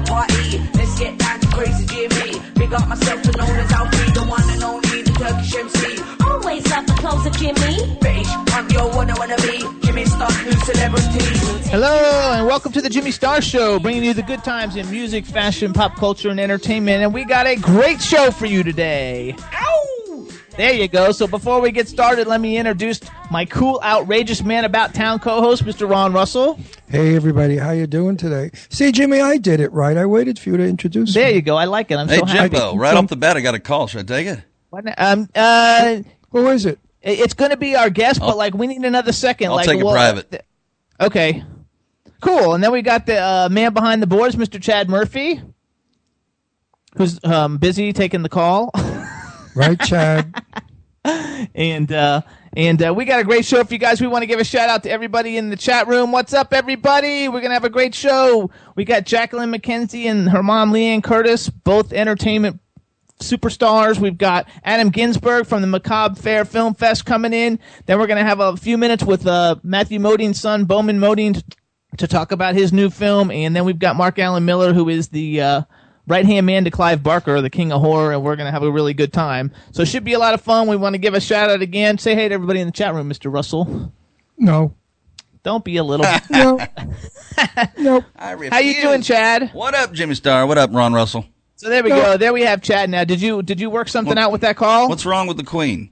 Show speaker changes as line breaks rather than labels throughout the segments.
The party. Let's get down to crazy Jimmy. Big up myself and known as Alfie, the one and only, the Turkish MC.
Always love the clothes of Jimmy.
British, I'm your one I wanna be. Jimmy Star, new celebrity.
Hello, and welcome to the Jimmy Star Show, bringing you the good times in music, fashion, pop culture, and entertainment. And we got a great show for you today. Ow! There you go. So before we get started, let me introduce my cool, outrageous man about town co-host, Mr. Ron Russell.
Hey everybody, how you doing today? See, Jimmy, I did it right. I waited for you to introduce
There
me.
you go. I like it. I'm
Hey
so happy.
Jimbo, right off the bat, I got a call. Should I take it?
What- Um, uh,
Who is it?
it- it's going to be our guest, but
I'll-
like we need another 2nd
I'll
like,
take it
well,
private.
th- okay, cool. And then we got the uh, man behind the boards, Mr. Chad Murphy, who's um, busy taking the call.
Right, Chad?
and uh, and uh, we got a great show for you guys. We want to give a shout out to everybody in the chat room. What's up, everybody? We're gonna have a great show. We got Jacqueline Mackenzie and her mom Liane Curtis, both entertainment superstars. We've got Adam Ginsberg from the Macabre Faire Film Fest coming in. Then we're gonna have a few minutes with uh, Matthew Modine's son Boman Modine to, to talk about his new film, and then we've got Mark Alan Miller, who is the uh, right hand man to Clive Barker, the king of horror, and we're going to have a really good time. So it should be a lot of fun. We want to give a shout out again. Say hey to everybody in the chat room, Mr. Russell.
No.
Don't be a little.
No. nope.
I refuse.
How you doing, Chad?
What up, Jimmy Star? What up, Ron Russell?
So there we go. There we have Chad. Now, did you did you work something
What-
out with that call?
What's wrong with the Queen?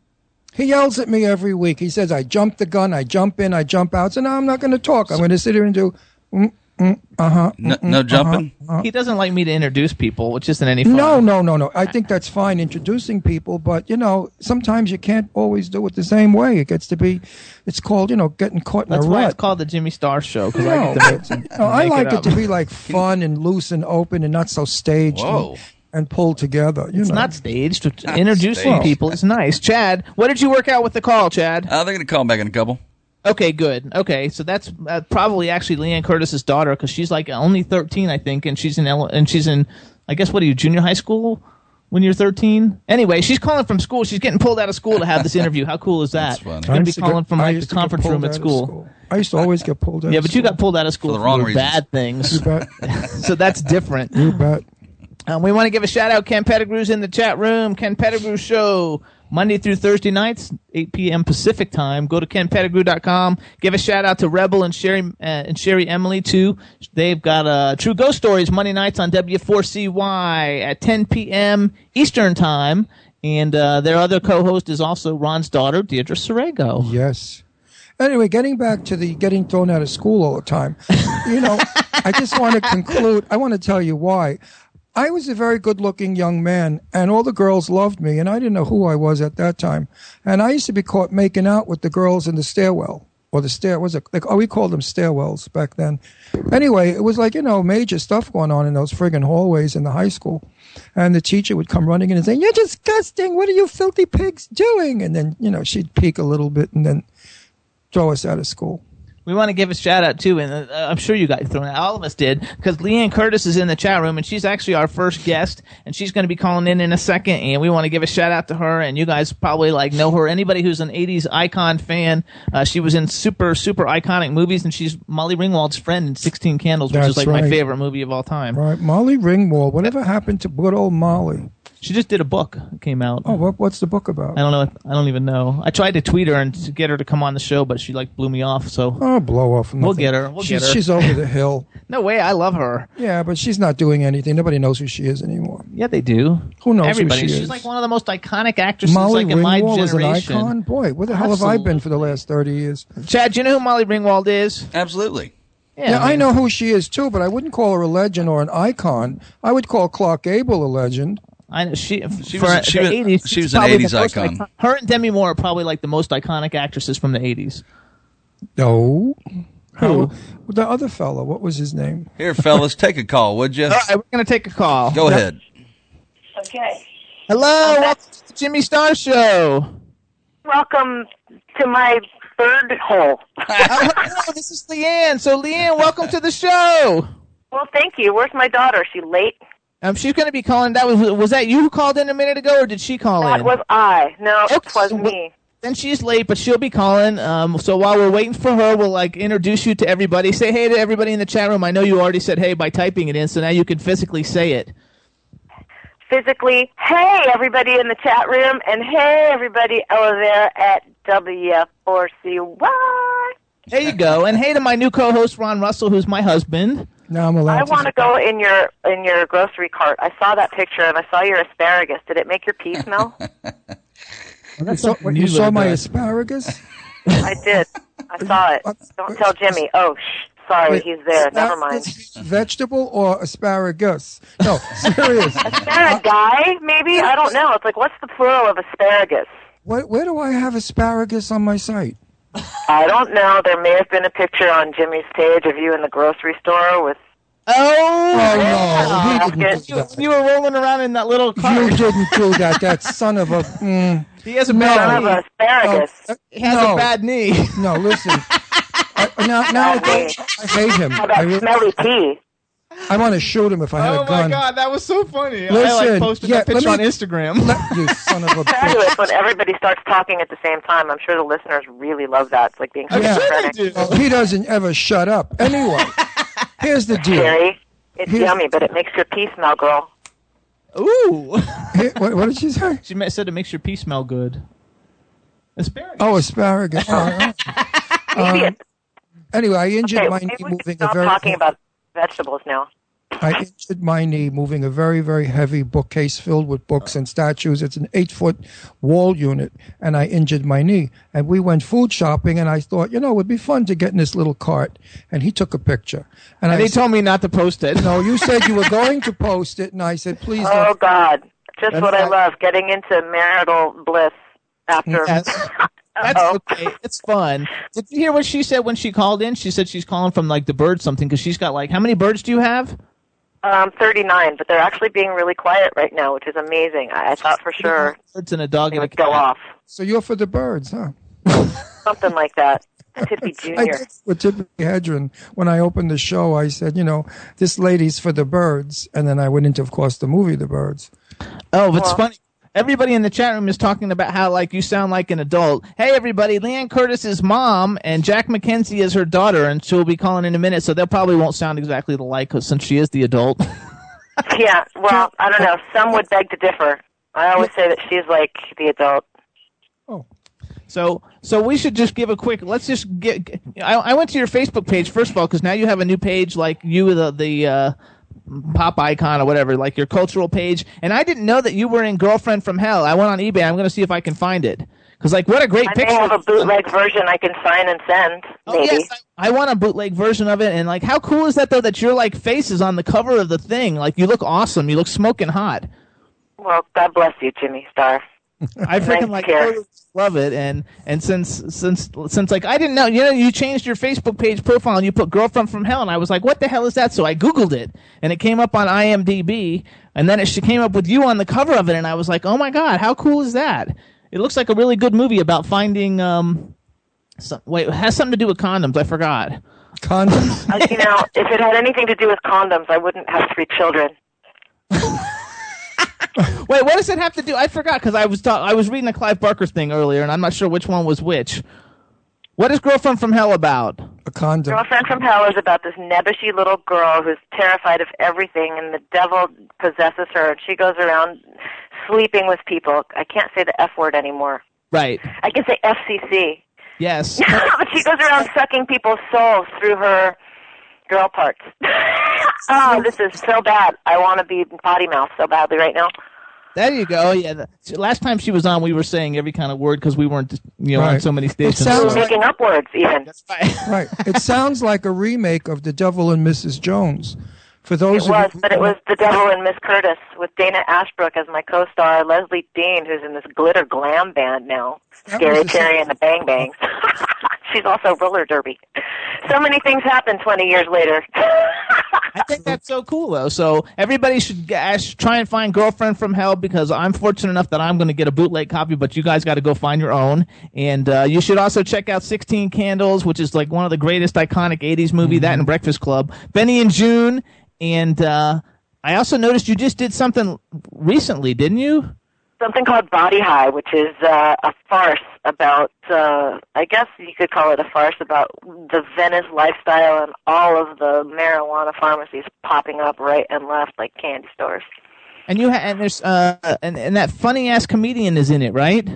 He yells at me every week. He says, I jump the gun, I jump in, I jump out. So now I'm not going to talk. I'm going to sit here and do. mm, uh-huh.
No, no jumping.
He doesn't like me to introduce people, which isn't any fun.
No, no, no, no. I think that's fine introducing people, but you know, sometimes you can't always do it the same way. It gets to be, it's called, you know, getting caught in
That's
a
why
rut.
it's called the Jimmy Star Show because I
No,
get to mix
no, I like it,
up.
to be like fun and loose and open and not so staged
Whoa.
and, and pulled together. You
It's
know,
not staged. Introducing
staged.
people is nice. Chad, what did you work out with the call, Chad?
Uh, they're going to call back in a couple.
Okay, good. Okay, so that's uh, probably actually Liane Curtis's daughter because she's like only thirteen, I think, and she's in ele- and she's in, I guess, what are you, junior high school? When you're 13. Anyway, she's calling from school. She's getting pulled out of school to have this interview. How cool is that?
That's funny.
She's
I
gonna be
used to get-
calling from
I
like
used
the
to get
conference
pulled
room at
out of
school.
I used to always get pulled out.
Yeah,
of
but you
school.
got pulled out of school
For the wrong
for
reasons.
bad things.
You bet.
so that's different.
You bet.
Um, we want to give a shout out. Ken Pettigrew's in the chat room. Ken Pettigrew Show, Monday through Thursday nights, 8 p.m. Pacific time. Go to kenpettigrew.com. Give a shout out to Rebel and Sherry uh, and Sherry Emily too. They've got uh, True Ghost Stories Monday nights on W4CY at 10 p.m. Eastern time. And uh, their other co-host is also Ron's daughter, Deirdre Sorego.
Yes. Anyway, getting back to the getting thrown out of school all the time, you know, I just want to conclude. I want to tell you why. I was a very good looking young man, and all the girls loved me, and I didn't know who I was at that time. And I used to be caught making out with the girls in the stairwell. Or the stair was it like oh we called them stairwells back then. Anyway, it was like, you know, major stuff going on in those friggin' hallways in the high school. And the teacher would come running in and say, You're disgusting, what are you filthy pigs doing? And then, you know, she'd peek a little bit and then throw us out of school.
We want to give a shout out too, and uh, I'm sure you got thrown out. All of us did, because Liane Curtis is in the chat room, and she's actually our first guest, and she's going to be calling in in a second. And we want to give a shout out to her, and you guys probably like know her. Anybody who's an '80s icon fan, uh, she was in super super iconic movies, and she's Molly Ringwald's friend in 16 Candles, which is
That's
like my favorite movie of all time.
Right. Molly Ringwald. Whatever happened to good old Molly?
She just did a book, it came out.
Oh, what, what's the book about?
I don't know. I don't even know. I tried to tweet her and to get her to come on the show, but she like blew me off. So
Oh, blow off.
We'll get her. We'll
she's,
get her.
She's over the hill.
no way. I love her.
Yeah, but she's not doing anything. Nobody knows who she is anymore.
Yeah, they do.
Who knows who
Everybody.
she
She's
is?
like one of the most iconic actresses
Molly
like in my
Ringwald is an icon. Boy, where the hell have I been for the last thirty years?
Chad, do you know who Molly Ringwald is?
Absolutely.
Yeah, I
mean,
know who she is too, but I wouldn't call her a legend or an icon. I would call Clark Gable a legend.
I know she.
She
for
was- she
the
was-
80s,
she was an 80s icon.
icon- Her and Demi Moore are probably like the most iconic actresses from the 80s.
No. Who? The other fellow. What was his name?
Here, fellas, take a call, would you?
All right, we're gonna take a call.
Go ahead.
Okay.
Hello, welcome to the Jimmy Star Show.
Welcome to my bird hole.
Oh, hello, this is Liane. So, Liane, welcome to the show.
Well, thank you. Where's my daughter? Is she late?
Um, she's going to be calling. That was was that you who called in a minute ago, or did she call
That
in?
was I. No, it was me.
Then she's late, but she'll be calling. Um, so while we're waiting for her, we'll like introduce you to everybody. Say hey to everybody in the chat room. I know you already said hey by typing it in, so now you can physically say it.
Physically, hey everybody in the chat room, and hey everybody over there at W4CY.
There you go. And hey to my new co-host Ron Russell, who's my husband.
Now I'm allowed
I want to go in your in your grocery cart. I saw that picture and I saw your asparagus. Did it make your pee smell?
You saw,
what
you
you
saw my. Asparagus?
I did. I saw it. Don't tell Jimmy. Oh, shh. Sorry,
Wait,
he's there. Never mind.
asparagus Vegetable or asparagus? No, serious.
Asparagus, maybe? I don't know. It's like, what's the plural of asparagus?
Where, where do I have asparagus on my site?
I don't know. There may have been a picture on Jimmy's page of you in the grocery store with.
Oh,
Oh no, he didn't do
you,
that.
you were rolling around in that little
You didn't do that. That son of a. Mm,
He has a bad
Son
knee.
asparagus.
no,
He has
no,
a bad knee.
no. Listen. I, now, now I, I hate him.
How
I, really,
smelly pee?
I want to shoot him if I had
Oh
a gun.
Oh my god, that was so funny. I like posted
yeah,
that picture
let
on Instagram.
Let- you son of a
Tell
bitch.
it's when everybody starts talking at the same time. I'm sure the listeners really love that. It's like being
I'm
Yeah.
sure they do.
Oh, he doesn't ever shut up. Anyway, here's the deal.
Jerry, it's
Here's-
yummy, but it makes your pee smell, girl.
Ooh.
Here- what, what did she say?
she said it makes your pee smell good. Asparagus.
Oh, asparagus. All right.
Maybe
Um, Anyway, I injured
okay.
my knee moving a
stop
very.
talking about vegetables now.
I injured my knee moving a very, very heavy bookcase filled with books and statues. It's an eight foot wall unit, and I injured my knee. And we went food shopping, and I thought, you know, it would be fun to get in this little cart. And he took a picture. And,
And
I
they
said,
told me not to post it.
No, you said you were going to post it, and I said, please
Oh
don't.
God, just
And
what I
I-
love, getting into marital bliss after.
Yes. That's
Uh-oh.
okay. It's fun. Did you hear what she said when she called in? She said she's calling from like the bird something because she's got like how many birds do you have?
Um, 39, but they're actually being really quiet right now, which is amazing. I, I thought for sure
Birds and a dog
they
and a
would go off,
So you're for the birds, huh?
something like that. Tippy
I
Junior.
did with Tippi Hedren when I opened the show. I said, you know, this lady's for the birds, and then I went into, of course, the movie The Birds.
Oh, it's
Well-
funny. Everybody in the chat room is talking about how like you sound like an adult. Hey, everybody! Liane Curtis's mom and Jack Mackenzie is her daughter, and she'll be calling in a minute. So they probably won't sound exactly alike 'cause since she is the adult.
Yeah, well, I don't know. Some would beg to differ. I always say that she's like the adult. Oh.
So, so we should just give a quick. Let's just get. I, I went to your Facebook page first of all because now you have a new page, like you the the uh, pop icon or whatever, like your cultural page. And I didn't know that you were in Girlfriend from Hell. I went on eBay. I'm going to see if I can find it because, like, what a great
I
picture.
have a bootleg version I can sign and send.
Oh,
Maybe.
yes, I, I want a bootleg version of it. And like, how cool is that though? That your like face is on the cover of the thing. Like, you look awesome. You look smoking hot.
Well, God bless you, Jimmy Star.
I freaking
Nice
like
care.
totally love it, and and since since since like I didn't know, you know, you changed your Facebook page profile and you put "girlfriend from hell," and I was like, what the hell is that? So I googled it, and it came up on IMDb, and then it came up with you on the cover of it, and I was like, oh my god, how cool is that? It looks like a really good movie about finding um, some, wait, it has something to do with condoms. I forgot.
Condoms?
Uh, you know, if it had anything to do with condoms, I wouldn't have three children.
Wait, what does it have to do? I forgot because I was ta- I was reading the Clive Barker thing earlier, and I'm not sure which one was which. What is Girlfriend from Hell about?
A condom.
Girlfriend from Hell is about this nebbishy little girl who's terrified of everything, and the devil possesses her, and she goes around sleeping with people. I can't say the F word anymore.
Right.
I can say FCC.
Yes.
but she goes around sucking people's souls through her girl parts. oh, this is so bad. I want to be potty mouth so badly right now.
There you go. Oh, yeah. the- last time she was on, we were saying every kind of word because we weren't, you know, on so many stations.
It
stations.
sounds like,
Making up words, even.
right. It sounds like a remake of The Devil and Mrs. Jones. For those
It was,
of you,
but it was The Devil and Miss Curtis with Dana Ashbrook as my co-star, Leslie Deane, who's in this glitter glam band now,
That
Scary Terry and the Bang Bangs. She's also roller derby. So many things happen 20 years later.
I think that's so cool, though. So everybody should g- ask, try and find Girlfriend from Hell because I'm fortunate enough that I'm going to get a bootleg copy, but you guys got to go find your own. And uh, you should also check out 16 Candles, which is like one of the greatest iconic 80s movie, that and Breakfast Club. Benny and Joon. And uh, I also noticed you just did something recently, didn't you?
Something called Body High, which is uh, a farce about, uh, I guess you could call it a farce about the Venice lifestyle and all of the marijuana pharmacies popping up right and left like candy stores.
And you ha- and there's uh and, and that funny ass comedian is in it, right?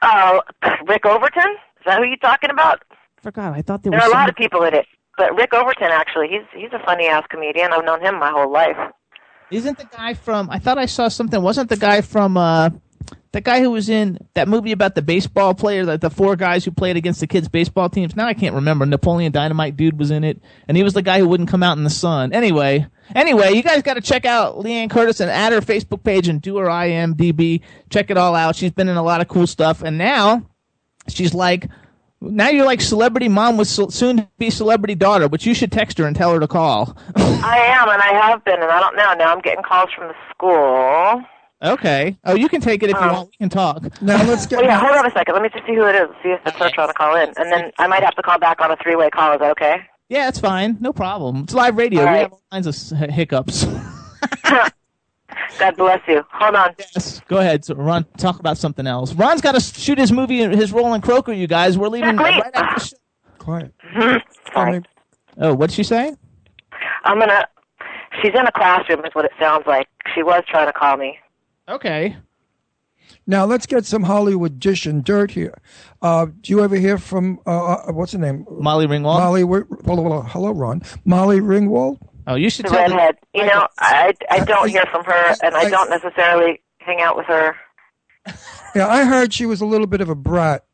Oh, Rick Overton? Is that who you're talking about?
I Forgot. I thought there,
There
was
are a lot of people in it, but Rick Overton actually, he's he's a funny ass comedian. I've known him my whole life.
Isn't the guy from? I thought I saw something. Wasn't the guy from? uh the guy who was in that movie about the baseball player, that the four guys who played against the kids' baseball teams. Now I can't remember. Napoleon Dynamite dude was in it, and he was the guy who wouldn't come out in the sun. Anyway, anyway, you guys got to check out Liane Curtis and add her Facebook page and do her IMDb. Check it all out. She's been in a lot of cool stuff, and now she's like. Now you're like celebrity mom with so- soon to be celebrity daughter, but you should text her and tell her to call.
I am, and I have been, and I don't know. Now I'm getting calls from the school.
Okay. Oh, you can take it if you
Oh.
want. We can talk.
now let's get.
Oh yeah, hold on a second. Let me just see who it is. See if it's her trying to call in, and then I might have to call back on a three-way call. Is that okay?
Yeah, it's fine. No problem. It's live radio.
All
We have all kinds of hiccups.
God bless you. Hold on.
yes. Go ahead. So Ron, talk about something else. Ron's got to shoot his movie, his role in Croaker. You guys, we're leaving
Exactly.
right after. the show.
Quiet.
Sorry.
Oh, what'd she say?
I'm gonna. She's in a classroom, is what it sounds like. She was trying to call me.
Okay.
Now let's get some Hollywood dish and dirt here. Uh, do you ever hear from uh, uh, what's her name?
Molly Ringwald.
Molly. Hello, hello, hello, Ron. Molly Ringwald.
Oh, you should
the
tell the-
redhead. You know, I I don't hear from her, and I don't necessarily hang out with her.
Yeah, I heard she was a little bit of a brat.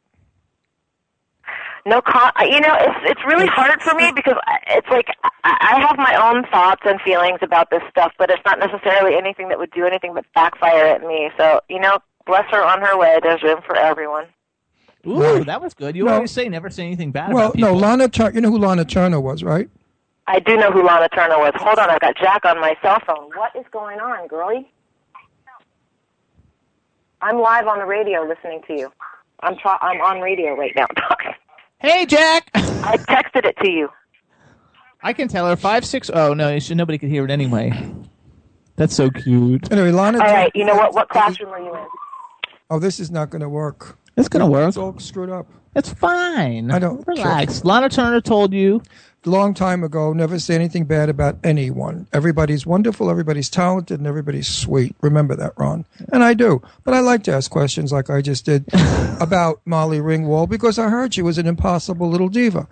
No, con- you know, it's it's really hard for me because I- it's like I, I have my own thoughts and feelings about this stuff, but it's not necessarily anything that would do anything but backfire at me. So, you know, bless her on her way. There's room for everyone.
Ooh, that was good. You
No.
always say never say anything bad
Well,
about
no, Lana Turner. You know who Lana Turner was, right?
I do know who Lana Turner was. Hold on, I've got Jack on my cell phone. What is going on, girlie? I'm live on the radio listening to you. I'm try- I'm on radio right now.
Hey, Jack.
I texted it to you.
I can tell her five six. Oh no, you should, nobody could hear it anyway. That's so cute.
Anyway, Lana.
All
Turner-
right, you know what? What classroom are you in?
Oh, this is not going to work.
It's gonna work.
It's all screwed up.
It's fine.
I don't
relax. Lana Turner told you.
Long time ago, never say anything bad about anyone. Everybody's wonderful, everybody's talented, and everybody's sweet. Remember that, Ron. And I do. But I like to ask questions like I just did about Molly Ringwald because I heard she was an impossible little diva.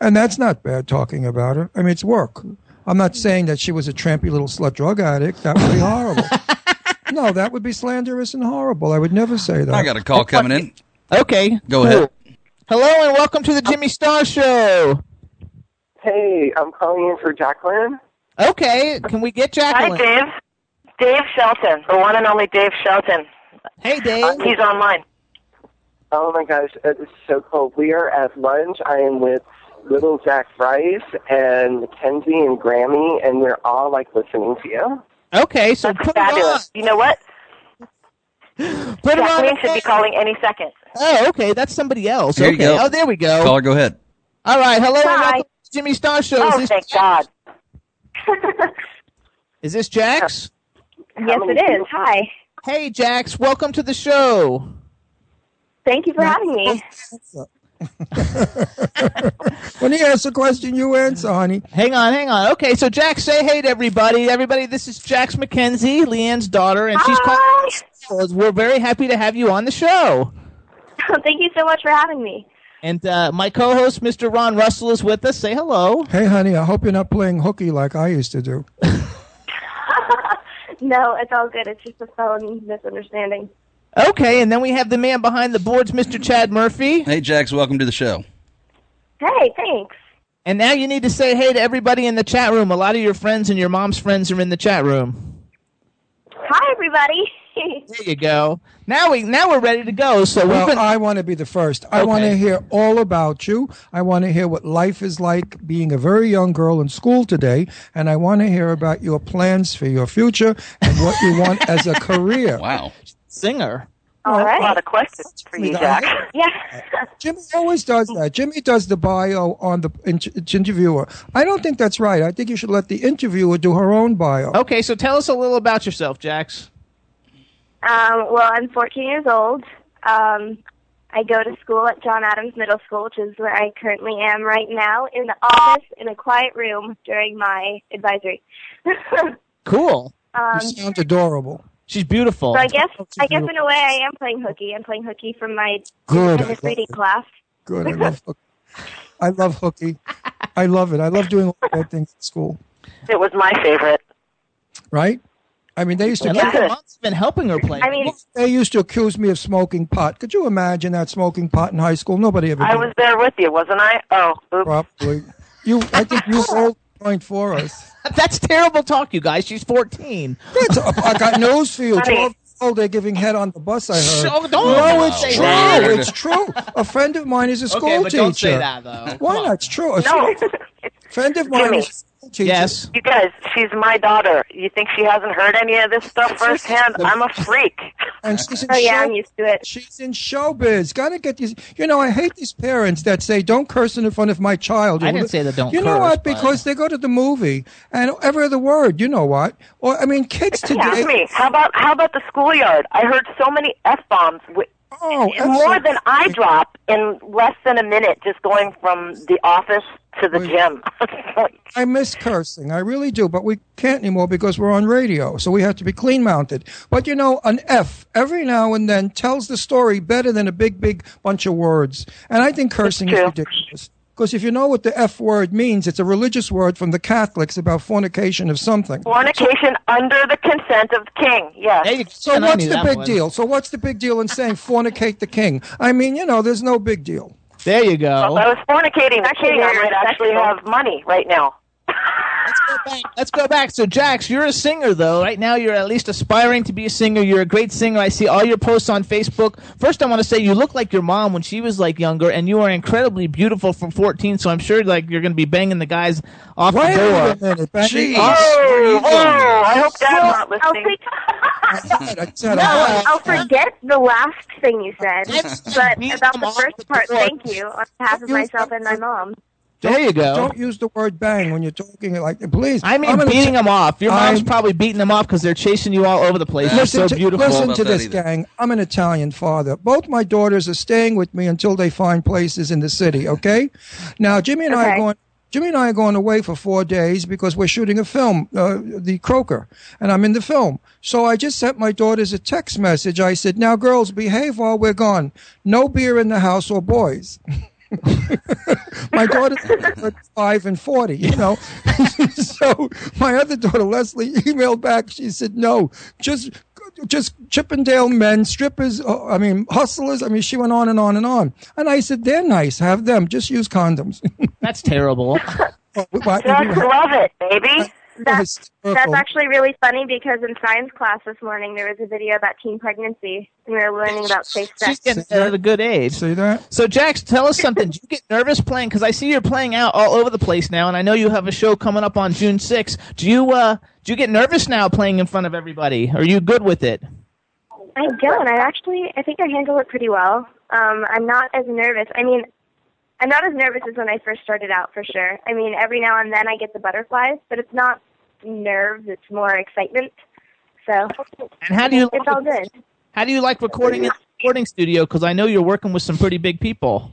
And that's not bad talking about her. I mean, it's work. I'm not saying that she was a trampy little slut drug addict. That would be horrible. no, that would be slanderous and horrible. I would never say that.
I got a call coming in.
Okay.
Go
cool.
ahead.
Hello and welcome to the Jimmy Star Show.
Hey, I'm calling in for Jacqueline.
Okay, can we get Jacqueline?
Hi, Dave. Dave Shelton, the one and only Dave Shelton.
Hey, Dave.
Uh, he's online.
Oh my gosh, it is so cool. We are at lunch. I am with little Zach Rice and Mackenzie and Grammy, and we're all like listening to you.
Okay, so
That's
put it on.
fabulous. You know what?
Put it on.
Jacqueline should be calling any second.
Oh, okay, that's somebody else.
Here you
okay.
go.
Oh, there we go.
Caller, go ahead.
All right. Hello and
Hi.
welcome to Jimmy Star Show.
Oh,
this,
thank God.
is this Jax?
Yes, it is. Hi.
Hey, Jax. Welcome to the show.
Thank you for having me.
Oh, when he asks a question, you answer, honey.
Hang on, hang on. Okay, so Jack, say hey to everybody. Everybody, this is Jax Mackenzie, Liane's daughter, and she's
Hi.
calling. We're very happy to have you on the show.
Thank you so much for having me.
And uh, my co-host, Mr. Ron Russell, is with us. Say hello.
Hey, honey, I hope you're not playing hooky like I used to do.
No, it's all good. It's just a phone misunderstanding.
Okay, and then we have the man behind the boards, Mr. Chad Murphy.
Hey, Jax, welcome to the show.
Hey, thanks.
And now you need to say hey to everybody in the chat room. A lot of your friends and your mom's friends are in the chat room.
Hi, everybody.
There you go. Now we now we're ready to go. So
Well,
been
I want to be the first. I want to hear all about you. I want to hear what life is like being a very young girl in school today, and I want to hear about your plans for your future and what you want as a career.
Wow.
Singer.
all
A lot of questions for you, Jack.
Yeah.
Jimmy always does that. Jimmy does the bio on the in- interviewer. I don't think that's right. I think you should let the interviewer do her own bio.
Okay, so tell us a little about yourself, Jax.
Um, well, I'm 14 years old. Um, I go to school at John Adams Middle School, which is where I currently am right now, in the office in a quiet room during my advisory.
Cool.
um,
You sound adorable.
She's beautiful.
so I guess I guess in a way I am playing hooky. I'm playing hooky from my
Good.
independent reading class.
Good. I love hooky. I love hooky. I love it. I love doing all the bad things at school.
It was my favorite.
Right? I mean, they used to.
And look, her mom's been helping her play.
I mean,
They used to accuse me of smoking pot. Could you imagine that smoking pot in high school? Nobody ever
I
did.
was there with you, wasn't I? Oh, oops.
Probably. You, I think you rolled the point for us.
That's terrible talk, you guys. She's 14.
That's, I got news for you.
Honey.
12 Oh, they're giving head on the bus. I heard.
Oh, don't-
no,
don't
it's
say
true.
that.
It's true. A friend of mine is a school
okay, but
teacher.
don't say that though.
Why not? It's true. A
No,
friend of mine
Jimmy.
is a school teacher.
Yes.
you guys, she's my daughter. You think she hasn't heard any of this stuff firsthand? I'm a freak.
And she's in
oh yeah,
show-
I'm used to it.
She's in showbiz. Got to get these. You know, I hate these parents that say, "Don't curse in front of my child."
I didn't say that don't
You know
curse,
what?
but-
Because they go to the movie and every other word. You know what? Or I mean, kids today.
Excuse me. How about how about the schoolyard? I heard so many f bombs.
Oh,
more than I drop in less than a minute, just going from the office to the gym.
I miss cursing. I really do, but we can't anymore because we're on radio, so we have to be clean mounted. But you know, an F every now and then tells the story better than a big, big bunch of words. And I think cursing is ridiculous. Because if you know what the F word means, it's a religious word from the Catholics about fornication of something.
Fornication under the consent of the king. Yes.
So what's the big deal? So what's the big deal in saying fornicate the king? I mean, you know, there's no big deal.
There you go.
If I was fornicating the king, I might actually have money right now.
Let's go back. Let's go back. So, Jax, you're a singer, though. Right now, you're at least aspiring to be a singer. You're a great singer. I see all your posts on Facebook. First, I want to say you look like your mom when she was like younger, and you are incredibly beautiful from 14. So, I'm sure like you're going to be banging the guys off
Wait
the door.
a minute,
Jeez.
Oh, oh, I hope Dad's not listening.
No, I'll forget the last thing you said. but about the first part, thank you on behalf of myself and my mom.
There you go.
Don't use the word bang when you're talking like please.
I mean,
I'm gonna
beating
t-
them off. Your mom's
I'm-
probably beating them off because they're chasing you all over the place.
Listen
so
to,
beautiful.
listen to this, gang. I'm an Italian father. Both my daughters are staying with me until they find places in the city. Okay. Now, Jimmy and I are going. Jimmy and I are going away for four days because we're shooting a film, uh, The Croaker, and I'm in the film. So I just sent my daughters a text message. I said, "Now, girls, behave while we're gone. No beer in the house or boys." my daughters five and forty, you know. so my other daughter Leslie emailed back. She said, "No, just just Chippendale men, strippers. uh, I mean, hustlers. I mean, she went on and on and on. And I said, they're nice. Have them. Just use condoms.
That's terrible.
Why-
Dads love it, baby.
That's, that's actually really funny because in science class this morning there was a video about teen pregnancy and we were learning about safe sex.
She's getting at a good age.
See that?
So, Jax, tell us something. Do you get nervous playing? Because I see you're playing out all over the place now, and I know you have a show coming up on June 6th. Do you uh, do you get nervous now playing in front of everybody? Are you good with it?
I don't. I actually, I think I handle it pretty well. Um, I'm not as nervous. I mean, I'm not as nervous as when I first started out, for sure. I mean, every now and then I get the butterflies, but it's not nerves. It's more excitement. So,
And how do you
it's all good.
how do you like recording in the recording studio? Because I know you're working with some pretty big people.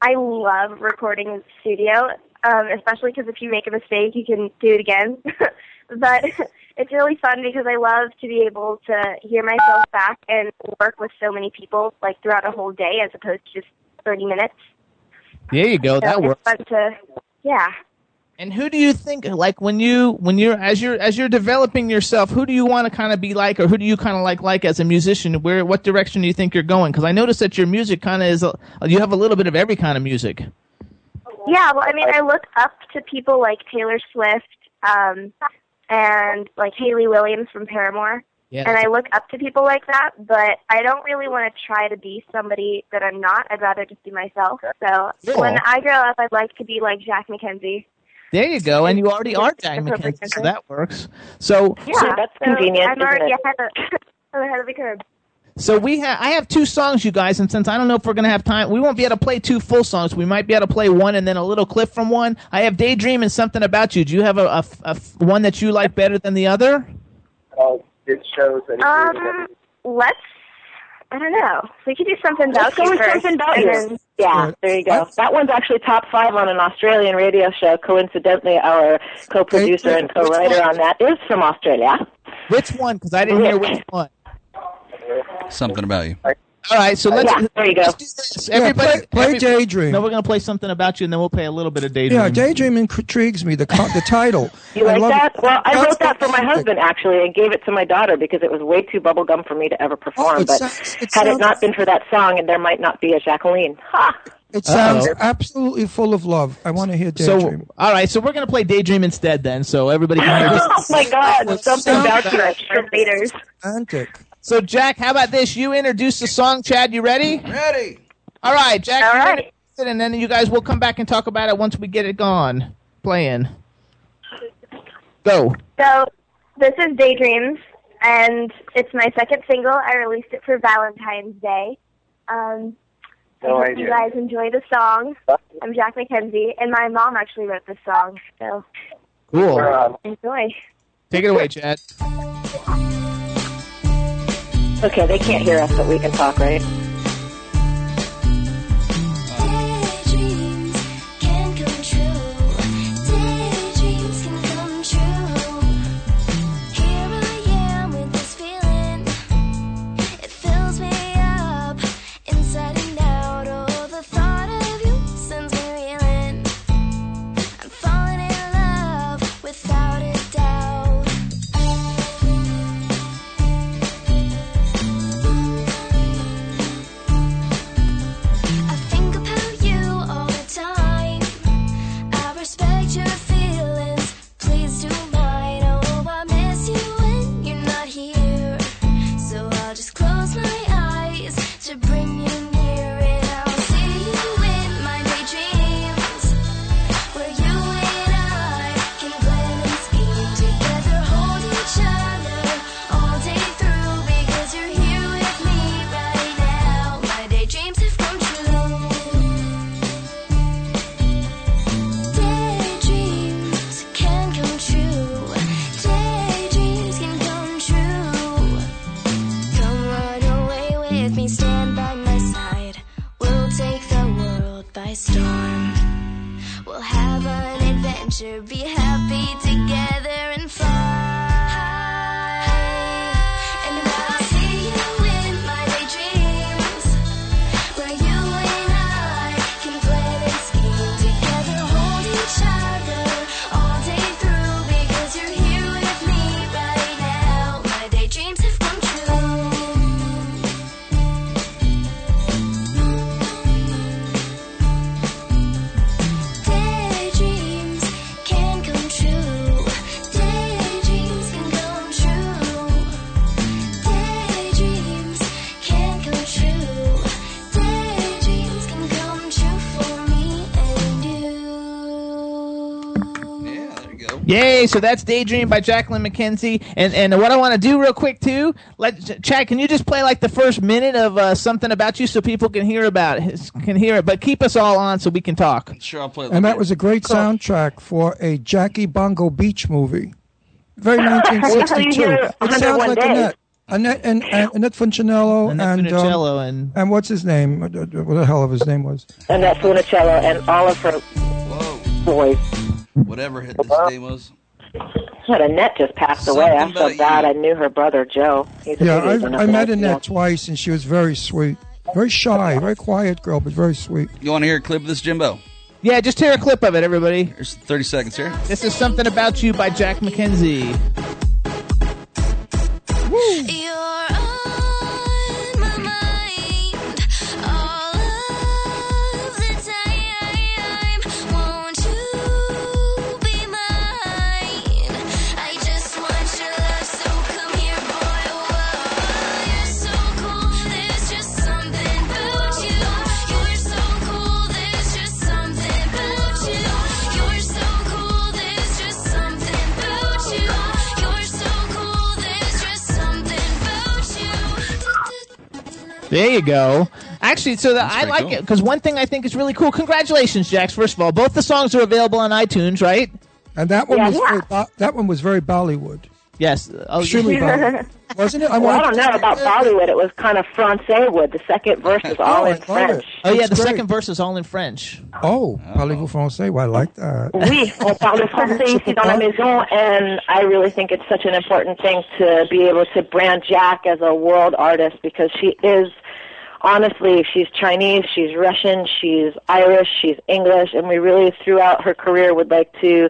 I love recording in the studio, um, especially because if you make a mistake, you can do it again. but it's really fun because I love to be able to hear myself back and work with so many people, like throughout a whole day, as opposed to just 30 minutes.
There you go.
So
That works.
to, yeah.
And who do you think, like when you when you're as you're as you're developing yourself, who do you want to kind of be like, or who do you kind of like like as a musician? Where what direction do you think you're going? Because I noticed that your music kind of is a, you have a little bit of every kind of music.
Yeah, well, I mean, I look up to people like Taylor Swift um, and like Hayley Williams from Paramore.
Yeah,
and I look up to people like that, but I don't really want to try to be somebody that I'm not. I'd rather just be myself. So when I grow up, I'd like to be like Jack Mackenzie.
There you go, and you already are Jack
That's
Mackenzie, so that works. So
Yeah,
so,
that's
so
convenient,
I'm already
isn't
ahead of, ahead of the curve.
so we have I have two songs, you guys, and since I don't know if we're gonna have time, we won't be able to play two full songs. We might be able to play one and then a little clip from one. I have Daydream and something about you. Do you have a, a, a one that you like better than the other?
Oh, it shows that
Um, let's. I don't know. We could do something about
Let's go
you
with
first,
something about you.
Then-
Yeah, there you go. That one's actually top five on an Australian radio show. Coincidentally, our co-producer and co-writer on that is from Australia.
Which one? Because I didn't hear which one.
Something about you.
All right, so let's.
Yeah, there you go.
let's do this. Everybody,
play- play
every-
Daydream.
No, we're gonna play something about you, and then we'll play a little bit of Daydream.
Yeah, daydream intrigues me. The co- the title.
You
I
like
love
that?
it.
Well, I
That's
wrote that for my husband actually, and gave it to my daughter because it was way too bubblegum for me to ever oh, perform.
Oh, it
but
sounds- it
had it not been for that song, and there might not be a Jacqueline. Ha!
It sounds
Uh-oh.
absolutely full of love. I want to hear Daydream.
So, all right, so we're gonna play Daydream instead, then, so everybody can hear this.
oh my God! Something about you.
The Raiders.
Romantic.
So, Jack, how about this? You introduce the song. Chad, you ready?
Ready.
All right, Jack.
All
you
right.
introduce it, and then you guys will come back and talk about it once we get it gone. Playing. Go.
So this is Daydreams, and it's my second single. I released it for Valentine's Day. Um, I hope
idea.
you guys enjoy the song. I'm Jack Mackenzie, and my mom actually wrote this song, so
Cool.
Enjoy.
Take it away, Chad.
Okay, they can't hear us, but we can talk, right?
You.
Yay! So that's Daydream by Jacqueline Mackenzie. And and what I want to do real quick too, let Chad, can you just play like the first minute of uh, something about you so people can hear about it, can hear it, but keep us all on so we can talk.
Sure, I'll play.
And that was a great soundtrack for a Jackie Bongo Beach movie. Very 1962. It sounds like
Days.
Annette. Annette and, and Annette Funicello
Annette
and
Funicello
um,
and
and what's his name? What the hell of his name was?
And that's Funicello and all of her boys.
Whatever his name was.
But Annette just passed away. I'm so glad I knew her brother Joe. He's
Yeah, I, I met Annette
Oakville.
twice, and she was very sweet, very shy, very quiet girl, but very sweet.
You want to hear a clip of this, Jimbo?
Yeah, just hear a clip of it, everybody.
There's 30 seconds here.
This is something about you by Jack Mackenzie.
You're
There you go. Actually, so that I like
cool.
it because one thing I think is really cool. Congratulations, Jax! First of all, both the songs are available on iTunes, right?
And that one
Yeah,
was
yeah.
Very, that one was very Bollywood.
Yes. Oh,
Extremely Bollywood, wasn't it?
well, I don't
to-
know about Bollywood. It was kind of Francais wood. The second verse is oh, all
Oh,
in French.
it.
Oh yeah, the
great.
second verse is all in French.
Oh, parlez-vous français? Well, I like that.
Oui, on parle français ici dans la maison, and I really think it's such an important thing to be able to brand Jack as a world artist because she is, honestly, she's Chinese, she's Russian, she's Irish, she's English, and we really, throughout her career, would like to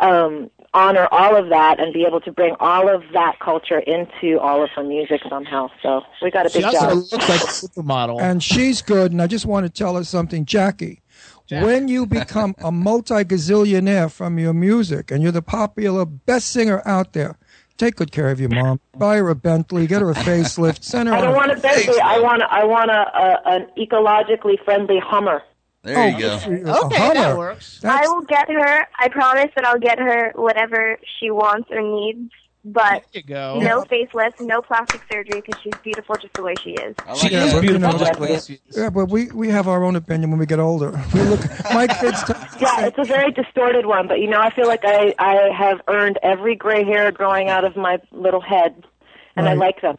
um, honor all of that and be able to bring all of that culture into all of her music somehow. So we got a big
She
big
also
job.
looks like a supermodel.
And she's good. And I just want to tell her something, Jackie. When you become a multi-gazillionaire from your music and you're the popular best singer out there, take good care of your mom. Buy her a Bentley, get her a facelift, send her
I
on
don't want a Bentley. I want a, I want a, a an ecologically friendly Hummer.
There
Oh,
you go.
good for. A
Okay, that
Hummer.
works.
I will get her. I promise that I'll get her whatever she wants or needs. But
There you go.
no facelift, no plastic surgery because she's beautiful just the way she is.
I like
She
that.
is
but,
beautiful. just the way she is.
Yeah, but we, we have our own opinion when we get older. We look, my kids. T-
Yeah, it's a very distorted one, but you know, I feel like I I have earned every gray hair growing out of my little head, and I like them.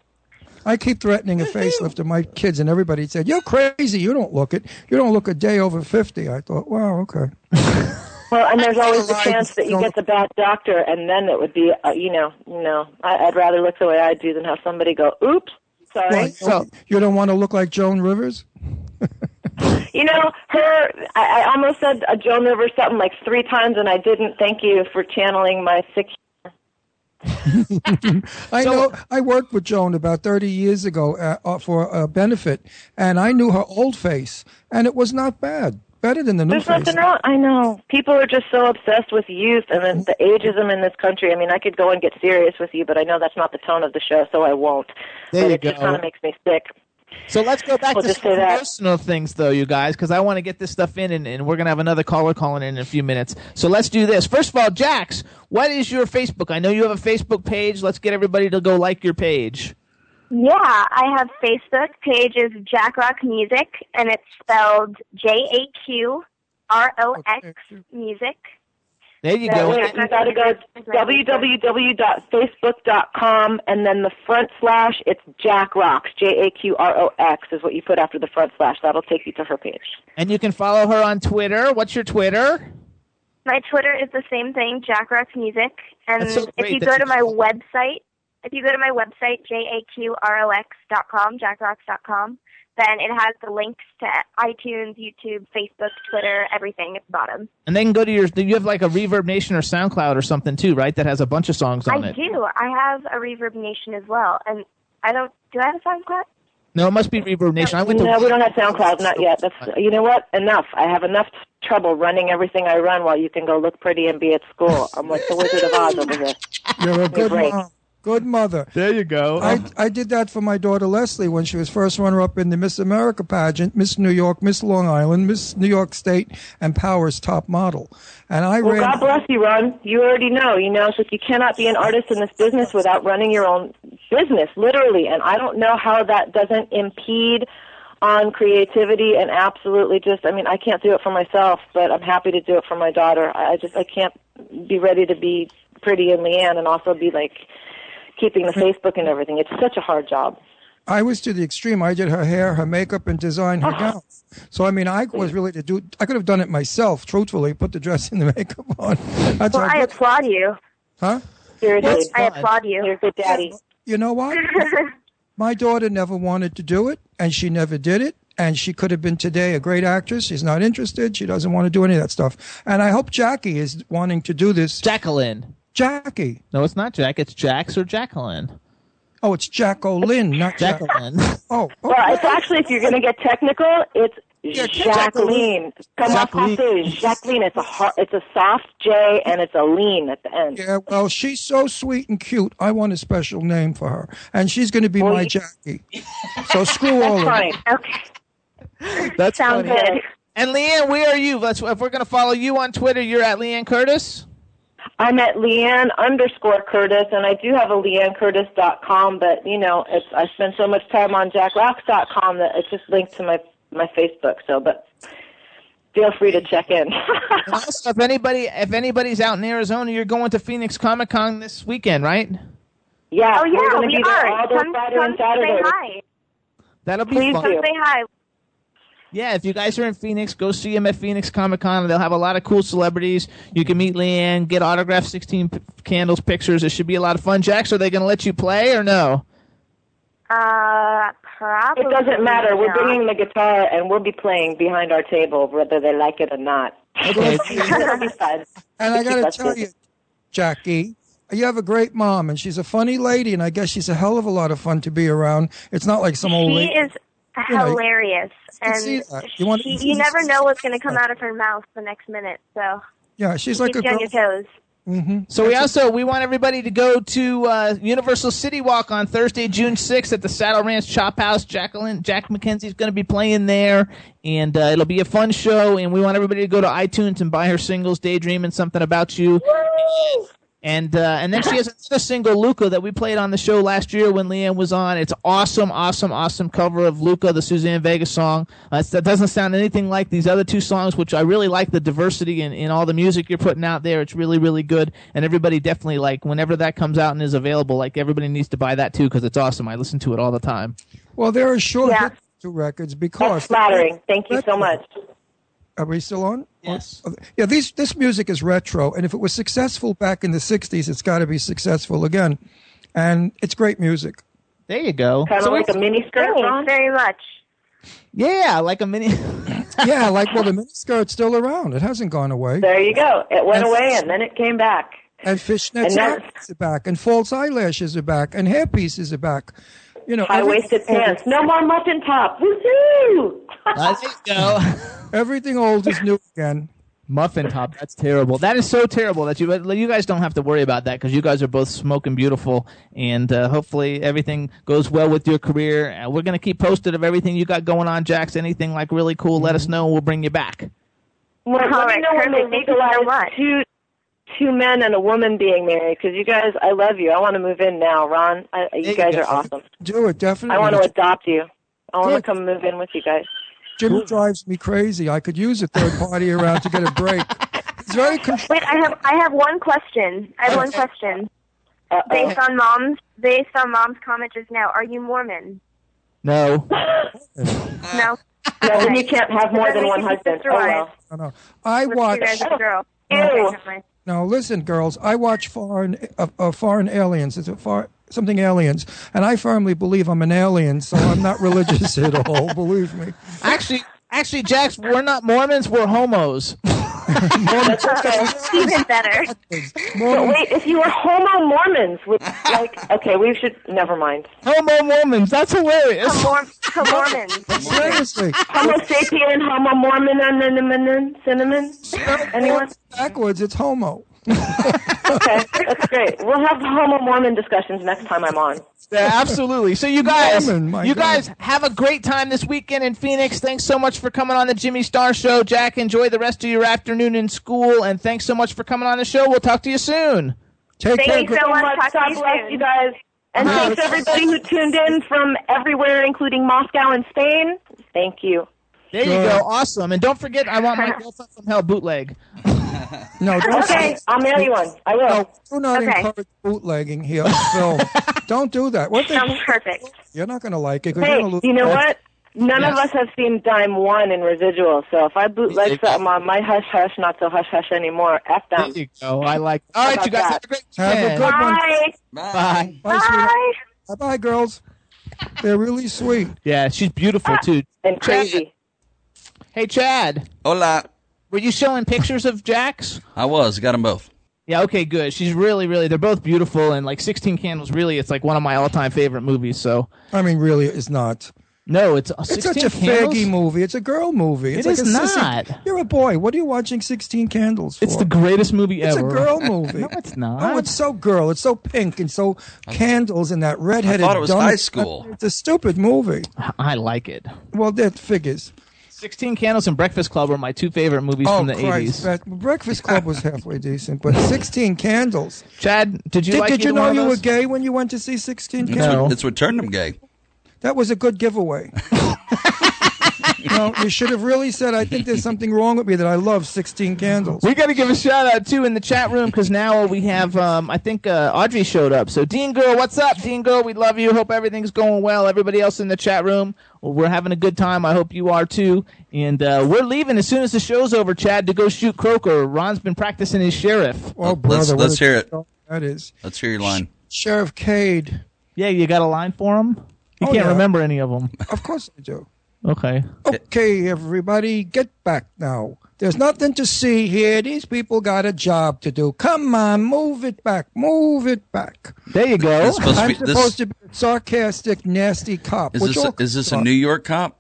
I keep threatening a facelift to my kids, and everybody said, "You're crazy. You don't look it. You don't look a day over 50. I thought, "Wow, okay."
Well, and there's always the chance that you get the bad doctor, and then it would be, uh, you know, you know, I, I'd rather look the way I do than have somebody go, "Oops, sorry."
Well,
So-
you don't want to look like Joan Rivers.
You know, her. I, I almost said a Joan Rivers something like three times, and I didn't. Thank you for channeling my sick.
I know. I worked with Joan about 30 years ago uh, uh, for a benefit, and I knew her old face, and it was not bad. Better than the new
There's
face.
nothing wrong. I know. People are just so obsessed with youth and then the ageism in this country. I mean, I could go and get serious with you, but I know that's not the tone of the show, so I won't.
There
but
you
it just kind of makes me sick.
So let's go back
We'll
to
just
some personal things, though, you guys, because I want to get this stuff in, and, and we're going to have another caller calling in in a few minutes. So let's do this. First of all, Jax, what is your Facebook? I know you have a Facebook page. Let's get everybody to go like your page.
Yeah, I have Facebook page is Jack Rock Music, and it's spelled J A Q R O X Music.
There you
That
go.
way, you got to go www.facebook.com and then the front slash. It's JaqRox. J A Q R O X is what you put after the front slash. That'll take you to her page.
And you can follow her on Twitter. What's your Twitter?
My Twitter is the same thing, JaqRox Music. And
so
if you
that
go
you
to my
spelled
website, if you go to my website, jaqrox.com, jackrocks.com, then it has the links to iTunes, YouTube, Facebook, Twitter, everything at the bottom.
And they can go to your. You have like a Reverb Nation or SoundCloud or something too, right? That has a bunch of songs on
I
it.
I do. I have a Reverb Nation as well. And I don't, do I have a SoundCloud?
No, it must be Reverb Nation. I went to.
No, we don't have SoundCloud, not yet. That's you know what? Enough. I have enough trouble running everything I run while you can go look pretty and be at school. I'm like the Wizard of Oz over here.
You're a good
break.
mom. Good mother.
There you go.
I, I did that for my daughter Leslie when she was first runner up in the Miss America pageant, Miss New York, Miss Long Island, Miss New York State, and Power's top model. And I
Well,
ran.
God bless you, Ron. You already know. You know, it's like you cannot be an artist in this business without running your own business, literally. And I don't know how that doesn't impede on creativity and absolutely just. I mean, I can't do it for myself, but I'm happy to do it for my daughter. I I just I can't be ready to be pretty and Liane and also be like keeping the mm-hmm. Facebook and everything. It's such a hard job.
I was to the extreme. I did her hair, her makeup, and designed
Oh.
her ah. gown. So I mean, I was really to do. I could have done it myself, truthfully. Put the dress and the makeup on. That's
Well,
how
I applaud you.
huh?
Seriously,
I applaud you.
You're a good daddy.
You know what? My daughter never wanted to do it, and she never did it. And she could have been today a great actress. She's not interested. She doesn't want to do any of that stuff. And I hope Jackie is wanting to do this.
Jacqueline.
Jackie.
No, it's not Jack. It's Jax or Jacqueline.
Oh, it's Jacqueline, not
Jacqueline.
Oh,
Well, it's actually, if you're going to get technical, it's Jacqueline. Come on,
Jacqueline.
Jacqueline. Jacqueline. It's a hard, it's a soft J and it's a lean at the end.
Yeah, well, she's so sweet and cute. I want a special name for her, and she's going to be my
you-
Jackie. So screw all of
Fine.
it.
Okay.
That's
Sounds
funny.
good.
And Liane, where are you? Let's, if we're going to follow you on Twitter, you're at Liane Curtis.
I'm at Liane underscore Curtis, and I do have a LianeCurtis.com, but you know, it's I spend so much time on JaqRox.com that it's just linked to my my Facebook. So, but feel free to check in.
Also, if anybody, if anybody's out in Arizona, you're going to Phoenix Comic Con this weekend, right?
yeah,
Oh, yeah,
we're
we
to be there
are.
all day
Come,
Friday
come
Saturday.
say hi.
That'll be
Please
fun.
Come say hi.
Yeah, if you guys are in Phoenix, go see them at Phoenix Comic Con. They'll have a lot of cool celebrities. You can meet Liane, get autographed 16 p- candles, pictures. It should be a lot of fun. Jax, are they going to let you play or no?
Uh, probably.
It doesn't matter. We're bringing the guitar and we'll be playing behind our table, whether they like it or not.
Okay.
It'll be fun.
And I got to tell
busy.
you, Jackie, you have a great mom, and she's a funny lady, and I guess she's a hell of a lot of fun to be around. It's not like some old
She
lady.
Is
You know,
hilarious, and
see that. You want-
she, you never know what's going to come out of her mouth the next minute. So
yeah, she's like a
you on your toes.
hmm
So we also we want everybody to go to uh, Universal City Walk on Thursday, June sixth, at the Saddle Ranch Chop House. Jacqueline Jack Mackenzie's going to be playing there, and uh, it'll be a fun show. And we want everybody to go to iTunes and buy her singles, "Daydreaming Something About You." And uh, and then she has another single, Luka, that we played on the show last year when Liane was on. It's awesome, awesome, awesome cover of Luka, the Suzanne Vega song. Uh, that doesn't sound anything like these other two songs, which I really like the diversity in, in all the music you're putting out there. It's really, really good. And everybody definitely, like, whenever that comes out and is available, like, everybody needs to buy that too because it's awesome. I listen to it all the time.
Well, there are short
Yeah.
hits to records because
That's flattering. Thank you so much.
Are we still on?
Yes.
Yeah, these this music is retro, and if it was successful back in the '60s, it's got to be successful again. And it's great music.
There you go.
Kind of
So
like a mini skirt,
Thanks
Ron?
very much.
yeah, like a mini.
Yeah, like well, the mini skirt's still around. It hasn't gone away.
There you go. It went away and then it came back.
And fishnets
And
are back, and false eyelashes are back, and hair pieces are back. You know,
High waisted pants. No more muffin top. Woohoo!
There you go.
Everything old is new again.
Muffin top. That's terrible. That is so terrible that you you guys don't have to worry about that because you guys are both smoking beautiful, and uh, hopefully everything goes well with your career. Uh, we're gonna keep posted of everything you got going on, Jax. Anything like really cool, let us know. and We'll bring you back.
Well,
All
let me
right,
know when they
perfect. Thank you so
legalize two two men and a woman being married because you guys, I love you. I want to move in now, Ron. I, you
you
guys
go.
are awesome.
Do it definitely.
I want to adopt you. I want to come move in with you guys.
Jimmy drives me crazy. I could use a third party around to get a break. very control.
Wait, I have I have one question. I have one question. Based on mom's based on mom's comment just now, are you Mormon?
No.
No.
No, then you can't have more than one husband. Oh, well.
No, no. I
Let's
watch.
do that a girl.
Ew.
Okay, never mind.
Now listen, girls. I watch foreign uh, uh, foreign aliens. It's a far something aliens, and I firmly believe I'm an alien. So I'm not religious at all. Believe me.
Actually, actually, Jax, we're not Mormons. We're homos.
That's okay.
Even better.
But wait, if you were homo Mormons, would like okay, we should never mind.
Homo Mormons. That's hilarious.
Homo- Mormons.
Seriously.
Homo sapien, homo Mormon, cinnamon, cinnamon. Anyone?
Backwards, it's homo.
Okay, that's great. We'll have homo Mormon discussions next time I'm on.
Yeah, absolutely. So you guys,
Mormon,
you
God.
guys have a great time this weekend in Phoenix. Thanks so much for coming on the Jimmy Star Show, Jack. Enjoy the rest of your afternoon in school, and thanks so much for coming on the show. We'll talk to you soon.
Take
Thank you so much. Talk to
God
you
bless
soon.
you guys. And thanks everybody who tuned in from everywhere, including Moscow and Spain. Thank you.
There you go. Awesome. And don't forget, I want my girlfriend from hell bootleg.
No, don't
Okay, I'll mail you one. I will.
No, do not
Okay.
encourage bootlegging here on film. don't do that. What they,
Sounds perfect.
you're not going to like it. 'cause
Hey,
you're gonna lose
you know
your-
what? None of us have seen Dime One in residual, so if I bootleg something on my hush hush, not so hush hush anymore, F
There you go. I like. All right, you guys
that?
have a great
Have a
weekend.
good one.
Bye.
Bye.
Bye, sweetheart.
Bye.
Bye, girls. They're really sweet.
Yeah, she's beautiful ah, too.
And crazy.
Hey, Chad,
Hola.
Were you showing pictures of Jax?
I was. Got them both.
Yeah, okay, good. She's really, really, they're both beautiful, and like 16 Candles, really, it's like one of my all time favorite movies. So,
I mean, really, it's not.
no, it's, uh,
It's
16
such a
Candles?
faggy movie. It's a girl movie. It's
It
like
is
a sissy-
not.
You're a boy. What are you watching 16 Candles for?
It's the greatest movie
It's
ever.
It's a girl movie.
no, it's not.
Oh, it's so girl. It's so pink and so candles and that redheaded.
I thought it was
dumb-
high school.
It's a stupid movie.
I like it.
Well, that figures.
16 Candles and Breakfast Club are my two favorite movies
oh
from the
Christ!
80s.
That- Breakfast Club was halfway decent, but 16 Candles.
Chad, did you
did
like
did you know
one
you were gay when you went to see 16
It's,
Candles?
what, it's what turned him gay.
That was a good giveaway. no, you should have really said, I think there's something wrong with me that I love 16 Candles.
We got to give a shout out too in the chat room because now we have, um, I think uh, Audrey showed up. So Dean Girl, what's up, Dean Girl? We love you. Hope everything's going well. Everybody else in the chat room, well, we're having a good time. I hope you are too. And uh, we're leaving as soon as the show's over, Chad, to go shoot Croaker. Ron's been practicing his sheriff.
Oh, brother.
let's let's hear it.
That is.
Let's hear your line.
Sheriff Cade.
Yeah, you got a line for him? You
Oh,
can't
yeah.
remember any of them.
Of course I do.
Okay.
Okay, everybody, get back now. There's nothing to see here. These people got a job to do. Come on, move it back. Move it back.
There you go.
It's supposed
I'm
be-
supposed
this-
to be a sarcastic, nasty cop.
Is this a, is this a New York cop?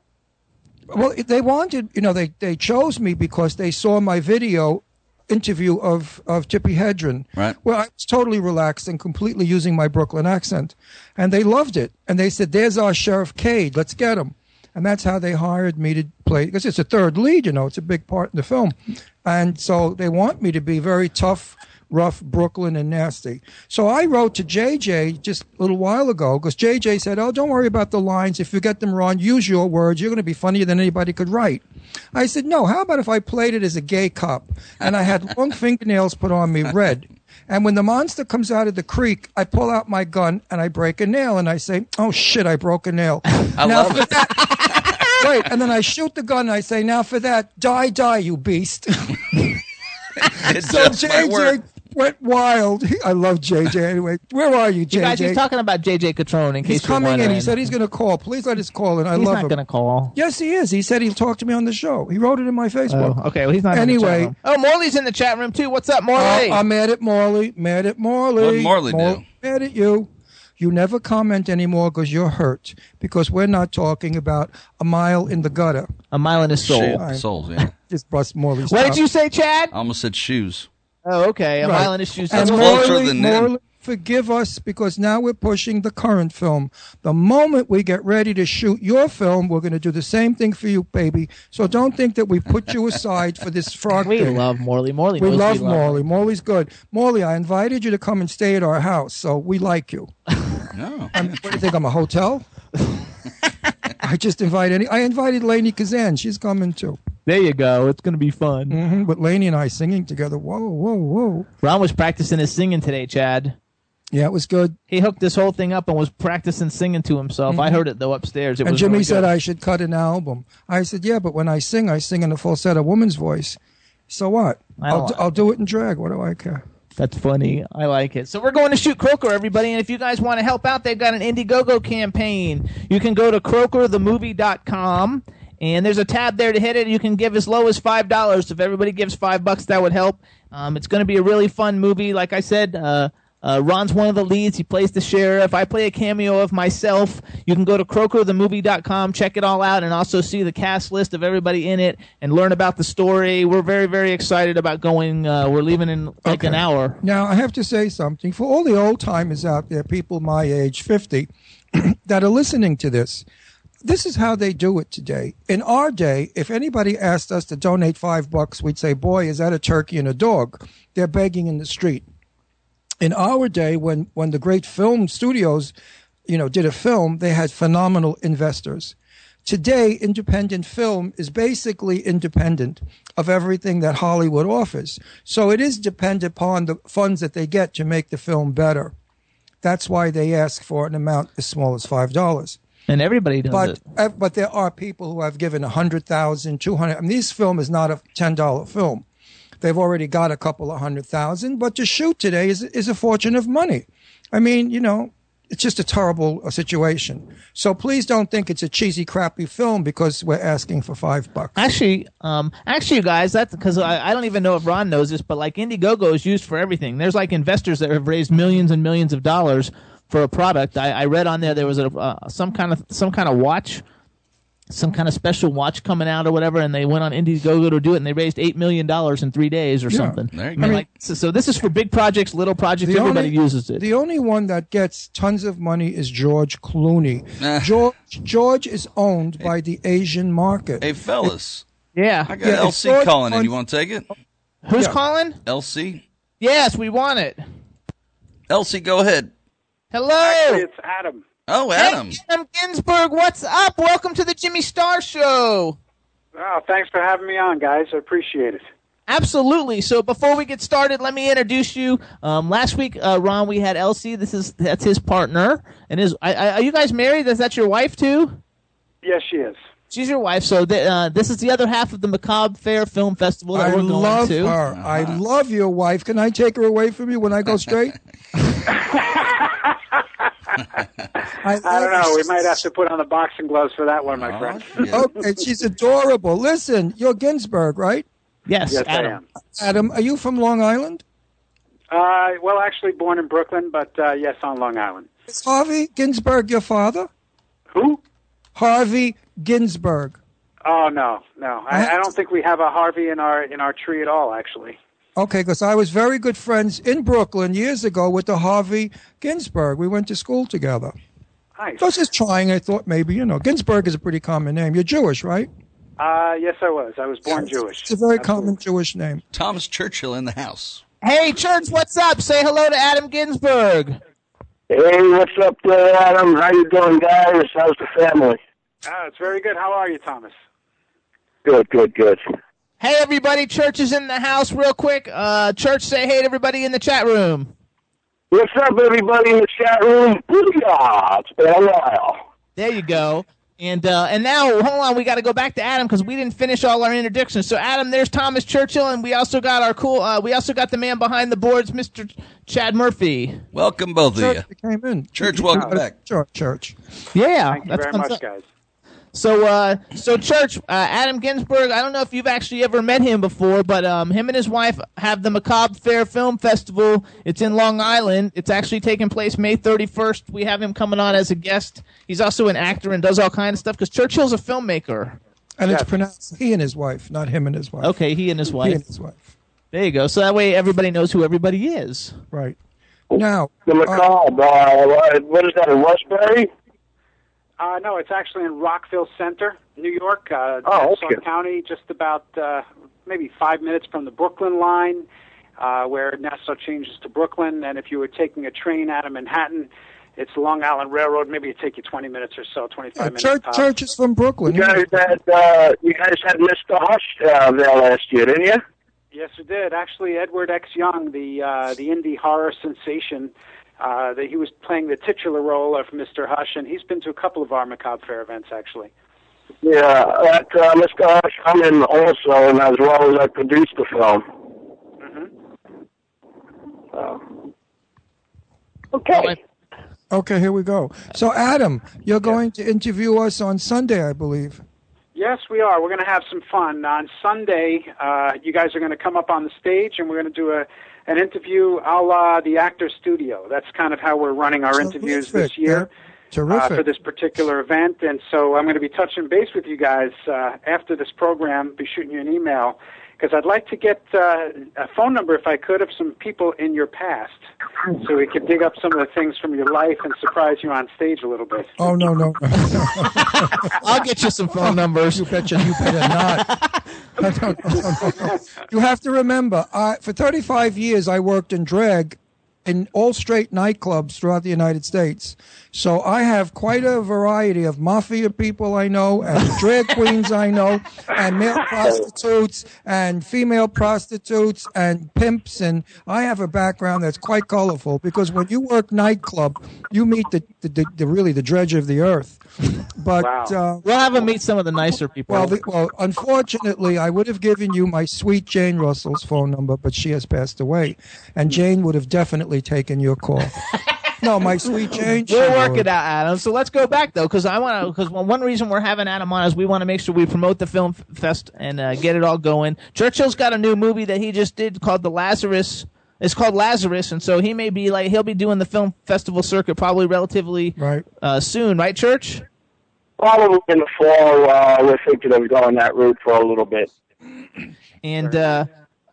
Well, they wanted, you know, they, they chose me because they saw my video interview of, of Tippi Hedren.
Right.
Well, I was totally relaxed and completely using my Brooklyn accent. And they loved it. And they said, there's our Sheriff Cade. Let's get him. And that's how they hired me to play, because it's a third lead, you know, it's a big part in the film. And so they want me to be very tough, rough, Brooklyn, and nasty. So I wrote to JJ just a little while ago, because JJ said, oh, don't worry about the lines. If you get them wrong, use your words. You're going to be funnier than anybody could write. I said, no, how about if I played it as a gay cop? And I had long fingernails put on me red. And when the monster comes out of the creek, I pull out my gun and I break a nail and I say, oh shit, I broke a nail.
I
now
love
for
it.
that, wait, and then I shoot the gun and I say, now for that, die, die, you beast. So JJ. Went wild. I love JJ anyway. Where are you, JJ?
You guys, he's talking about JJ Catrone in case
He's
you're
coming in. He said he's going to call. Please let us call in. I
He's
love
not
him.
going to call.
Yes, he is. He said he'll talk to me on the show. He wrote it in my Facebook.
Oh, okay, well, he's not in the chat
Anyway,
room. Oh, Morley's in the chat room too. What's up, Morley?
Uh, I'm mad at Morley. Mad at Morley.
What'd Morley do?
Mad at you. You never comment anymore because you're hurt. Because we're not talking about a mile in the gutter.
a mile in his soul.
Shit, souls, yeah.
Just bust Morley's
What did you say, Chad?
I almost said shoes.
Oh, okay. A
Right.
mile in his shoes.
And
That's closer
Morley,
than them.
Morley, forgive us because now we're pushing the current film. The moment we get ready to shoot your film, we're going to do the same thing for you, baby. So don't think that we put you aside for this frog
we
thing.
love Morley. Morley.
We love
we
Morley. Morley's good. Morley, I invited you to come and stay at our house, so we like you.
No.
I'm, what do you think? I'm a hotel? I just invite any. I invited Lainie Kazan. She's coming too.
There you go. It's gonna be fun.
hmm With Lainie and I singing together. Whoa, whoa, whoa.
Ron was practicing his singing today, Chad.
Yeah, it was good.
He hooked this whole thing up and was practicing singing to himself. I
Mhm.
heard it though upstairs. It
and
was
Jimmy
really
said. I should cut an album. I said, yeah, but when I sing, I sing in a falsetto woman's voice. So what?
I
I'll, I'll do it in drag. What do I care?
That's funny. I like it. So we're going to shoot Croaker, everybody. And if you guys want to help out, they've got an Indiegogo campaign. You can go to croakerthemovie.com and there's a tab there to hit it. You can give as low as five dollars. If everybody gives five bucks, that would help. Um, it's going to be a really fun movie. Like I said, uh, uh, Ron's one of the leads. He plays the sheriff. I play a cameo of myself. You can go to croakerthemovie.com, check it all out, and also see the cast list of everybody in it and learn about the story. We're very, very excited about going. Uh, we're leaving in like an hour.
Now, I have to say something for all the old timers out there, people my age, 50, that are listening to this. This is how they do it today. In our day, if anybody asked us to donate five bucks, we'd say, Boy, is that a turkey and a dog? They're begging in the street. In our day, when, when the great film studios, you know, did a film, they had phenomenal investors. Today, independent film is basically independent of everything that Hollywood offers. So it is dependent upon the funds that they get to make the film better. That's why they ask for an amount as small as five dollars.
And everybody does
But
it.
uh, but there are people who have given a hundred thousand, two hundred. I mean, this film is not a ten dollar film. They've already got a couple of hundred thousand, but to shoot today is is a fortune of money. I mean, you know, it's just a terrible uh, situation. So please don't think it's a cheesy, crappy film because we're asking for five bucks.
Actually, um, actually, you guys, that's because I, I don't even know if Ron knows this, but like Indiegogo is used for everything. There's like investors that have raised millions and millions of dollars for a product. I, I read on there there was a uh, some kind of some kind of watch, some kind of special watch coming out or whatever, and they went on Indiegogo to do it, and they raised eight million dollars in three days or
Yeah.
something.
There you
I
go.
mean,
I mean-
like, so, so this is for big projects, little projects.
The
everybody
only-
uses it.
The only one that gets tons of money is George Clooney. George George is owned by the Asian market.
Hey, fellas.
Yeah.
I got
Yeah,
LC
George
calling in. You want to take it?
Who's calling?
LC?
Yes, we want it.
LC, go ahead.
Hello.
Actually, it's Adam.
Oh, Adam.
Hey, Adam Ginsberg, what's up? Welcome to the Jimmy Star Show.
Oh, thanks for having me on, guys. I appreciate it.
Absolutely. So before we get started, let me introduce you. Um, last week, uh, Ron, we had Elsie. This is that's his partner, and his. I, I, are you guys married? Is that your wife too?
Yes, she is.
She's your wife. So th- uh, this is the other half of the Macabre Faire Film Festival that
I
we're going
love
to.
her. I love your wife. Can I take her away from you when I go straight?
I, don't know. We might have to put on the boxing gloves for that one, my friend.
Okay, she's adorable. Listen, you're Ginsberg, right?
Yes,
Yes, I am.
Adam, are you from Long Island?
Uh, well, actually, born in Brooklyn, but uh, yes, on Long Island.
Is Harvey Ginsburg your father?
Who?
Harvey Ginsburg.
Oh no, no. I, I don't think we have a Harvey in our in our tree at all. Actually.
Okay, because I was very good friends in Brooklyn years ago with the Harvey Ginsburg. We went to school together.
Nice.
I was just trying. I thought maybe, you know, Ginsburg is a pretty common name. You're Jewish, right?
Uh, yes, I was. I was born Jewish.
It's a very common Jewish name.
Thomas Churchill in the house.
Hey, Church, what's up? Say hello to Adam Ginsberg.
Hey, what's up there, Adam? How you doing, guys? How's the family?
Ah, it's very good. How are you, Thomas?
Good, good, good.
Hey, everybody. Church is in the house. Real quick, uh, Church, say hey to everybody in the chat room.
What's up, everybody in the chat room? Booyah! It's been a while.
There you go. And uh, and now, hold on, we got to go back to Adam because we didn't finish all our introductions. So, Adam, there's Thomas Churchill, and we also got our cool. Uh, we also got the man behind the boards, Mr. Chad Murphy.
Welcome, both of you.
Came in.
Church, welcome back.
Church, church.
Yeah,
Thank you
that's
very much,
up.
guys.
So, uh, so Church, uh, Adam Ginsberg. I don't know if you've actually ever met him before, but um, him and his wife have the Macabre Faire Film Festival. It's in Long Island. It's actually taking place May 31st. We have him coming on as a guest. He's also an actor and does all kind of stuff because Churchill's a filmmaker.
And it's pronounced he and his wife, not him and his wife.
Okay, he and his wife.
He and his wife.
There you go. So that way everybody knows who everybody is.
Right. Now,
The macabre. Uh, what is that in Westbury?
Uh, no, it's actually in Rockville Centre, New York, uh,
Oh,
Nassau
okay.
County, just about uh, maybe five minutes from the Brooklyn line, uh, where Nassau changes to Brooklyn. And if you were taking a train out of Manhattan, It's Long Island Railroad. Maybe it take you 20 minutes or so, 25 minutes.
Church,
tops.
Church is from Brooklyn.
You guys had uh, you guys had Mr. Hush uh, there last year, didn't you?
Yes, we did. Actually, Edward X. Young, the uh, the indie horror sensation, uh, that he was playing the titular role of Mr. Hush, and he's been to a couple of our Macabre Faire events, actually.
Yeah, at uh, Mr. Hush, I'm in also, and as well as I produced the film. So. Okay.
Okay, here we go. So, Adam, you're going to interview us on Sunday, I believe.
Yes, we are. We're going to have some fun on Sunday. Uh, you guys are going to come up on the stage, and we're going to do a an interview a la the Actor Studio. That's kind of how we're running our interviews this year.
Terrific.
uh, for this particular event. And so I'm going to be touching base with you guys uh, after this program, be shooting you an email, because I'd like to get uh, a phone number, if I could, of some people in your past, so we could dig up some of the things from your life and surprise you on stage a little bit.
Oh no no!
I'll get you some phone numbers.
You betcha. You better not. You have to remember, I, for 35 years, I worked in drag in all straight nightclubs throughout the United States. So I have quite a variety of mafia people I know, and drag queens I know, and male prostitutes, and female prostitutes, and pimps. And I have a background that's quite colorful because when you work nightclub, you meet the, the, the, the really the dredge of the earth. But uh,
We'll have him meet some of the nicer people.
well, the, well, unfortunately, I would have given you my sweet Jane Russell's phone number, but she has passed away, and Jane would have definitely taken your call. no, my sweet Jane. she
We'll work it out, Adam. So let's go back though, because I want to. Because one reason we're having Adam on is we want to make sure we promote the film fest and uh, get it all going. Churchill's got a new movie that he just did called The Lazarus. It's called Lazarus, and so he may be like he'll be doing the film festival circuit probably relatively
right
uh, soon, right, Church?
Probably in the fall, uh, we're thinking of going that route for a little bit.
and uh,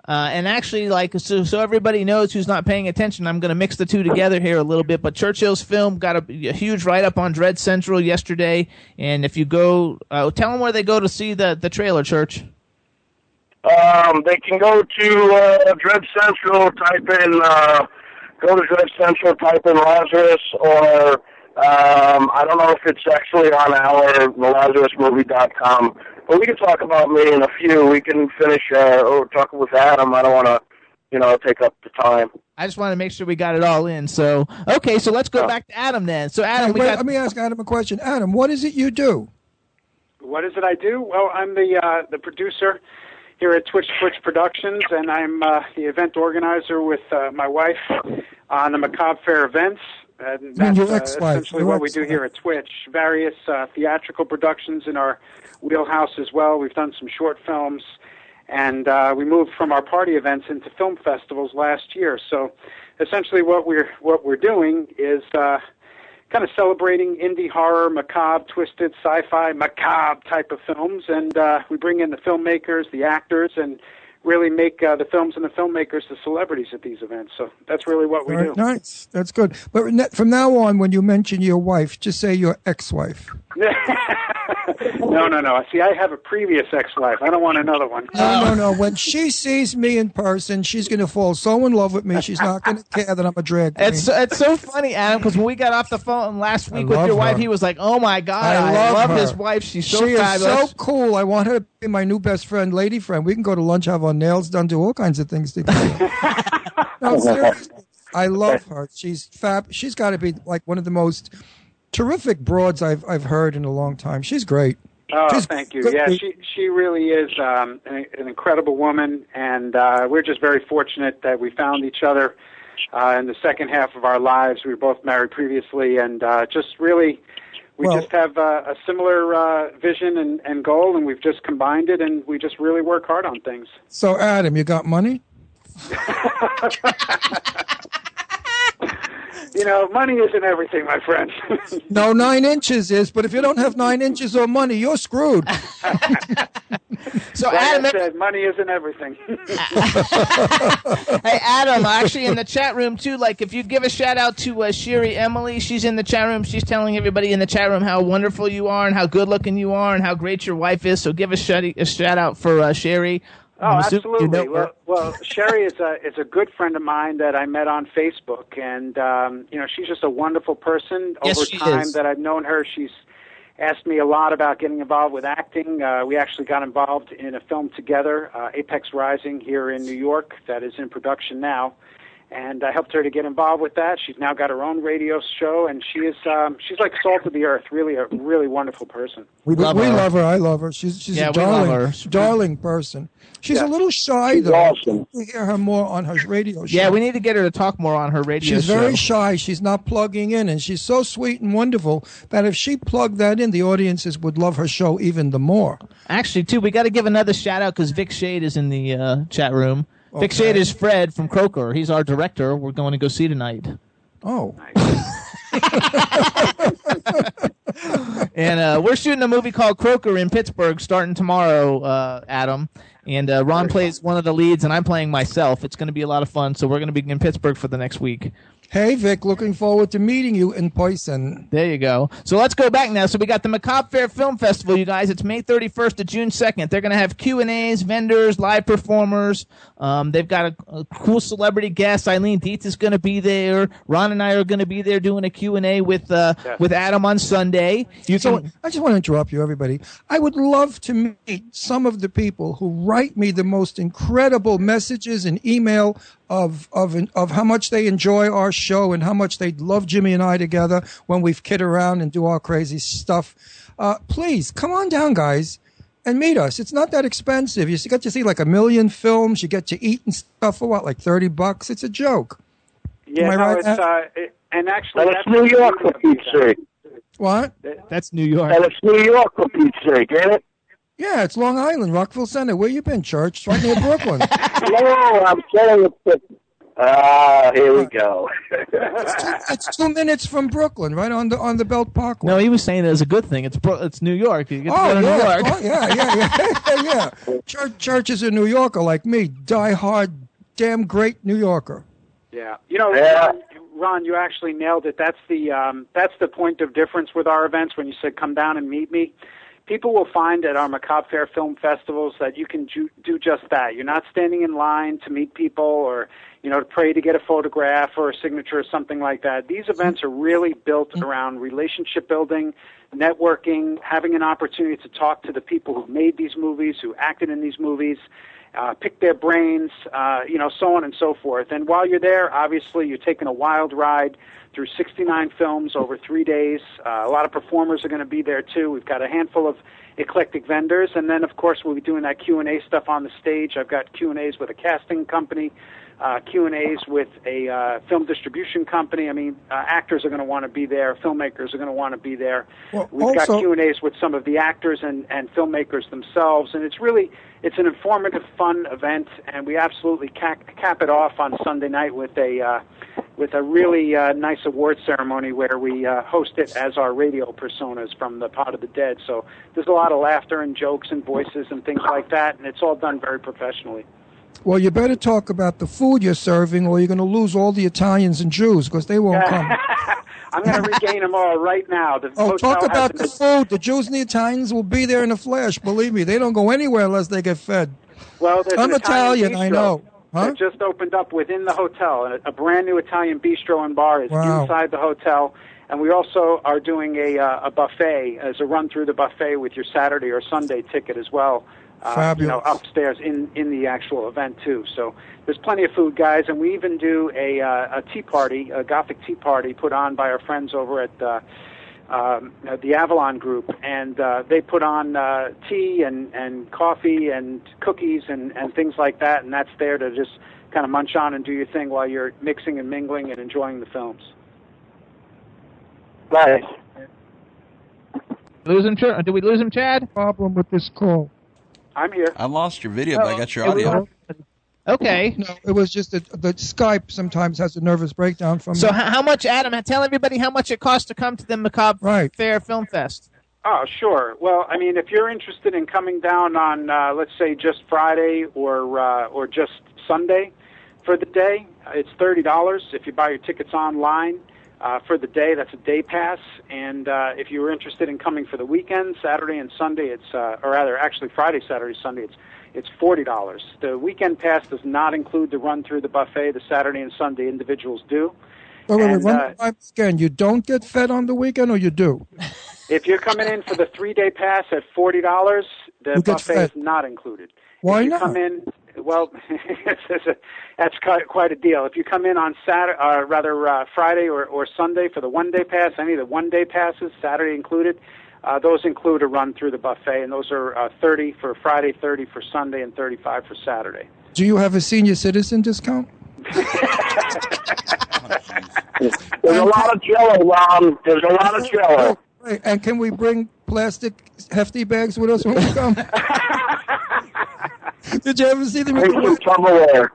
uh, and actually, like so, so everybody knows who's not paying attention. I'm going to mix the two together here a little bit. But Churchill's film got a, a huge write up on Dread Central yesterday, and if you go, uh, tell them where they go to see the the trailer. Church.
Um, they can go to uh, Dread Central, type in, uh, go to Dread Central, type in Lazarus, or um, I don't know if it's actually on our LazarusMovie.com. But we can talk about me in a few. We can finish uh, or talk with Adam. I don't want to, you know, take up the time.
I just want to make sure we got it all in. So okay, so let's go back to Adam then. So Adam,
Hey,
we
wait,
got
let me ask Adam a question. Adam, what is it you do?
What is it I do? Well, I'm the uh, the producer here at Twitch Twitch Productions, and I'm uh, the event organizer with uh, my wife on the Macabre Faire events. And
mean
that's
your
uh, essentially what we do here at Twitch. Various uh, theatrical productions in our wheelhouse as well. We've done some short films, and uh, we moved from our party events into film festivals last year. So, essentially, what we're what we're doing is. Uh, kind of celebrating indie horror, macabre, twisted, sci-fi, macabre type of films, and uh, we bring in the filmmakers, the actors, and really make uh, the films and the filmmakers the celebrities at these events. So that's really what we
Very
do.
nice. That's good. But from now on, when you mention your wife, just say your ex-wife.
no, no, no. See, I have a previous ex-wife. I don't want another one.
No, no, no. When she sees me in person, she's going to fall so in love with me. She's not going to care that I'm a drag queen.
It's it's so funny, Adam, because when we got off the phone last week with
love
your wife, he was like, "Oh my god, I,
I love, her.
his wife. She's so
she
fabulous."
is so cool. I want her to be my new best friend, lady friend. We can go to lunch, have our nails done, do all kinds of things together. no, seriously. I love her. She's fab. She's got to be like one of the most terrific broads I've I've heard in a long time. She's great.
Oh,
She's
thank you.
good-
Yeah, she she really is um, an, an incredible woman, and uh, we're just very fortunate that we found each other uh, in the second half of our lives. We were both married previously, and uh, just really, we
Well-
just have uh, a similar uh, vision and, and goal, and we've just combined it, and we just really work hard on things.
So, Adam, you got money?
You know, money isn't everything, my friend.
No, nine inches is. But if you don't have nine inches or money, you're screwed.
so,
like
Adam,
I said, money isn't everything.
hey Adam, actually in the chat room too. Like if you give a shout out to uh, Sherry Emily, she's in the chat room. She's telling everybody in the chat room how wonderful you are and how good looking you are and how great your wife is. So give a shout a shout out for uh, Sherry.
Oh,
I'm you
absolutely.
know
well, well, Sherry is a is a good friend of mine that I met on Facebook, and um, you know she's just a wonderful person.
Yes,
Over
she
time
is.
that I've known her, she's asked me a lot about getting involved with acting. Uh, we actually got involved in a film together, uh, Apex Rising, here in New York, that is in production now. And I helped her to get involved with that. She's now got her own radio show, and she is um, she's like salt of the earth. Really, a really wonderful person.
We, we love her. I love her. She's she's
Yeah,
a darling,
her.
darling person. She's
Yeah.
a little shy
She's
though.
awesome.
We hear her more on her radio show.
Yeah, we need to get her to talk more on her radio
She's
show.
very shy. She's not plugging in, and she's so sweet and wonderful that if she plugged that in, the audiences would love her show even the more.
Actually, too, we got to give another shout out because Vic Shade is in the uh, chat room. Vic
Okay.
Shade is Fred from Croaker. He's our director. We're going to go see tonight.
Oh.
and uh, we're shooting a movie called Croaker in Pittsburgh starting tomorrow, uh, Adam. And uh, Ron plays one of the leads, and I'm playing myself. It's going to be a lot of fun. So we're going to be in Pittsburgh for the next week.
Hey, Vic, looking forward to meeting you in person.
There you go. So let's go back now. So we got the Macabre Faire Film Festival, you guys. It's May 31st to June 2nd. They're going to have Q and A's, vendors, live performers. Um, they've got a, a cool celebrity guest. Eileen Dietz is going to be there. Ron and I are going to be there doing a Q and A with uh, with Adam on Sunday. You
So
can.
I just want to interrupt you, everybody. I would love to meet some of the people who write me the most incredible messages and email of of of how much they enjoy our show and how much they love Jimmy and I together when we kid around and do our crazy stuff. Uh, please come on down, guys. And meet us. It's not that expensive. You get to see like a million films. You get to eat and stuff for what, like thirty bucks. It's a joke.
Yeah,
Am I
no,
right,
it's uh, it, and actually
And
that's
it's New York for Pete's sake.
What?
That's New York.
And it's New York for Pete's sake, ain't it?
Yeah, it's Long Island, Rockville Centre. Where you been, Church? It's right near Brooklyn.
no, I'm telling you. that- Ah, here we go.
it's two minutes from Brooklyn, right on the on the Belt Parkway.
No, he was saying it as a good thing. It's Bro- it's New York. You get to
Oh
go to
yeah,
New York.
oh, yeah, yeah, yeah, yeah. Church, Church is a New Yorker like me, die hard, damn great New Yorker.
Yeah, you know,
Yeah.
Ron, Ron, you actually nailed it. That's the um, that's the point of difference with our events. When you said come down and meet me, people will find at our Macabre Faire film festivals that you can ju- do just that. You're not standing in line to meet people or you know to pray to get a photograph or a signature or something like that. These events are really built mm-hmm. around relationship building. Networking, having an opportunity to talk to the people who made these movies, who acted in these movies, uh, pick their brains, uh, you know, so on and so forth. And while you're there, obviously, you're taking a wild ride through 69 films over three days. Uh, a lot of performers are going to be there too. We've got a handful of eclectic vendors, and then of course we'll be doing that Q and A stuff on the stage. I've got Q and A's with a casting company. Uh, Q and A's with a uh, film distribution company. I mean, uh, actors are going to want to be there. Filmmakers are going to want to be there.
Well,
We've got Q and A's with some of the actors and, and filmmakers themselves, and it's really it's an informative, fun event, and we absolutely cap, cap it off on Sunday night with a uh, with a really uh, nice award ceremony where we uh, host it as our radio personas from the Pod of the Dead. So there's a lot of laughter and jokes and voices and things like that, and it's all done very professionally.
Well, you better talk about the food you're serving, or you're going to lose all the Italians and Jews because they won't come.
I'm going to regain them all right now. The
Oh, talk about the food. The Jews and the Italians will be there in a flash. Believe me, they don't go anywhere unless they get fed.
Well,
I'm
an Italian,
Italian, I know. Huh?
That just opened up within the hotel. A, a brand new Italian bistro and bar is
Wow.
inside the hotel. And we also are doing a, uh, a buffet as a run through the buffet with your Saturday or Sunday ticket as well. Uh, you know, upstairs in in the actual event too. So there's plenty of food, guys, and we even do a uh, a tea party, a Gothic tea party put on by our friends over at uh, um, uh, the Avalon Group, and uh, they put on uh, tea and, and coffee and cookies and, and things like that, and that's there to just kind of munch on and do your thing while you're mixing and mingling and enjoying the films.
Nice.
Lose him, Ch- did we lose him, Chad?
Problem with this call.
I'm here.
I lost your video, but I got your audio.
Okay.
No, it was just that the Skype sometimes has a nervous breakdown from.
So how, how much, Adam? Tell everybody how much it costs to come to the Macabre Faire Film Fest.
Oh, sure. Well, I mean, if you're interested in coming down on, uh, let's say, just Friday or uh, or just Sunday for the day, uh, it's thirty dollars. If you buy your tickets online uh, for the day, that's a day pass. And uh, if you were interested in coming for the weekend, Saturday and Sunday, it's uh, or rather, actually Friday, Saturday, Sunday, it's it's forty dollars. The weekend pass does not include the run through the buffet. The Saturday and Sunday individuals do.
Wait, wait, wait,
And,
run
uh,
again. You don't get fed on the weekend, or you do?
If you're coming in for the three day pass at forty dollars, the buffet
fed.
is not included.
Why
if you
not?
come in, well, that's, quite, quite a deal. If you come in on Saturday, uh, rather uh, Friday or, or Sunday for the one day pass, any of the one day passes, Saturday included, uh, those include a run through the buffet, and those are uh, thirty for Friday, thirty for Sunday, and thirty five for Saturday.
Do you have a senior citizen discount?
There's a lot of jello, Ron. There's a lot of jello.
Right, and can we bring plastic hefty bags with us when we come? Did you ever see them? the
Tupperware.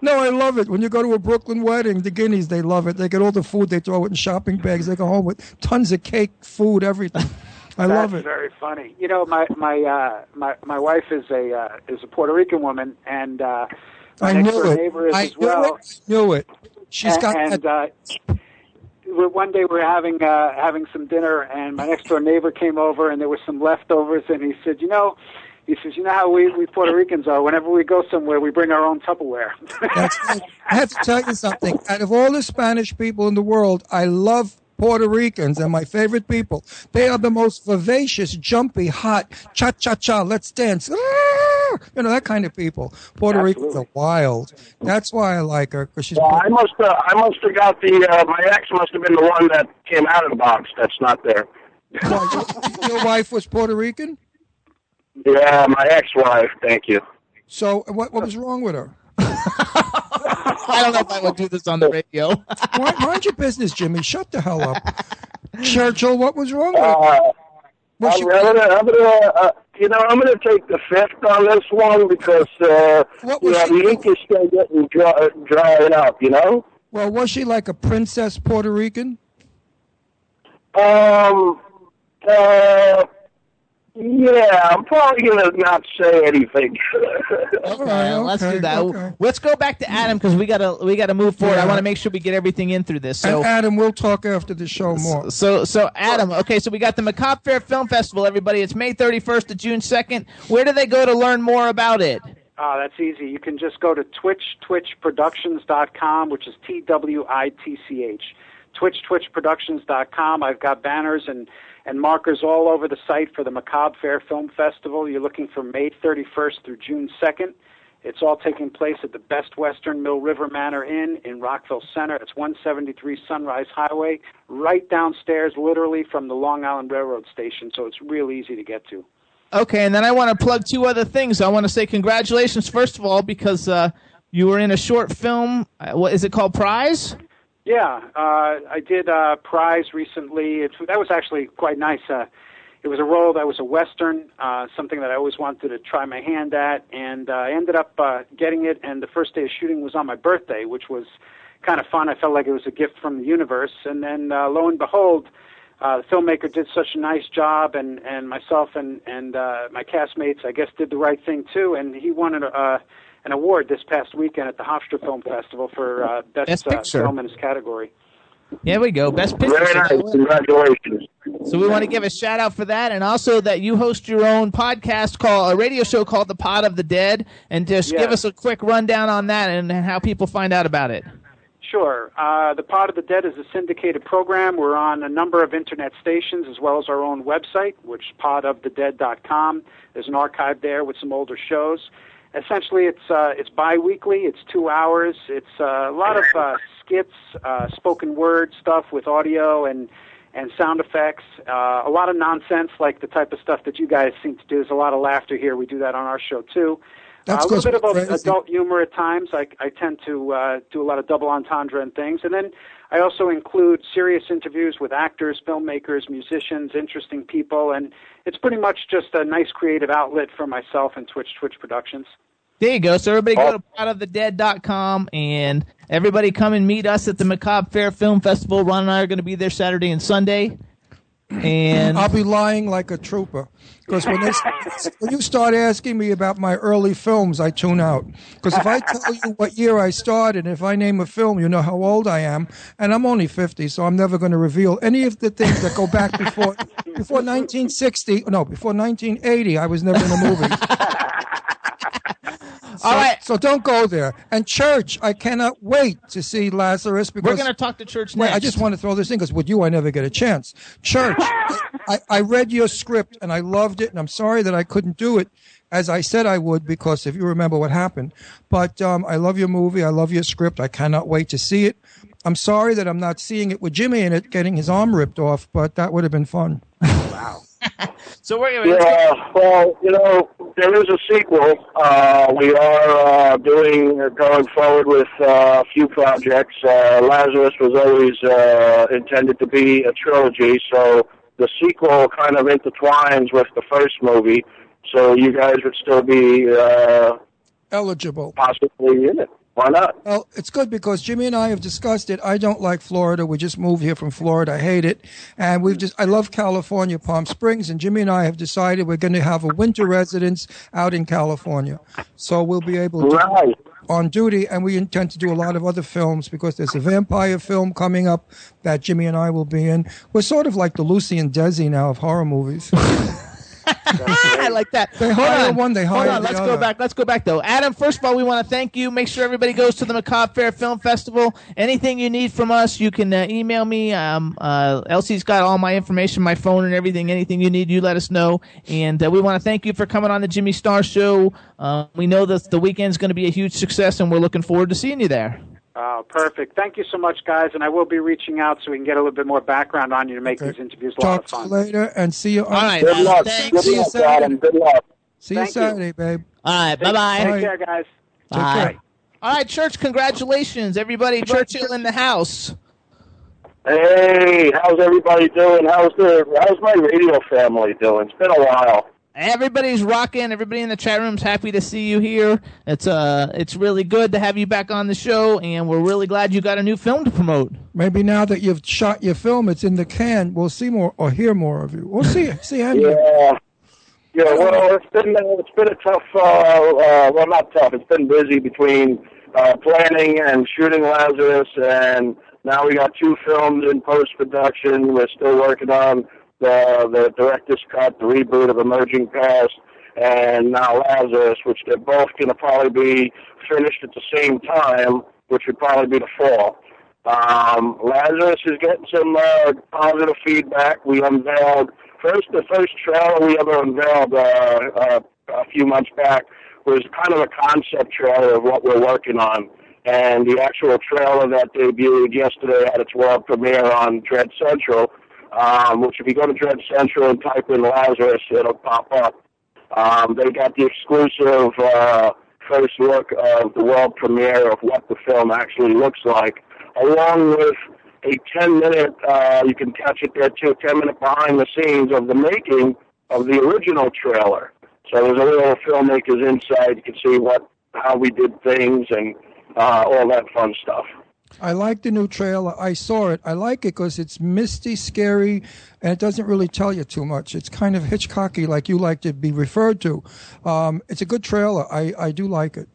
No, I love it. When you go to a Brooklyn wedding, the Guineas, they love it. They get all the food, they throw it in shopping bags. They go home with tons of cake, food, everything. I
That's
love it.
Very funny. You know, my my uh, my my wife is a uh, is a Puerto Rican woman, and uh, my
I
next
knew
door
it.
neighbor is
I
as well.
it. I knew it. She's
and,
got
and uh, we- one day we're having uh, having some dinner, and my next door neighbor came over, and there was some leftovers, and he said, you know. He says, "You know how we, we Puerto Ricans are. Whenever we go somewhere, we bring our own Tupperware."
That's right. I have to tell you something. Out of all the Spanish people in the world, I love Puerto Ricans and my favorite people. They are the most vivacious, jumpy, hot, cha cha cha, let's dance. Ah! You know, that kind of people. Puerto Ricans are wild. That's why I like her, because she's.
Well, I must uh, I must have got the uh, my ex must have been the one that came out of the box. That's not there.
Your wife was Puerto Rican?
Yeah, my ex-wife. Thank you.
So what, what was wrong with her?
I don't know if I would do this on the radio.
Mind, mind your business, Jimmy. Shut the hell up. Churchill, what was wrong with her?
Uh, I'm,
she-
gonna, I'm gonna, uh, you know, I'm gonna take the fifth on this one because uh, you
was
know
she-
the ink is still getting dry, drying up. You know.
Well, was she like a princess Puerto Rican?
Um. Uh. Yeah, I'm probably gonna not say anything.
Okay, let's do that. Let's go back to Adam because we gotta we gotta move forward. I want to make sure we get everything in through this. So
and Adam, we'll talk after the show more.
So, so Adam, okay, so we got the Macabre Faire Film Festival, everybody. It's May 31st to June 2nd. Where do they go to learn more about it?
Ah, that's easy. You can just go to Twitch, twitchproductions.com, which is T W I T C H. Twitch, twitchproductions.com. I've got banners and, and markers all over the site for the Macabre Faire Film Festival. You're looking for May 31st through June 2nd. It's all taking place at the Best Western Mill River Manor Inn in Rockville Centre. It's 173 Sunrise Highway, right downstairs, literally from the Long Island Railroad Station, so it's real easy to get to.
Okay, and then I want to plug two other things. I want to say congratulations, first of all, because uh, you were in a short film. Uh, what is it called? Prize?
Yeah, uh, I did uh, Prize recently. It, that was actually quite nice. Uh, it was a role that was a western, uh, something that I always wanted to try my hand at, and uh, I ended up uh, getting it. And the first day of shooting was on my birthday, which was kind of fun. I felt like it was a gift from the universe. And then, uh, lo and behold, uh, the filmmaker did such a nice job, and and myself and and uh, my castmates, I guess, did the right thing too. And he won an, uh, an award this past weekend at the Hofstra Film Festival for uh, best,
Best
uh,
Picture.
film in his category.
There we go. Best picture.
Very nice. Congratulations.
So we want to give a shout out for that, and also that you host your own podcast called a radio show called The Pod of the Dead, and just
Yeah.
give us a quick rundown on that and how people find out about it.
Sure. Uh, the Pod of the Dead is a syndicated program. We're on a number of internet stations as well as our own website, which is podofthedead.com. There's an archive there with some older shows. Essentially, it's uh, it's biweekly. It's two hours. It's uh, a lot of uh, skits, uh, spoken word stuff with audio and and sound effects. Uh, a lot of nonsense, like the type of stuff that you guys seem to do. There's a lot of laughter here. We do that on our show too.
That's
uh, a little bit of
crazy.
adult humor at times. I, I tend to uh, do a lot of double entendre and things, and then I also include serious interviews with actors, filmmakers, musicians, interesting people, and it's pretty much just a nice creative outlet for myself and Twitch Twitch Productions.
There you go. So everybody go oh. to podofthedead.com and everybody come and meet us at the Macabre Faire Film Festival. Ron and I are going to be there Saturday and Sunday. And
I'll be lying like a trooper because when, they, when you start asking me about my early films, I tune out. Because if I tell you what year I started, if I name a film, you know how old I am, and I'm only 50, so I'm never going to reveal any of the things that go back before before 1960. No, before 1980, I was never in a movie. So,
All right.
So don't go there. And church, I cannot wait to see Lazarus because
We're going to talk to church
Wait,
next.
I just want to throw this in because with you, I never get a chance. Church, I, I read your script and I loved it, and I'm sorry that I couldn't do it as I said I would because if you remember what happened. But um, I love your movie. I love your script. I cannot wait to see it. I'm sorry that I'm not seeing it with Jimmy in it, getting his arm ripped off, but that would have been fun.
So we're
Yeah, well, you know, there is a sequel. Uh, we are uh, doing, uh, going forward with uh, a few projects. Uh, Lazarus was always uh, intended to be a trilogy, so the sequel kind of intertwines with the first movie. So you guys would still be uh,
Eligible.
possibly in it. Why not?
Well, it's good because Jimmy and I have discussed it. I don't like Florida. We just moved here from Florida. I hate it. And we've just, I love California, Palm Springs. And Jimmy and I have decided we're going to have a winter residence out in California. So we'll be able to,
Right.
on duty. And we intend to do a lot of other films because there's a vampire film coming up that Jimmy and I will be in. We're sort of like the Lucy and Desi now of horror movies.
I like that.
They
Hold
hire
on.
one, they
Hold on.
the
Let's
other.
go back. Let's go back though. Adam, first of all, we want to thank you. Make sure everybody goes to the Macabre Faire Film Festival. Anything you need from us, you can uh, email me. Um, uh, Elsie's got all my information, my phone, and everything. Anything you need, you let us know. And uh, we want to thank you for coming on the Jimmy Star Show. Uh, we know that the weekend's going to be a huge success, and we're looking forward to seeing you there.
Oh, perfect. Thank you so much, guys. And I will be reaching out so we can get a little bit more background on you to make these interviews a lot of fun.
later and see you on
All right,
Good
Adam,
luck.
thanks.
Good luck, Adam. Good luck.
See you
Thank you.
Saturday, babe.
All right. Bye bye.
Take care, guys.
Bye. All right, church. Congratulations, everybody. Churchill in the house.
Hey, how's everybody doing? How's the how's my radio family doing? It's been a while.
Everybody's rocking. Everybody in the chat room's happy to see you here. It's uh, it's really good to have you back on the show, and we're really glad you got a new film to promote.
Maybe now that you've shot your film, it's in the can. We'll see more or hear more of you. We'll see. see Andy.
Yeah. Yeah, well, it's been it's been a tough. Uh, uh, well, not tough. It's been busy between uh, planning and shooting Lazarus, and now we got two films in post production. We're still working on the the director's cut, the reboot of Emerging Past, and now Lazarus, which they're both going to probably be finished at the same time, which would probably be the fall. Um, Lazarus is getting some uh, positive feedback. We unveiled first the first trailer we ever unveiled uh, uh, a few months back was kind of a concept trailer of what we're working on. And the actual trailer that debuted yesterday had its world premiere on Dread Central, um, which if you go to Dread Central and type in Lazarus, it'll pop up. Um, they got the exclusive uh, first look of the world premiere of what the film actually looks like, along with a 10 minute, uh, you can catch it there too, 10 minute behind the scenes of the making of the original trailer. So there's a little filmmaker's insight. You can see what, how we did things and uh, all that fun stuff.
I like the new trailer. I saw it. I like it because it's misty, scary, and it doesn't really tell you too much. It's kind of Hitchcocky, like you like to be referred to. Um, it's a good trailer. I, I do like it.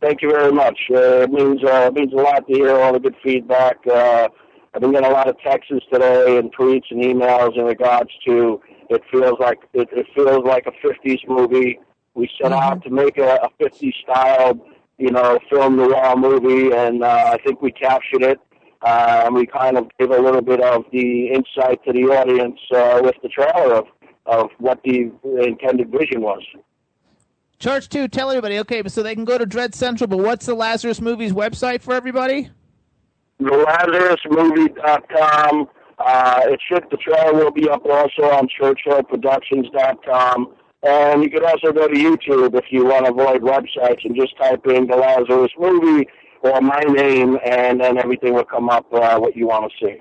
Thank you very much. Uh, it means uh, it means a lot to hear all the good feedback. Uh, I've been getting a lot of texts today and tweets and emails in regards to it feels like it, it feels like a 50s movie. We set out to make a, a 50s style, you know, film noir movie, and uh, I think we captured it. Uh, and we kind of gave a little bit of the insight to the audience uh, with the trailer of, of what the intended vision was.
Church two, Tell everybody. Okay, so they can go to Dread Central. But what's the Lazarus Movies website for everybody?
LazarusMovie.com. Uh, it should, the trailer will be up also on ChurchillProductions.com. And you can also go to YouTube if you want to avoid websites and just type in the Lazarus movie or my name, and then everything will come up uh, what you want to see.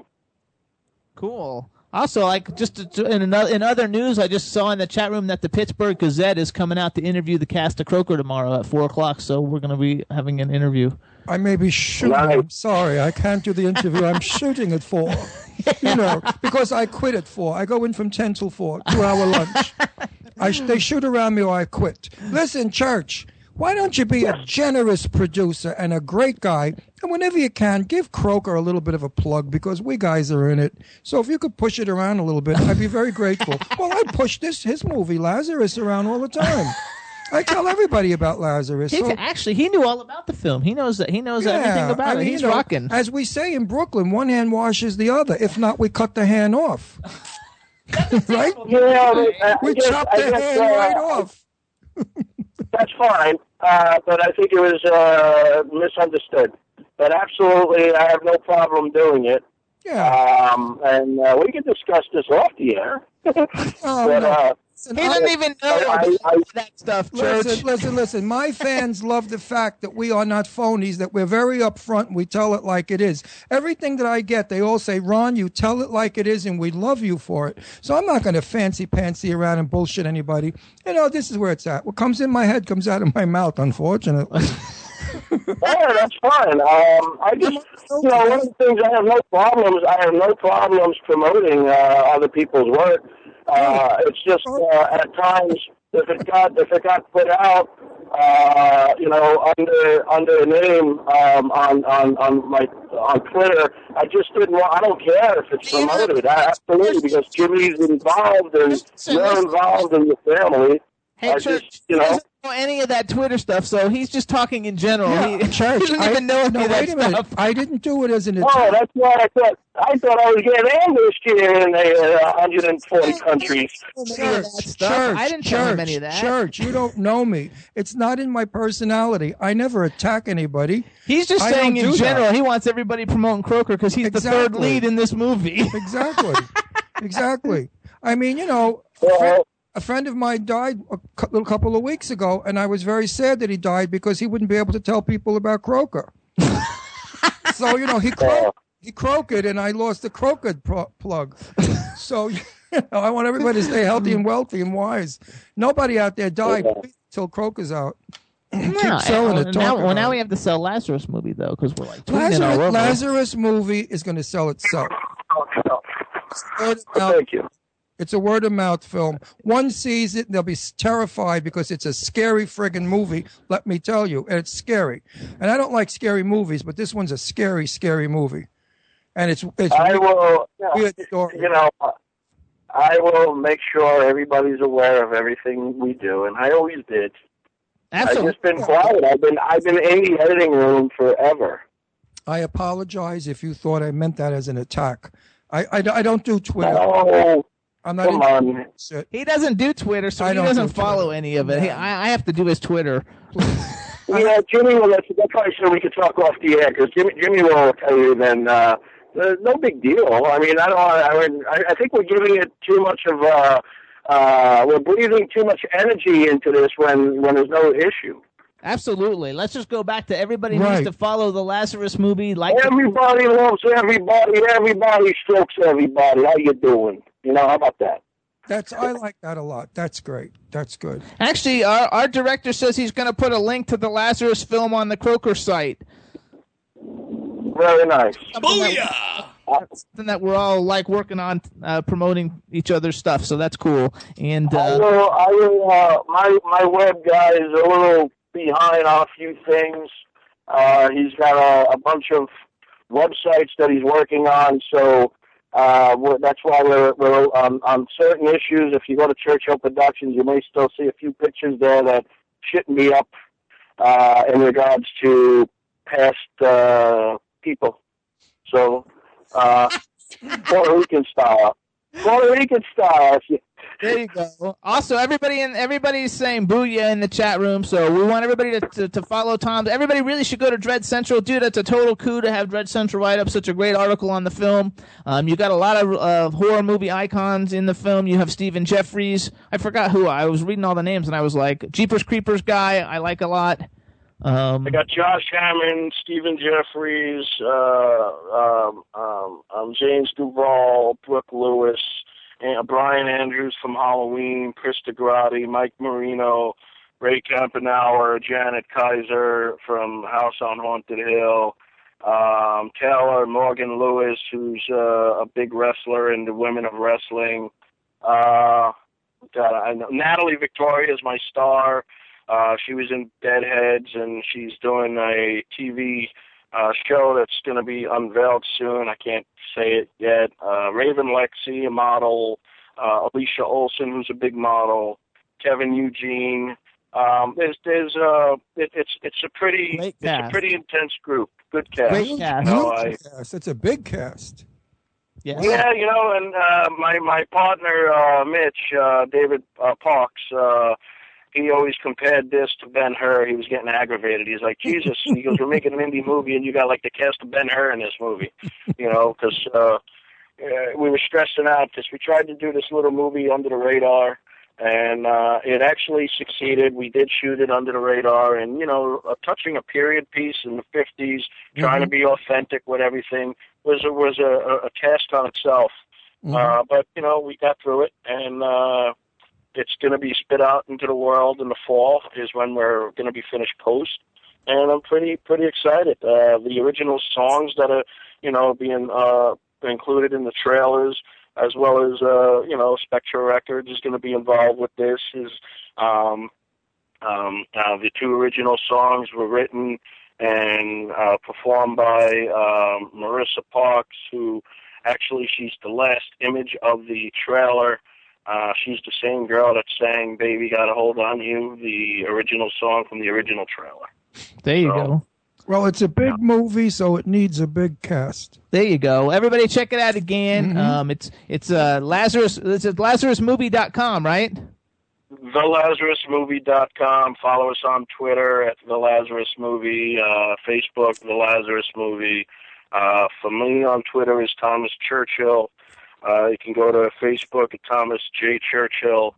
Cool. Also, like just to- to- in another, in other news, I just saw in the chat room that the Pittsburgh Gazette is coming out to interview the cast of Croaker tomorrow at four o'clock. So we're going to be having an interview.
I may be shooting. I'm sorry, I can't do the interview. I'm shooting at four. You know, because I quit at four. I go in from ten till four, two hour lunch. I they shoot around me or I quit. Listen, church. Why don't you be a generous producer and a great guy? And whenever you can, give Croaker a little bit of a plug because we guys are in it. So if you could push it around a little bit, I'd be very grateful. well, I push this his movie Lazarus around all the time. I tell everybody about Lazarus.
He,
so-
actually, he knew all about the film. He knows that. He knows everything about
I
it. He's
you know,
rocking.
As we say in Brooklyn, one hand washes the other. If not, we cut the hand off. right?
Yeah, but, uh,
we
I guess-
chop the
guess,
hand
uh,
right off.
That's fine, uh, but I think it was uh, misunderstood. But absolutely, I have no problem doing it.
Yeah.
Um, and uh, we can discuss this off the air.
Oh,
but,
no. Listen,
He doesn't even know
I, I,
that stuff, Church.
Listen, listen, listen. My fans love the fact that we are not phonies, that we're very upfront and we tell it like it is. Everything that I get, they all say, Ron, you tell it like it is and we love you for it. So I'm not going to fancy pantsy around and bullshit anybody. You know, this is where it's at. What comes in my head comes out of my mouth, unfortunately.
Yeah, that's fine. Um, I just, you know, one of the things I have no problems. I have no problems promoting uh, other people's work. Uh, it's just uh, at times if it got if it got put out, uh, you know, under under a name um, on on on my on Twitter, I just didn't. want I don't care if it's promoted. I, absolutely, because Jimmy's involved and you're involved in the family.
Hey,
I
Church,
just, you know.
Doesn't know any of that Twitter stuff, so he's just talking in general.
Yeah,
he,
church.
he doesn't
I-
even know any
no,
of that
wait a minute.
stuff.
I didn't do it as an attack.
Oh, that's why I thought I thought I was getting ambushed here in uh, 140 countries.
Church, church,
I didn't
church,
tell him any of that.
Church, you don't know me. It's not in my personality. I never attack anybody.
He's just
I
saying in
do that.
general, he wants everybody promoting Croaker because he's the third lead in this movie.
Exactly. exactly. I mean, you know, a friend, a friend of mine died a little couple of weeks ago, and I was very sad that he died because he wouldn't be able to tell people about Croaker. so you know, he cro- he croaked, and I lost the croaked pro- plug. So you know, I want everybody to stay healthy and wealthy and wise. Nobody out there died until Croaker's out. Selling it.
now, well, now
it.
we have to sell Lazarus movie though, because we're like
Lazarus. Lazarus movie is going to sell itself.
Thank you.
It's a word of mouth film. One sees it, and they'll be terrified because it's a scary friggin' movie. Let me tell you, and it's scary. And I don't like scary movies, but this one's a scary, scary movie. And it's it's
I will,
weird story.
you know, I will make sure everybody's aware of everything we do, and I always did. I've just been quiet. I've been I've been in the editing room forever.
I apologize if you thought I meant that as an attack. I I, I don't do Twitter.
Oh,
I'm not
come on.
shit.
He doesn't do Twitter, so
I
he doesn't
do
follow
Twitter.
any of it. He, I, I have to do his Twitter.
Yeah, Jimmy will let you. That's why I said we could talk off the air because Jimmy Jimmy will tell you. Then uh, there's no big deal. I mean, I don't. I mean, I, I think we're giving it too much of. Uh, uh, we're breathing too much energy into this when when there's no issue.
Absolutely. Let's just go back to everybody
Right.
needs to follow the Lazarus movie. Like the-
Everybody loves everybody. Everybody strokes everybody. How you doing? You know, how about that?
That's I like that a lot. That's great. That's good.
Actually, our, our director says he's going to put a link to the Lazarus film on the Croaker site.
Very nice.
Booyah! Something that we're all like working on uh, promoting each other's stuff, so that's cool. And
I
uh,
will. I will. Uh, my my web guy is a little behind on a few things. Uh, he's got a, a bunch of websites that he's working on, so uh, that's why we're, we're on, on certain issues. If you go to Churchill Productions, you may still see a few pictures there that shouldn't be up uh, in regards to past uh, people. So, uh, Puerto Rican style. Puerto Rican style. If you,
there you go. Also, everybody in everybody's saying booyah in the chat room, so we want everybody to, to, to follow Tom. Everybody really should go to Dread Central, dude. That's a total coup to have Dread Central write up such a great article on the film. Um, you got a lot of uh, horror movie icons in the film. You have Stephen Geoffreys. I forgot who. I was reading all the names and I was like, Jeepers Creepers guy. I like a lot. Um,
I got Josh Hammond, Stephen Geoffreys, uh, um, um, um, James Duval, Brooke Lewis, Brian Andrews from Halloween, Chris DeGrati, Mike Marino, Ray Campanauer, Janet Kaiser from House on Haunted Hill, um, Taylor Morgan Lewis, who's uh, a big wrestler in the Women of Wrestling. Uh, God, I know Natalie Victoria is my star. Uh, she was in Deadheads, and she's doing a TV uh, show that's going to be unveiled soon. I can't say it yet. Uh, Raven Lexi, a model. Uh, Alicia Olson, who's a big model. Kevin Eugene. Um, there's there's uh it, it's it's a pretty
Great
it's a pretty intense group. Good cast.
Great cast.
You know, I,
Yes, it's a big cast.
Yeah.
Yeah, you know, and uh, my my partner uh, Mitch uh, David uh, Parks, uh, he always compared this to Ben Hur. He was getting aggravated. He's like, Jesus, he goes, we're making an indie movie, and you got like the cast of Ben Hur in this movie, you know, because uh, uh, we were stressing out because we tried to do this little movie under the radar. And uh, it actually succeeded. We did shoot it under the radar, and you know, uh, touching a period piece in the '50s, trying to
Mhm.
be authentic with everything was a, was a, a, a task on itself.
Mm-hmm.
Uh, but you know, we got through it, and uh, it's going to be spit out into the world in the fall. Is when we're going to be finished post, and I'm pretty pretty excited. Uh, the original songs that are you know being uh, included in the trailers, as well as uh, you know Spectra Records is going to be involved with this. Is um, um, uh, the two original songs were written and uh, performed by um, Marissa Parks, who actually she's the last image of the trailer. Uh, she's the same girl that sang "Baby Got a Hold on You," the original song from the original trailer.
There you go.
Well, it's a big movie, so it needs a big cast.
There you go. Everybody check it out again. Um, it's it's uh, Lazarus. It's at LazarusMovie.com, right?
TheLazarusMovie.com. Follow us on Twitter at The Lazarus Movie, uh, Facebook, The Lazarus Movie. Uh, for me on Twitter is Thomas Churchill. Uh, you can go to Facebook at Thomas J. Churchill.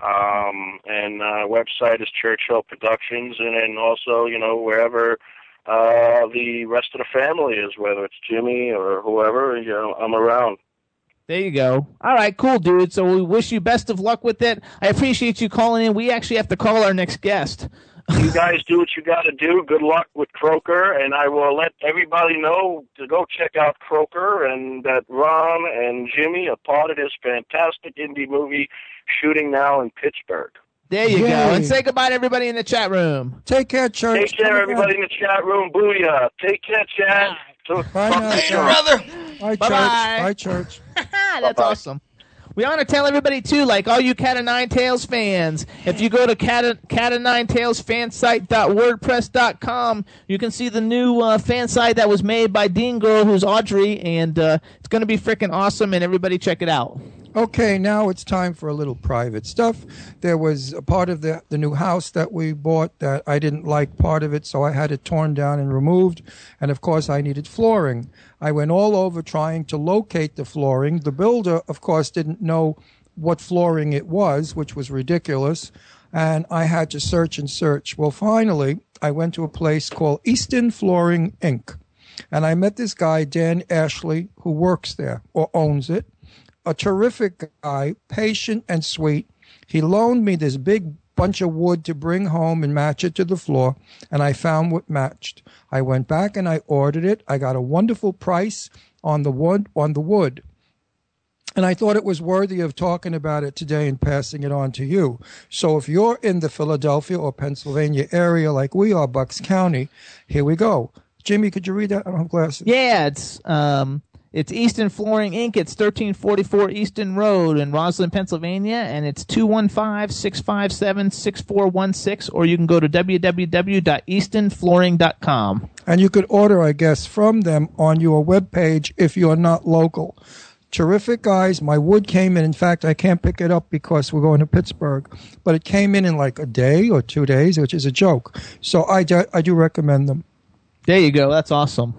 Um, and uh, website is Churchill Productions. And then also, you know, wherever uh, the rest of the family is, whether it's Jimmy or whoever, you know, I'm around.
There you go. All right, cool, dude. So we wish you best of luck with it. I appreciate you calling in. We actually have to call our next guest.
You guys do what you got to do. Good luck with Croaker, and I will let everybody know to go check out Croaker and that Ron and Jimmy are part of this fantastic indie movie shooting now in Pittsburgh.
There you go. And say goodbye to everybody in the chat room.
Take care, church.
Take care, everybody in the chat room. Booyah. Take care, Chad. So,
Bye
talk
now,
to you,
Chad.
brother.
Bye, church.
Bye-bye.
Bye, church.
That's awesome. We want to tell everybody too, like all you Cat of Nine Tails fans, if you go to cat cat of nine tails fansite.wordpress.com, you can see the new uh, fan site that was made by Dean Girl, who's Audrey, and uh, it's going to be freaking awesome. And everybody check it out.
Okay, now it's time for a little private stuff. There was a part of the, the new house that we bought that I didn't like part of it, so I had it torn down and removed. And of course, I needed flooring. I went all over trying to locate the flooring. The builder, of course, didn't know what flooring it was, which was ridiculous. And I had to search and search. Well, finally, I went to a place called Easton Flooring Inc. And I met this guy, Dan Ashley, who works there or owns it a terrific guy, patient and sweet. He loaned me this big bunch of wood to bring home and match it to the floor, and I found what matched. I went back and I ordered it. I got a wonderful price on the wood on the wood. And I thought it was worthy of talking about it today and passing it on to you. So if you're in the Philadelphia or Pennsylvania area like we are, Bucks County, here we go. Jimmy, could you read that? I don't have glasses.
Yeah, it's um, it's Easton Flooring Inc. It's 1344 Easton Road in Roslyn, Pennsylvania, and it's 215-657-6416, or you can go to www.eastonflooring.com.
And you could order, I guess, from them on your webpage if you're not local. Terrific guys. My wood came in. In fact, I can't pick it up because we're going to Pittsburgh, but it came in in like a day or two days, which is a joke. So I do, I do recommend them.
There you go. That's awesome.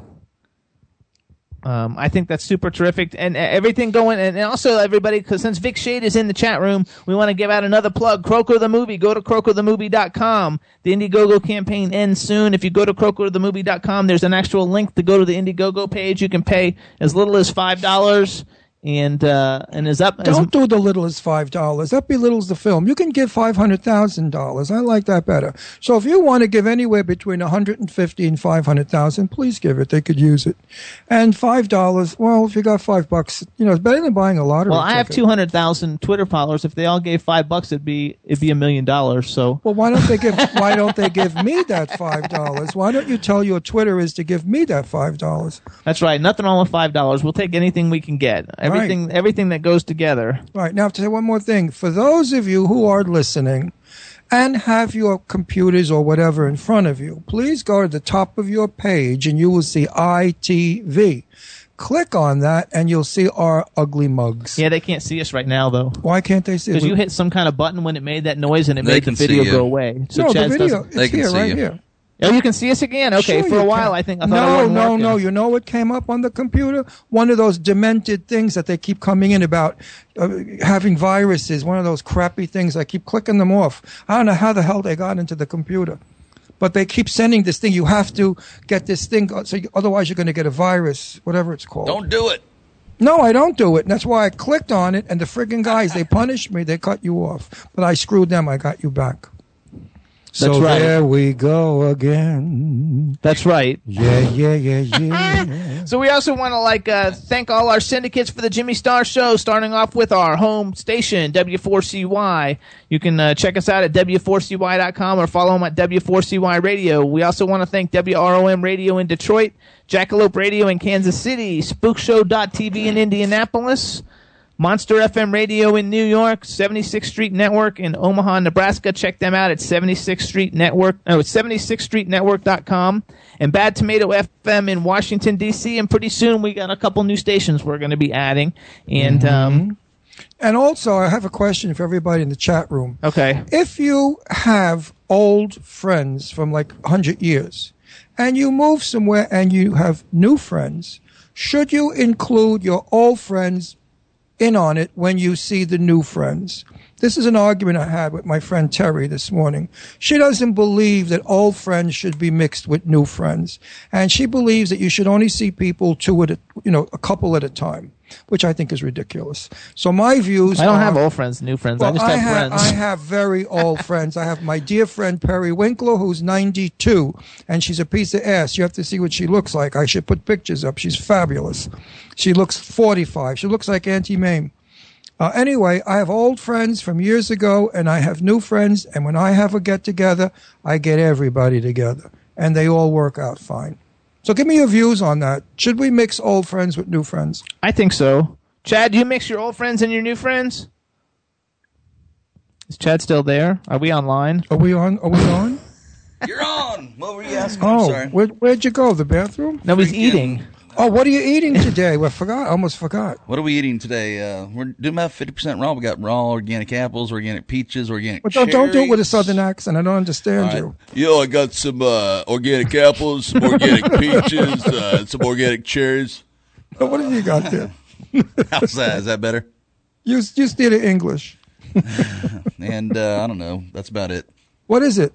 Um, I think that's super terrific, and uh, everything going, and also everybody, because since Vic Shade is in the chat room, we want to give out another plug. Croaker the movie. Go to croakerthemovie.com. The Indiegogo campaign ends soon. If you go to croakerthemovie.com, there's an actual link to go to the Indiegogo page. You can pay as little as five dollars, and uh, and is up.
Don't do the little as five dollars. That belittles the film. You can give five hundred thousand dollars. I like that better. So if you want to give anywhere between one hundred and fifty and five hundred thousand, please give it. They could use it. And five dollars. Well, if you got five bucks, you know, it's better than buying a lottery.
well, I have two hundred thousand Twitter followers. If they all gave five bucks, it'd be it'd be a million dollars. So
Well, why don't they give? why don't they give me that five dollars? Why don't you tell your Twitter is to give me that five dollars?
That's right. Nothing wrong with five dollars. We'll take anything we can get. Everything, everything that goes together.
Right now, I have to say one more thing, for those of you who are listening, and have your computers or whatever in front of you, please go to the top of your page and you will see ITV. Click on that and you'll see our ugly mugs.
Yeah, they can't see us right now though.
Why can't they see us?
Because you hit some kind of button when it made that noise and it
They
made the video go away. So
no, the video,
doesn't.
it's here, right
you.
here.
Oh, you can see us again. Okay,
Sure
for a while
can.
I think I thought
no,
wasn't
no,
working.
no. You know what came up on the computer? One of those demented things that they keep coming in about uh, having viruses. One of those crappy things. I keep clicking them off. I don't know how the hell they got into the computer, but they keep sending this thing. You have to get this thing, uh, so you, otherwise you're going to get a virus, whatever it's called.
Don't do it.
No, I don't do it. And that's why I clicked on it. And the friggin' guys, they punished me. They cut you off. But I screwed them. I got you back. So
That's right.
there we go again.
That's right.
Yeah, yeah, yeah, yeah.
So we also want to like uh, thank all our syndicates for the Jimmy Star Show, starting off with our home station W4CY. You can uh, check us out at W4CY.com or follow them at W4CY Radio. We also want to thank WROM Radio in Detroit, Jackalope Radio in Kansas City, SpookShow.tv in Indianapolis. Monster FM Radio in New York, 76th Street Network in Omaha, Nebraska. Check them out at 76th Street Network. No, it's 76thstreetnetwork.com. And Bad Tomato FM in Washington, D.C. And pretty soon we got a couple new stations we're going to be adding. And,
Mm-hmm.
um,
And also, I have a question for everybody in the chat room.
okay.
If you have old friends from like 100 years and you move somewhere and you have new friends, should you include your old friends in on it when you see the new friends? This is an argument I had with my friend Terry this morning. She doesn't believe that old friends should be mixed with new friends. And she believes that you should only see people two at a, you know, a couple at a time, which I think is ridiculous. So my views
I don't
are-
have old friends, new friends. I just have,
have,
friends.
I have very old friends. I have my dear friend Perry Winkler, who's 92, and she's a piece of ass. You have to see what she looks like. I should put pictures up. She's fabulous. She looks 45. She looks like Auntie Mame. Uh, anyway, I have old friends from years ago, and I have new friends. And when I have a get together, I get everybody together, and they all work out fine. So, give me your views on that. Should we mix old friends with new friends?
I think so. Chad, do you mix your old friends and your new friends? Is Chad still there? Are we online?
Are we on? Are we on?
You're on. What were you asking? I'm
Oh,
sorry.
where, where'd you go? The bathroom?
No, he's eating.
Oh, what are you eating today? I forgot. Almost forgot.
What are we eating today? Uh, we're doing about fifty percent raw. We got raw organic apples, organic peaches, organic.
But don't, don't do it with a southern accent. I don't understand
right.
you.
Yo, I got some uh, organic apples, some organic peaches, uh, some organic cherries.
But what have you got there?
How's that? Is that better?
You you steer the English.
And uh, I don't know. That's about it.
What is it?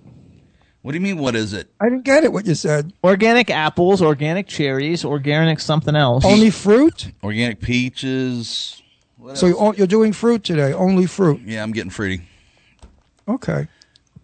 What do you mean? What is it?
I didn't get it. What you said?
Organic apples, organic cherries, organic something else.
Only fruit.
Organic peaches. What
So
else?
you're, you're doing fruit today. Only fruit.
yeah, I'm getting fruity.
Okay.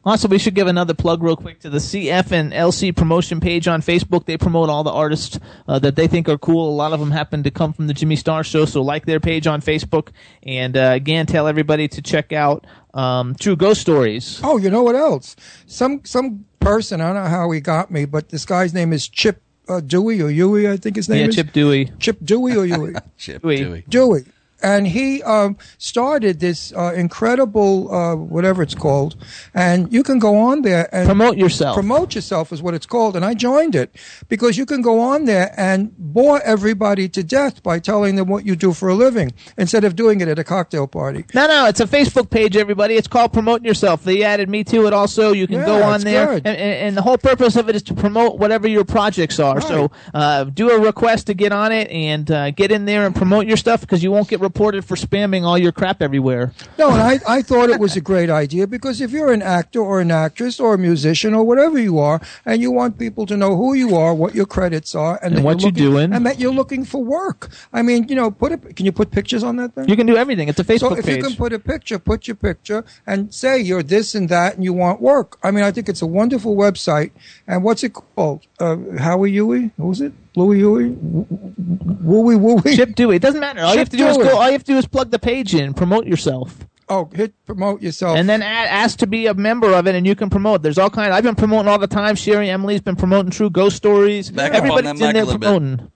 Also, we should give another plug real quick to the CF and LC promotion page on Facebook. They promote all the artists uh, that they think are cool. A lot of them happen to come from the Jimmy Star Show, so like their page on Facebook. And uh, again, tell everybody to check out um, True Ghost Stories.
Oh, you know what else? Some some person. I don't know how he got me, but this guy's name is Chip uh, Dewey or Huey. I think his name
Yeah,
is
Chip Dewey.
Chip Dewey or Huey.
Chip
Dewey.
Dewey.
And he um, started this uh, incredible, uh, whatever it's called, and you can go on there and
Promote yourself.
Promote yourself is what it's called, and I joined it because you can go on there and bore everybody to death by telling them what you do for a living instead of doing it at a cocktail party.
No, no, it's a Facebook page, everybody. It's called Promote Yourself. They added me to it also. You can
Yeah,
go on there. And, and, the whole purpose of it is to promote whatever your projects are. So uh, do a request to get on it and uh, get in there and promote your stuff because you won't get reported for spamming all your crap everywhere.
No, and I, I thought it was a great idea because if you're an actor or an actress or a musician or whatever you are, and you want people to know who you are, what your credits are, and,
And what
you're
you're doing.
and that you're looking for work. I mean, you know, put a, can you put pictures on that thing?
You can do everything. It's a Facebook
so if
page.
you can put a picture, put your picture and say you're this and that and you want work. I mean, I think it's a wonderful website. And what's it called? Uh, Howie Huey? Who's it? Louis Huey? Wooey Wooey?
Chip Dewey. It doesn't matter. All you have
Chip
to do is go. All you have to do is plug the page in, promote yourself.
Oh, hit promote yourself.
And then add, ask to be a member of it, and you can promote. There's all kind. I've been promoting all the time. Sherry Emily's been promoting True Ghost Stories.
Back up on
Everybody's
that
in
mic a
there
little bit.
promoting.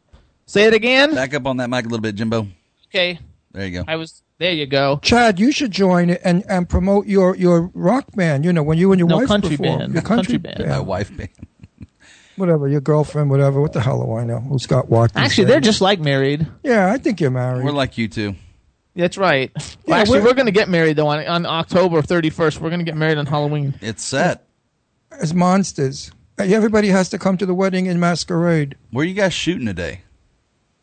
Say it again.
Back up on that mic a little bit, Jimbo.
Okay.
There you go.
I was There you go.
Chad, you should join it and, and promote your, your rock band. You know, when you and your
No,
wife
country
perform.
band.
Your country,
Country band.
My wife band.
Whatever, your girlfriend, whatever. What the hell do I know? Who's got what? these
Actually, they're just like married.
Yeah, I think you're married.
We're like you two.
That's right. Well,
Yeah,
actually,
we're-
we're, going to get married though on, on October 31st. We're going to get married on Halloween.
It's set.
As monsters. Hey, Everybody has to come to the wedding in masquerade.
Where are you guys shooting today?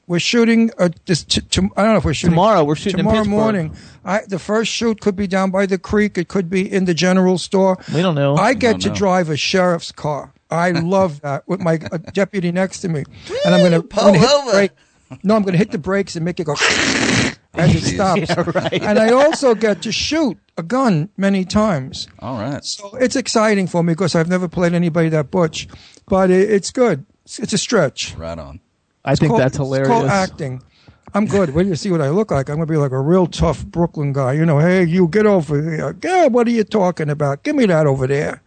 We're shooting. Uh, this t- t- I don't know if we're shooting
Tomorrow, we're shooting in
tomorrow
Pittsburgh.
morning. I, the first shoot could be down by the creek. It could be in the general store.
We don't know.
I get
don't
to
know.
drive a sheriff's car. I love that with my uh, deputy next to me, and I'm going
pull
to hit the
over.
brake. No, I'm going to hit the brakes and make it go, and it stops.
Yeah, right.
And I also get to shoot a gun many times.
All right.
So it's exciting for me because I've never played anybody that butch, but it, it's good. It's, it's a stretch.
Right on.
I think
called-
that's
It's called
hilarious.
acting. I'm good. When you see what I look like. I'm going to be like a real tough Brooklyn guy. You know, hey, you get over here. Yeah, what are you talking about? Give me that over there.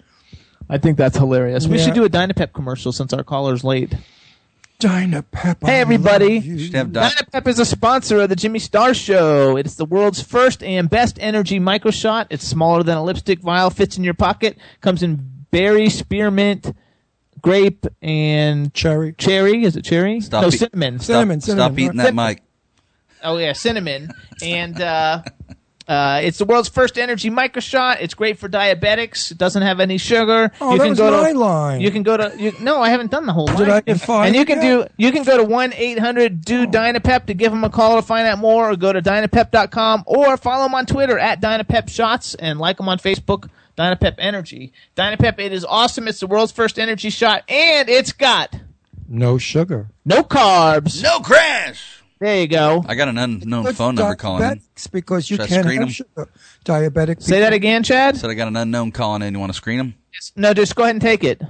I think that's hilarious. We
Yeah.
should do a Dynapep commercial since our caller's late.
Dynapep. I
Hey, everybody.
love you.
Should have Di-
Dynapep is a sponsor of the Jimmy Star Show. It's the world's first and best energy micro shot. It's smaller than a lipstick vial, fits in your pocket, comes in berry, spearmint, grape, and
cherry.
Cherry is it cherry?
Stop
no,
eat-
cinnamon.
Stop,
Cinnamon,
stop eating that mic.
Oh yeah, cinnamon, and uh, uh, it's the world's first energy micro shot. It's great for diabetics. It doesn't have any sugar.
Oh,
you
that
can
was
go
my
to,
line.
You can go to. You, no, I haven't done the whole
Did
line.
I define
and you can
yet?
do. You can go to one eight hundred do Dynapep to give them a call to find out more, or go to dynapep.com, or follow them on Twitter at Dynapep Shots and like them on Facebook. Dynapep Energy. Dynapep, it is awesome. It's the world's first energy shot, and it's got
No sugar.
no carbs.
No crash.
There you go.
I got an unknown
But
phone number calling in.
diabetics, because you
Should I
can't
screen
have
them?
sugar. Diabetic.
Say that again, Chad.
Said I got an unknown calling in. You want to screen him?
No, just go ahead and take it.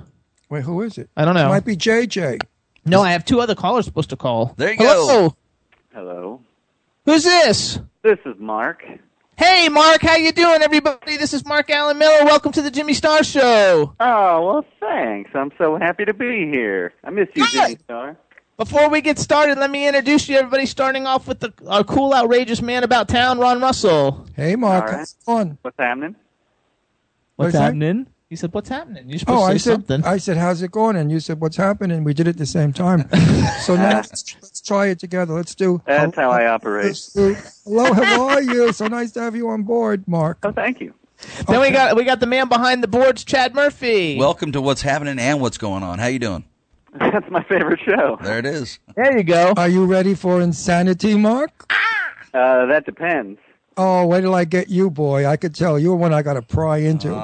Wait, who is it?
I don't know.
It might be JJ.
No, I have two other callers supposed to call.
There you
Hello.
go.
Hello.
Who's this?
This is Mark.
Hey, Mark. How you doing, everybody? This is Mark Alan Miller. Welcome to the Jimmy Star Show.
Oh, well, thanks. I'm so happy to be here. I miss you,
Good.
Jimmy Star.
Before we get started, let me introduce you, everybody. Starting off with the our cool, outrageous man about town, Ron Russell.
Hey, Mark.
All right.
How's it going?
What's happening?
What's
What'd I say?
happening? He said, "What's happening?" You're supposed
Oh,
to
I
say
said,
something.
I said, how's it going? And you said, what's happening? We did it at the same time. so now let's, let's try it together. Let's do.
That's how I operate.
Do- Hello, how are you? So nice to have you on board, Mark.
Oh, thank you.
Then we got we got the man behind the boards, Chad Murphy.
Welcome to what's happening and what's going on. How you doing?
That's my favorite show.
There it is.
there you go.
Are you ready for insanity, Mark?
Uh, that depends.
Oh, wait till I get you, boy. I could tell you're one I got to pry into.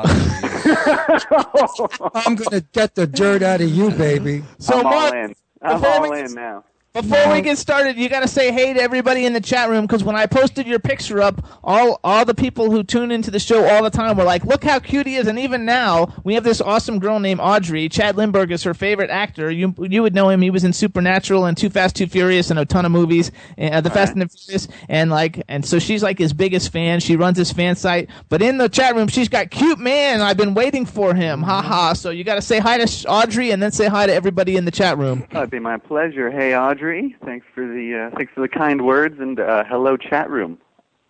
I'm going to get the dirt out of you, baby.
So,
I'm
Mark,
all in. I'm all in now.
Before we get started, you got to say hey to everybody in the chat room because when I posted your picture up, all all the people who tune into the show all the time were like, "Look how cute he is!" And even now, we have this awesome girl named Audrey. Chad Lindberg is her favorite actor. You you would know him. He was in Supernatural and Too Fast, Too Furious and a ton of movies, uh, The Fast and the Furious, and like and so she's like his biggest fan. She runs his fan site, but in the chat room, she's got cute man. I've been waiting for him. Ha ha. So you got to say hi to Audrey and then say hi to everybody in the chat room.
It'd be my pleasure. Hey, Audrey. Thanks for the uh, thanks for the kind words and uh, hello, chat room.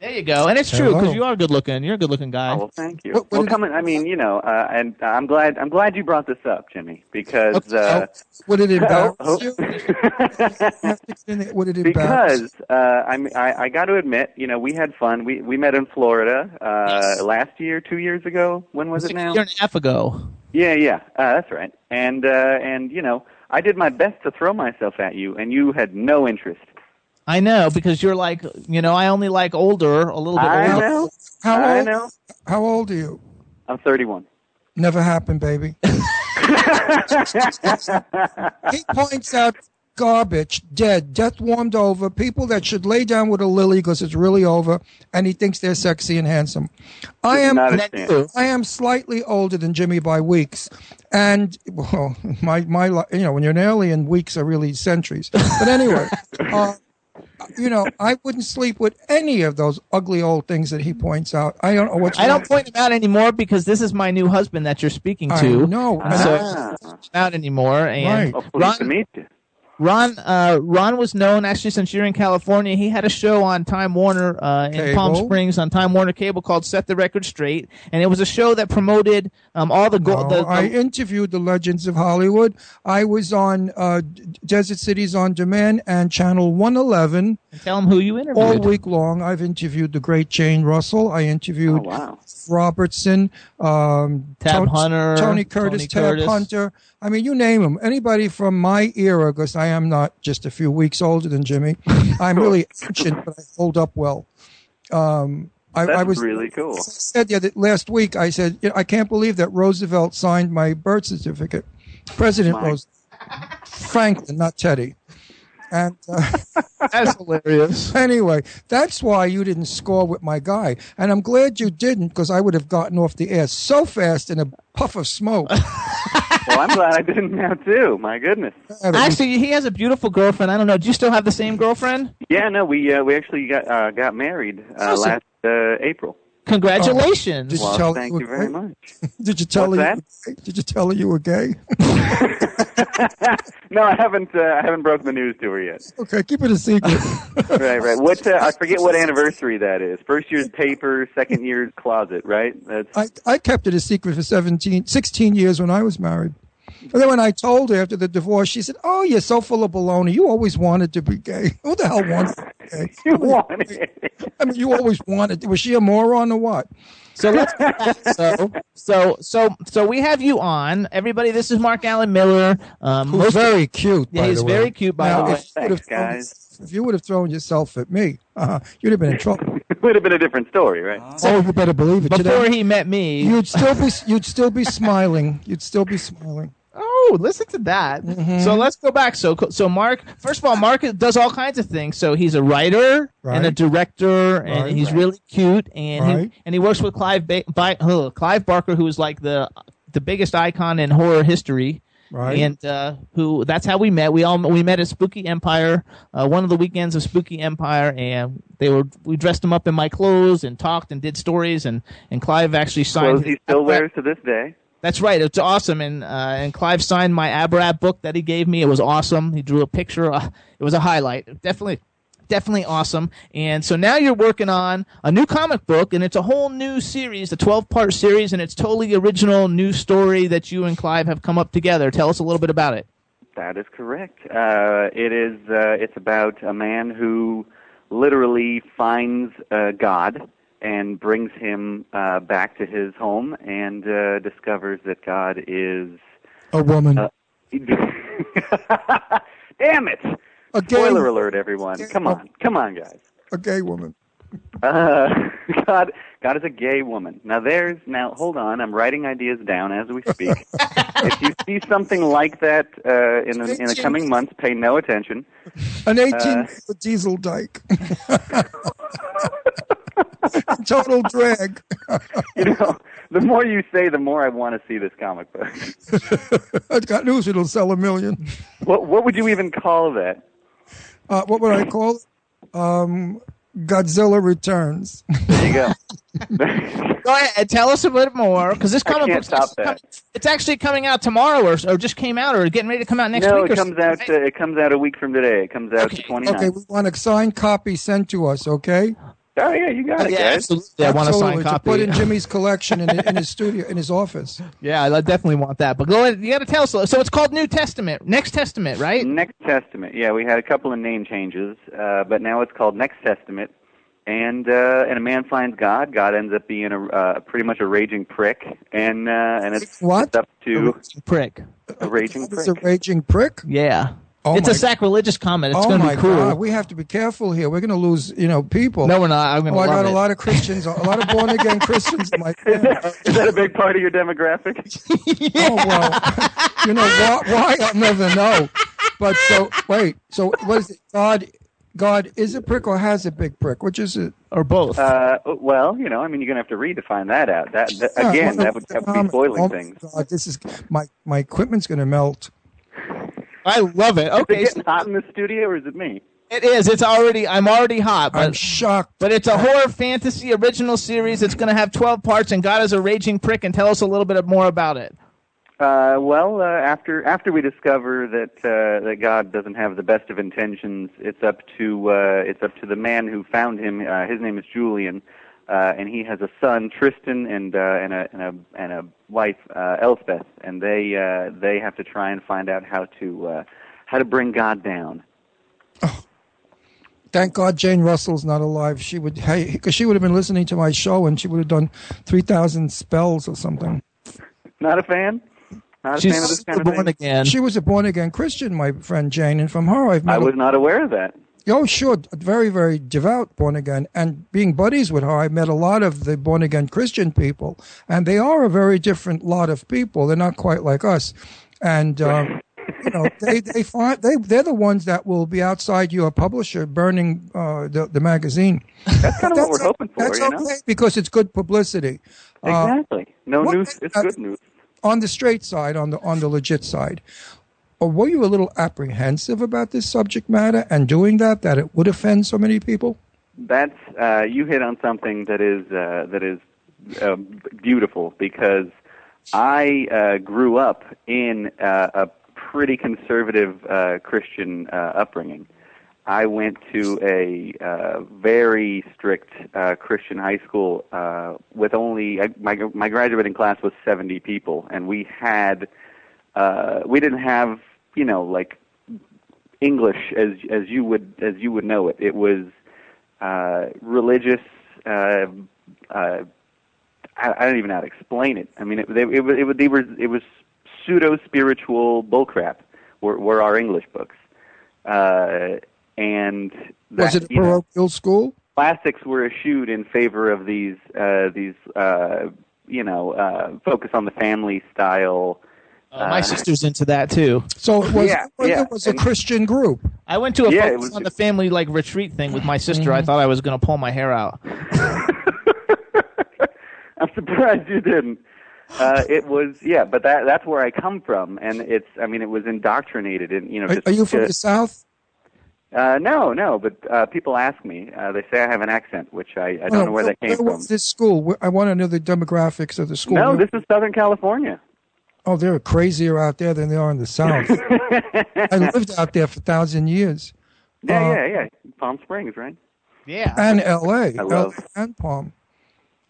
There you go, and it's true because you are good looking. You're a good looking guy.
Oh, well, thank you.
What- what
well, coming. I mean, you know, uh, and I'm glad. I'm glad you brought this up, Jimmy, because uh,
Would it embarrass
oh,
you?
oh.
Would it embarrass?
because uh, I, mean, I I got to admit, you know, we had fun. We we met in Florida uh, last year, two years ago. When was
It was
it now?
a year and a half ago.
Yeah, yeah, uh, that's right. And uh, and you know, I did my best to throw myself at you, and you had no interest.
I know because you're like, you know, I only like older, a little bit
I
older.
know.
How
I
old?
know.
How old are you?
I'm 31.
Never happened, baby. he points out garbage, dead, death warmed over, people that should lay down with a lily because it's really over, and he thinks they're sexy and handsome. I am,
Not a chance.
I am slightly older than Jimmy by weeks, and well, my my, you know, when you're an alien, weeks are really centuries. But anyway. uh, you know, I wouldn't sleep with any of those ugly old things that he points out. I don't know what's.
I don't point him out anymore because this is my new husband that you're speaking
I
to.
know.
So
Ah.
I don't out anymore. And
Right.
Ron,
to meet you.
Ron, uh, Ron was known actually since you're in California. He had a show on Time Warner uh, in Palm Springs on Time Warner Cable called "Set the Record Straight," and it was a show that promoted um, all the, go-
No,
the, the
I interviewed the legends of Hollywood. I was on uh, Desert Cities on Demand and Channel 111.
Tell them who you interviewed.
All week long, I've interviewed the great Jane Russell. I interviewed
Oh, wow.
Robertson, um,
Tab
Ton-
Hunter,
Tony Curtis,
Tony
Tab
Curtis.
Hunter. I mean, you name them. Anybody from my era, because I am not just a few weeks older than Jimmy. I'm really ancient, but I hold up well. Um, I,
That's
I was
really cool.
I said the other, last week, I said, you know, I can't believe that Roosevelt signed my birth certificate. President Roosevelt. Franklin, not Teddy. And uh,
that's hilarious.
Anyway, that's why you didn't score with my guy, and I'm glad you didn't because I would have gotten off the air so fast in a puff of smoke.
Well, I'm glad I didn't now too. My goodness.
Actually, he has a beautiful girlfriend. I don't know. Do you still have the same girlfriend?
Yeah, no, we uh, we actually got uh, got married uh, last uh, April.
Congratulations.
Did you
well,
tell
thank
you
you very much.
Did you tell
What's
her? You were gay? Did you tell her you were gay?
no, I haven't. Uh, I haven't broken the news to her yet.
okay, keep it a secret.
right, right. What? Uh, I forget what anniversary that is. First year's paper, second year's closet. Right. That's
I, I kept it a secret for 17, 16 years when I was married. And then when I told her after the divorce, she said, "Oh, you're so full of baloney. You always wanted to be gay. Who the hell wants to be gay?
you wanted it.
I mean, you always wanted. Was she a moron or what?"
So let's so so so so we have you on. Everybody, this is Mark Alan Miller. Um,
Who's
most-
very cute.
Yeah,
by
he's
the way.
very cute. By
Now,
the way,
if you would have thrown- If you would have thrown yourself at me, uh, you'd have been in trouble.
it would have been a different story, right?
Oh, you better believe it.
Before
Today,
he met me,
you'd still be you'd still be smiling. You'd still be smiling.
Oh, listen to that.
Mm-hmm.
So let's go back. So, so Mark, first of all, Mark does all kinds of things. So he's a writer and a director, and
Right.
he's really cute, and
Right.
he and he works with Clive ba- Bi- uh, Clive Barker, who is like the the biggest icon in horror history.
Right.
And uh, who? That's how we met. We all we met at Spooky Empire, uh, one of the weekends of Spooky Empire, and they were we dressed him up in my clothes and talked and did stories, and and Clive actually signed.
Clothes he still wears to this day.
That's right. It's awesome, and uh, and Clive signed my Abarat book that he gave me. It was awesome. He drew a picture. Uh, it was a highlight. Definitely, definitely awesome. And so now you're working on a new comic book, and it's a whole new series, a 12 part series, and it's totally original new story that you and Clive have come up together. Tell us a little bit about it.
That is correct. Uh, it is. Uh, it's about a man who literally finds uh, God and brings him uh, back to his home and uh, discovers that God is.
A woman.
Uh, Damn it!
A gay-
Spoiler alert, everyone! Come on, come on, guys.
a gay woman.
Uh, God, God is a gay woman. Now there's now. Hold on, I'm writing ideas down as we speak. if you see something like that uh, in the in the coming months, pay no attention.
An 18
Uh,
diesel dyke. Total drag.
You know, the more you say, the more I want to see this comic book.
I've got news. It'll sell a million.
What what would you even call that?
Uh, what would I call it? Um, Godzilla Returns.
There you go.
Go ahead, tell us a bit more, because this comic
can't
book's
stop
it's actually coming out tomorrow, or, or just came out, or getting ready to come out next
no,
week.
it
or
comes out. Uh, it comes out a week from today. It comes out the 29th.
Okay, we want a signed copy sent to us, okay?
Oh yeah, you got it,
Yeah,
guys.
absolutely. I want a signed copy.
To put in Jimmy's collection in, in his studio, in his office.
Yeah, I definitely want that. But go ahead. You got to tell us. So it's called New Testament, Next Testament, right?
Next Testament. Yeah, we had a couple of name changes, uh, but now it's called Next Testament. And uh, and a man finds God. God ends up being a uh, pretty much a raging prick, and uh, and it's,
What?
it's up to
prick.
a raging
It's a raging prick.
Yeah.
Oh
it's
my-
a sacrilegious comment. It's
oh
going to
my
be cool.
God, we have to be careful here. We're going to lose, you know, people.
No, we're not. I'm going
Oh, I got
it.
a lot of Christians, a lot of born again Christians in my
Is that, is that a big part of your demographic?
Oh well, you know why, why? I'll never know. But so wait, so what is it? God, God is a prick or has a big prick? Which is it?
Or both?
Uh, well, you know, I mean, you're gonna have to read to find that out. That, that
Yeah,
again,
well,
that would, that would be boiling
oh,
things.
God, this is my my equipment's going to melt.
I love it.
Is
Okay,
it getting hot in the studio, or is it me?
it is. It's already. I'm already hot. But,
I'm shocked.
But it's a horror fantasy original series. It's going to have 12 parts, and God is a raging prick. And tell us a little bit more about it.
Uh, well, uh, after after we discover that uh, that God doesn't have the best of intentions, it's up to uh, it's up to the man who found him. Uh, his name is Julian, uh, and he has a son Tristan and uh, and a and a and a wife uh, Elspeth, and they uh, they have to try and find out how to uh, how to bring God down.
Oh, Thank God Jane Russell's not alive. She would, hey, because she would have been listening to my show and she would have done three thousand spells or something.
Not a fan. Not a
She's
fan of this kind of thing.
She was a born again Christian, my friend Jane, and from her I've met.
I
a-
was not aware of that.
Oh, sure. Very, very devout born again. And being buddies with her, I met a lot of the born again Christian people. And they are a very different lot of people. They're not quite like us. And, um, you know, they, they find, they, they're the ones that will be outside your publisher burning, uh, the, the magazine.
That's kind of what we're hoping for,
That's
you know.
because it's good publicity. Uh,
Exactly. No
what-
news. It's
uh,
good news.
on the straight side, on the on the legit side, or were you a little apprehensive about this subject matter and doing that that it would offend so many people?
That's uh, you hit on something that is uh, that is uh, beautiful because I uh, grew up in uh, a pretty conservative uh, Christian uh, upbringing. I went to a uh, very strict uh, Christian high school uh, with only I, my my graduating class was 70 people, and we had uh, we didn't have you know like English as as you would as you would know it. It was uh, religious. Uh, uh, I, I don't even know how to explain it. I mean, it, they, it, was- it, was- they were it was pseudo spiritual bullcrap. Were, were our English books, uh, and
Was it a
you know,
parochial school?
Classics were eschewed in favor of these uh, these uh, you know uh, focus on the family style.
Uh, my sister's into that too.
So it was,
Yeah,
it was a Christian group.
I went to a
Yeah,
focus
was-
on the family like retreat thing with my sister.
Mm-hmm.
I thought I was going to pull my hair out.
I'm surprised you didn't. Uh, it was yeah, but that that's where I come from, and it's I mean it was indoctrinated in you know.
Are,
just,
are you from
uh,
the South?
Uh, no, no, but uh, people ask me. Uh, they say I have an accent, which I, I don't
Oh,
know where that came
where
from.
was this school? I want to know the demographics of the school.
No,
Where-
this is Southern California.
Oh, they're crazier out there than they are in the South. I lived out there for a thousand years.
Yeah,
Uh,
yeah, yeah. Palm Springs, right?
Yeah.
And L.A.
I love-
LA and Palm.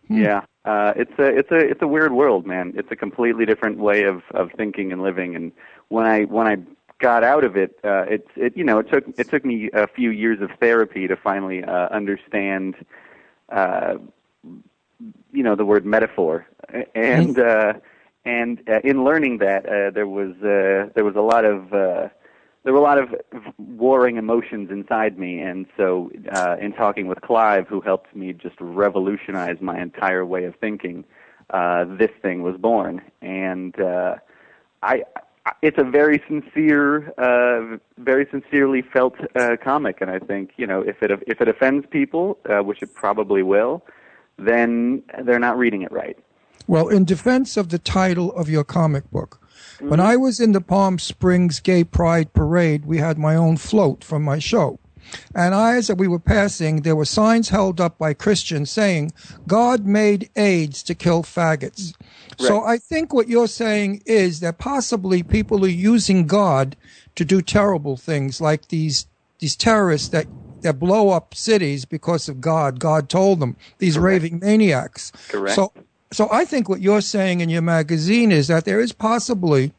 Hmm.
Yeah, uh, it's a it's a it's a weird world, man. It's a completely different way of of thinking and living. And when I when I got out of it, uh, it's it you know it took it took me a few years of therapy to finally uh, understand, uh, you know, the word metaphor. And uh, and uh, in learning that, uh, there was uh, there was a lot of uh, there were a lot of warring emotions inside me, and so uh, in talking with Clive, who helped me just revolutionize my entire way of thinking, uh, this thing was born, and uh, I. It's a very sincere, uh, very sincerely felt uh, comic, and I think you know if it if it offends people, uh, which it probably will, then they're not reading it right.
Well, in defense of the title of your comic book, when
Mm-hmm.
I was in the Palm Springs Gay Pride Parade, we had my own float from my show. And I, as we were passing, there were signs held up by Christians saying, God made AIDS to kill faggots. So I think what you're saying is that possibly people are using God to do terrible things like these, these terrorists that, that blow up cities because of God. God told them, these raving maniacs.
Correct.
So so I think what you're saying in your magazine is that there is possibly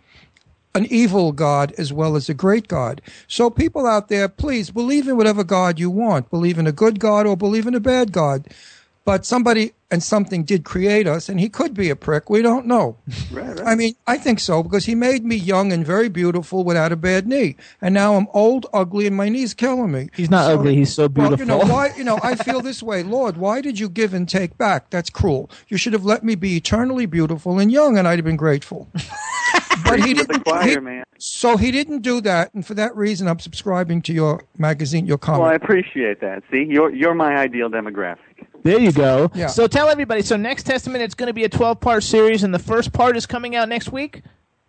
an evil God as well as a great God. So people out there, please believe in whatever God you want. Believe in a good God or believe in a bad God. But somebody and something did create us, and he could be a prick. We don't know.
Right,
I mean, I think so because he made me young and very beautiful without a bad knee, and now I'm old, ugly, and my knee's killing me.
He's not ugly. He's so
Well,
beautiful.
you know why? You know, I feel this way, Lord. Why did you give and take back? That's cruel. You should have let me be eternally beautiful and young, and I'd have been grateful. but he
Preaching to the
didn't.
choir,
he-
man.
So he didn't do that, and for that reason, I'm subscribing to your magazine, your comic.
Well, I appreciate that. See, you're you're my ideal demographic.
There you go.
Yeah.
So tell everybody. So Next Testament, it's going to be a 12 part series, and the first part is coming out next week.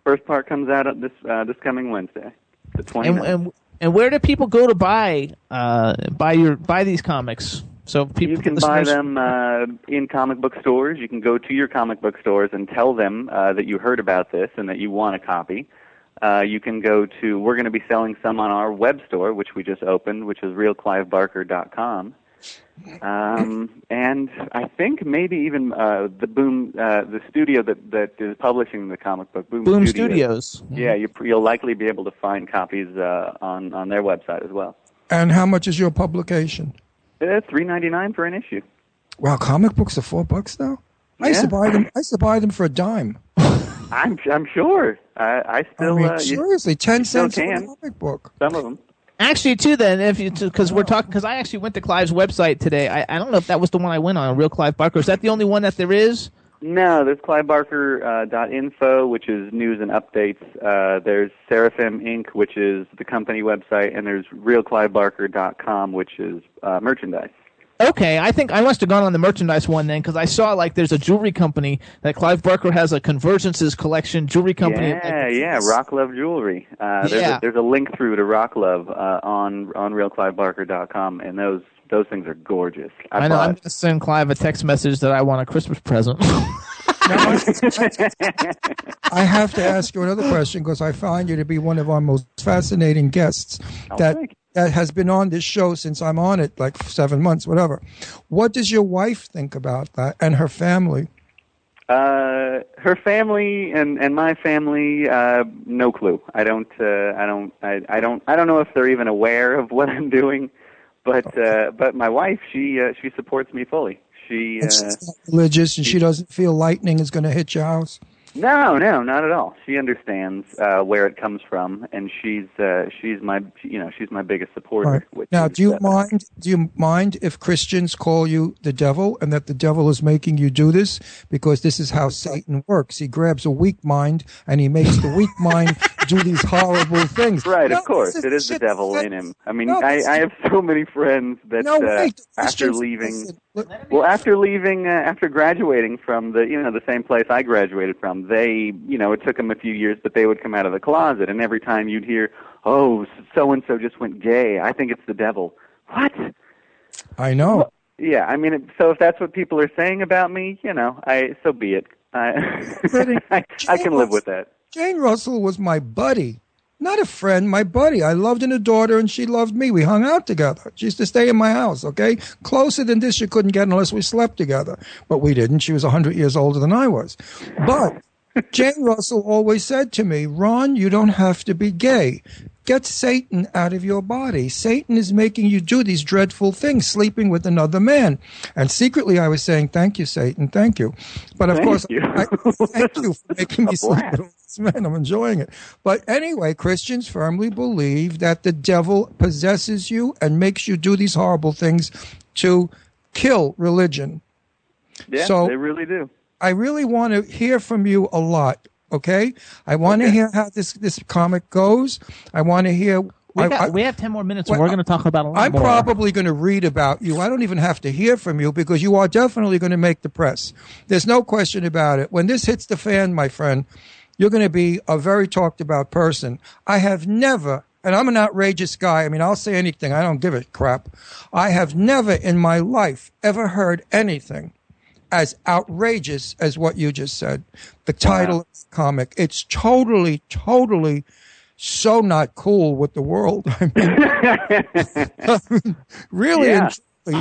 First part comes out this uh, this coming Wednesday, the 29th.
And, and and where do people go to buy uh buy your buy these comics?
So people
You can buy them uh, in comic book stores. You can go to your comic book stores and tell them uh, that you heard about this and that you want a copy. Uh, you can go to. We're going to be selling some on our web store, which we just opened, which is realclivebarker.com. Um, and I think maybe even uh, the Boom, uh, the studio that that is publishing the comic book, Boom,
Boom
Studios.
Studios.
Yeah, you, you'll likely be able to find copies uh, on on their website as well.
And how much is your publication?
It's three ninety nine for an issue.
Wow, comic books are four bucks now. I used to buy them. I used to buy them for a dime.
I'm I'm sure. I I still
I mean,
uh, you-
seriously, ten
you
cents a comic book.
Some of them.
Actually, too, then if you because we're talking because I actually went to Clive's website today. I, I don't know if that was the one I went on. Real Clive Barker. Is that the only one that there is?
No, there's CliveBarker uh, dot info, which is news and updates. Uh, there's Seraphim Inc., which is the company website, and there's RealCliveBarker.com, which is uh, merchandise.
Okay, I think I must have gone on the merchandise one then because I saw like there's a jewelry company that Clive Barker has a Convergences collection jewelry company.
Yeah, yeah, Rock Love Jewelry. Uh, there's,
Yeah.
a, there's a link through to Rock Love uh, on on RealCliveBarker.com, and those those things are gorgeous. I,
I know. I'm
bought-
going to send Clive a text message that I want a Christmas present.
I have to ask you another question because I find you to be one of our most fascinating guests that that has been on this show since I'm on it, like seven months, whatever. What does your wife think about that and her family?
Uh, her family and and my family, uh, no clue. I don't, uh, I don't, I, I don't, I don't know if they're even aware of what I'm doing. But uh, but my wife, she uh, she supports me fully. She uh,
religious and she doesn't feel lightning is going to hit your house.
No, no, not at all. She understands uh, where it comes from, and she's uh, she's my you know she's my biggest supporter.
Right. Now,
is,
do you
uh,
mind? Do you mind if Christians call you the devil and that the devil is making you do this because this is how Satan works? He grabs a weak mind and he makes the weak mind do these horrible things.
Right,
No,
of course,
is
it is the devil in him. I mean,
No,
I, I have so many friends that
No,
uh,
wait,
after leaving, well, after leaving, uh, after graduating from the you know the same place I graduated from, Um, they you know it took them a few years, but they would come out of the closet, and every time you'd hear, oh, so and so just went gay, I think it's the devil. What?
I know.
Yeah, I mean, it- so if that's what people are saying about me, you know, I so be it. I I, I can live with that.
Jane Russell was my buddy, not a friend, my buddy. I loved and adored her, and she loved me. We hung out together. She used to stay in my house, okay? Closer than this, you couldn't get unless we slept together. But we didn't. She was 100 years older than I was. But Jane Russell always said to me, Ron, you don't have to be gay. Get Satan out of your body. Satan is making you do these dreadful things, sleeping with another man. And secretly, I was saying, Thank you, Satan. Thank you. But of
Thank
course,
you.
I, thank you for making me sleep with all these men. I'm enjoying it. But anyway, Christians firmly believe that the devil possesses you and makes you do these horrible things to kill religion.
Yeah,
So-
they really do.
I really want to hear from you a lot. Okay, I want to hear how this this comic goes. I want to hear.
we,
I-
got,
I-
we have ten more minutes,
Well,
and we're going to talk about a lot
I'm
more.
probably going to read about you. I don't even have to hear from you because you are definitely going to make the press. There's no question about it. When this hits the fan, my friend, you're going to be a very talked about person. I have never, and I'm an outrageous guy. I mean, I'll say anything. I don't give a crap. I have never in my life ever heard anything as outrageous as what you just said. The title of the comic. It's totally, totally so not cool with the world. I mean, really,
Yeah.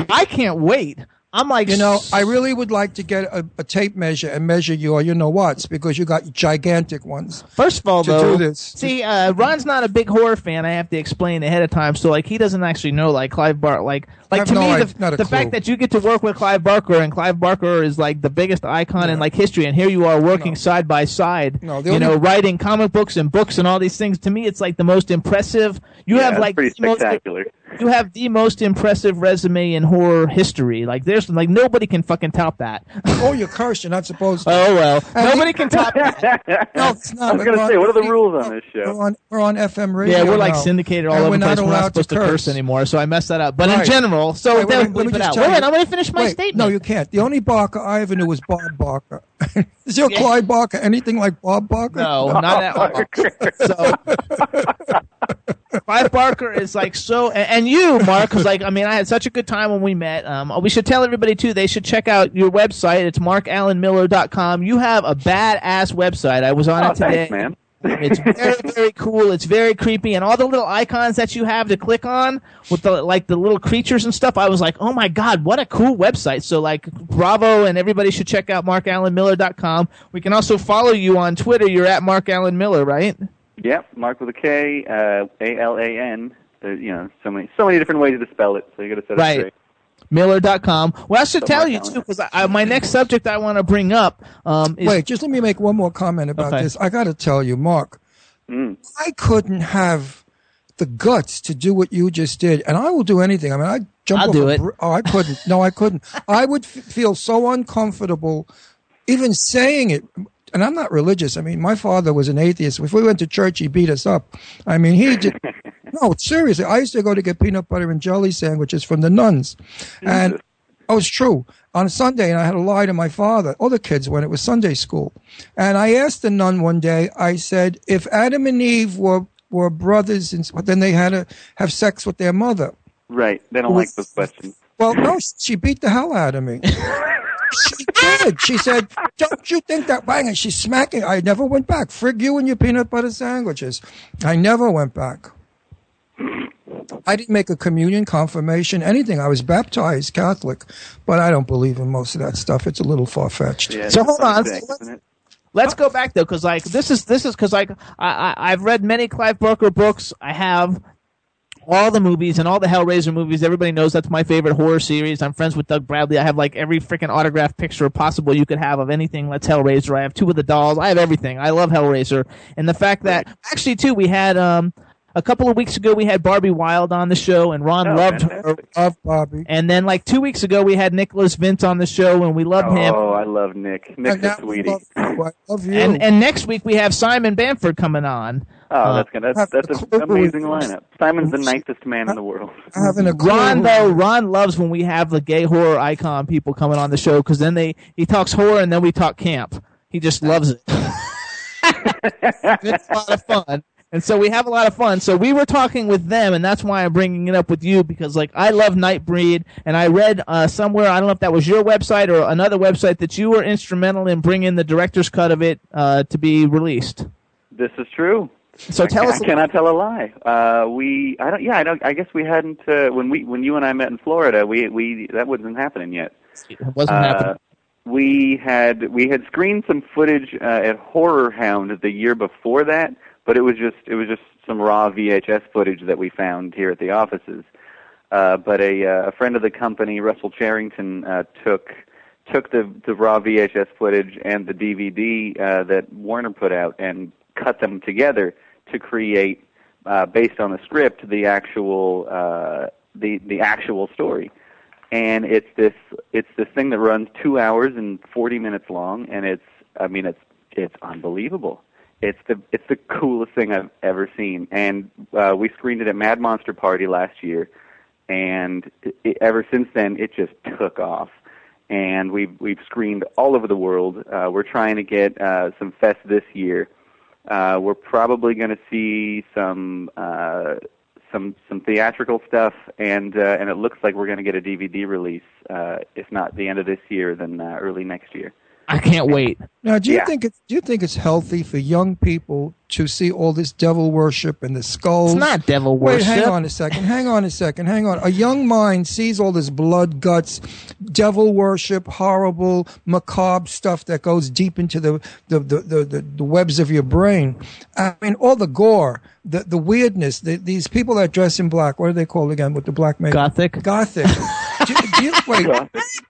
I can't wait. I'm like,
you know, I really would like to get a, a tape measure and measure your, you know what's, because you got gigantic ones.
First of all,
to
though,
do this.
see, uh, Ron's not a big horror fan. I have to explain ahead of time, so like he doesn't actually know like Clive Barker. Like, like to
no
me,
idea-
the,
not
the fact that you get to work with Clive Barker and Clive Barker is like the biggest icon in like history, and here you are working side by side.
No,
you
only-
know, writing comic books and books and all these things. To me, it's like the most impressive. You
yeah,
have like
pretty
the most-
spectacular.
You have the most impressive resume in horror history. Like there's like nobody can fucking top that.
Oh, you're cursed. You're not supposed to.
Oh well,
And
nobody can top that.
No, it's not.
I was going to say,
on-
what are the rules on this show?
We're on, we're on FM radio.
Yeah, we're like
now,
syndicated all
and
over the place. We're not supposed to curse. anymore, so I messed that up. But in general, so
Wait, wait,
then
let me
it
just
out.
tell
Wait,
you-
wait, I'm going to finish my
Wait,
statement.
No, you can't. The only Barker I ever knew was Bob Barker. Is your Clyde Barker anything like Bob Barker?
No, not at all. So, Clive Barker is like so, and, and you, Mark, because like I mean, I had such a good time when we met. Um, we should tell everybody too. They should check out your website. It's markalanmiller.com. You have a badass website. I was on
Oh,
it today.
thanks, man.
It's very, very cool. It's very creepy, and all the little icons that you have to click on with the like the little creatures and stuff. I was like, oh my god, what a cool website! So like, bravo, and everybody should check out markalanmiller.com. We can also follow you on Twitter. You're at Mark Alan Miller, right?
Yep, Mark with a K, uh, A L A N. There's you know so many so many different ways to spell it. So you got to set it
Right.
straight.
Miller.com. Well, I should
So
tell you too, because I, I, my next subject I want to bring up um, is
Wait, just let me make one more comment about
Okay.
this. I got to tell you, Mark,
Mm.
I couldn't have the guts to do what you just did, and I will do anything. I mean, I jump.
I'll
off
do it.
br- Oh, I couldn't. No, I couldn't. I would f- feel so uncomfortable, even saying it. And I'm not religious. I mean, my father was an atheist. If we went to church, he beat us up. I mean, he did. No, seriously. I used to go to get peanut butter and jelly sandwiches from the nuns, mm-hmm. and Oh, it's true. On Sunday, and I had to lie to my father. other kids went. It was Sunday school, and I asked the nun one day. I said, "If Adam and Eve were were brothers, and then they had to have sex with their mother."
Right. They don't like those questions.
Well, no, she beat the hell out of me. she did. She said, "Don't you think that?" Bang! And she's smacking. I never went back. Frig you and your peanut butter sandwiches. I never went back. I didn't make a communion, confirmation, anything. I was baptized Catholic, but I don't believe in most of that stuff. It's a little far fetched.
Yeah,
So hold on.
thing,
So
isn't?
Let's go back though, because like this is this is because like I, I I've read many Clive Barker books. I have all the movies and all the Hellraiser movies. Everybody knows that's my favorite horror series. I'm friends with Doug Bradley. I have like every freaking autographed picture possible you could have of anything that's Hellraiser. I have two of the dolls. I have everything. I love Hellraiser, and the fact that actually too we had um a couple of weeks ago we had Barbie Wilde on the show, and Ron
Oh,
loved her.
Love Bobby.
And then like two weeks ago we had Nicholas Vince on the show, and we loved him.
Oh, I love Nick. Nick's
And
a sweetie.
love you. I love you.
And and next week we have Simon Bamford coming on.
Oh,
Uh,
that's gonna, that's that's an amazing lineup. Simon's the nicest man in the world.
having a
Ron though, Ron loves when we have the gay horror icon people coming on the show because then they he talks horror and then we talk camp. He just loves it. it's a lot of fun. And so we have a lot of fun. So we were talking with them, and that's why I'm bringing it up with you because, like, I love Nightbreed, and I read uh, somewhere I don't know if that was your website or another website that you were instrumental in bringing the director's cut of it uh, to be released.
This is true.
So tell
I,
us.
I cannot tell a lie. Uh, we, I don't. Yeah, I don't. I guess we hadn't. Uh, when we, when you and I met in Florida, we, we that wasn't happening yet.
It wasn't
Uh,
happening.
We had we had screened some footage uh, at Horror Hound the year before that, but it was just it was just some raw VHS footage that we found here at the offices. Uh, but a uh, a friend of the company, Russell Cherrington, uh, took took the the raw VHS footage and the DVD uh, that Warner put out and cut them together to create, uh, based on the script, the actual uh, the the actual story and it's this it's this thing that runs two hours and forty minutes long, and it's I mean it's it's unbelievable. It's the it's the coolest thing I've ever seen, and uh, we screened it at Mad Monster Party last year, and it, ever since then it just took off. And we've we've screened all over the world. Uh, we're trying to get uh, some fest this year. Uh, we're probably going to see some uh, some some theatrical stuff, and uh, and it looks like we're going to get a DVD release, uh, if not the end of this year, then uh, early next year.
I can't wait.
Now, do you
Yeah.
think it's do you think it's healthy for young people to see all this devil worship and the skulls?
It's not devil worship.
Wait,
worship.
hang on a second. Hang on a second. Hang on. A young mind sees all this blood, guts, devil worship, horrible, macabre stuff that goes deep into the the the, the, the, the webs of your brain. I mean, all the gore, the the weirdness. The, these people that dress in black. What are they called again? With the black makeup?
Gothic.
Gothic. do, do you, wait.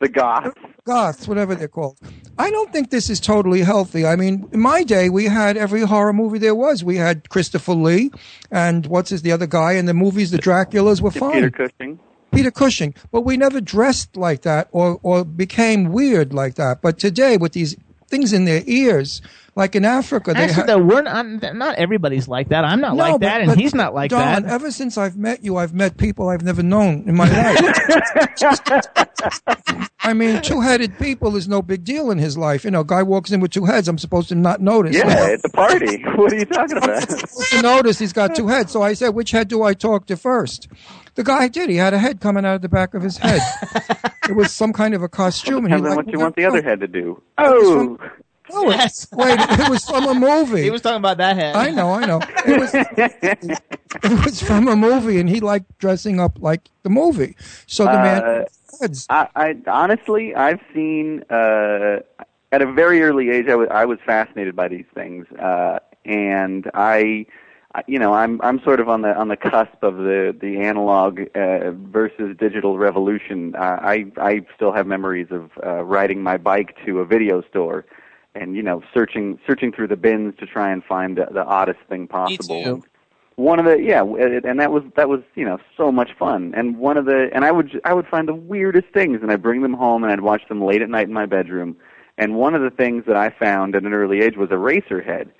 The goth.
goths, whatever they're called. I don't think this is totally healthy. I mean, in my day, we had every horror movie there was. We had Christopher Lee and what's his the other guy, and the movies, the Draculas were fine.
Peter Cushing.
Peter Cushing, but we never dressed like that or or became weird like that. But today, with these things in their ears, Like in Africa, they
Actually,
ha-
though, we're not, not everybody's like that. I'm not
No,
like
but-
that, and
but
he's not like
Don,
that.
ever since I've met you, I've met people I've never known in my life. I mean, two-headed people is no big deal in his life. You know, a guy walks in with two heads. I'm supposed to not notice.
Yeah, it's a party. What are you talking about?
supposed to notice he's got two heads. So I said, which head do I talk to first? The guy did. He had a head coming out of the back of his head. it was some kind of a costume. and he
Depends on
liked
what you want the other head to do.
Oh.
Oh,
Oh, it- wait, it was from a movie.
He was talking about that hat.
I know, I know. It was, it was from a movie, and he liked dressing up like the movie. So the man
Uh,
heads.
I, I honestly, I've seen uh, at a very early age. I was I was fascinated by these things, uh, and I, I- you know, I'm I'm sort of on the on the cusp of the the analog uh, versus digital revolution. Uh, I I still have memories of uh, riding my bike to a video store. And you know, searching searching through the bins to try and find the, the oddest thing possible
too.
one of the yeah w- and that was that was you know so much fun. And one of the and i would i would find the weirdest things and i'd bring them home and i'd watch them late at night in my bedroom. And one of the things that i found at an early age was Eraserhead.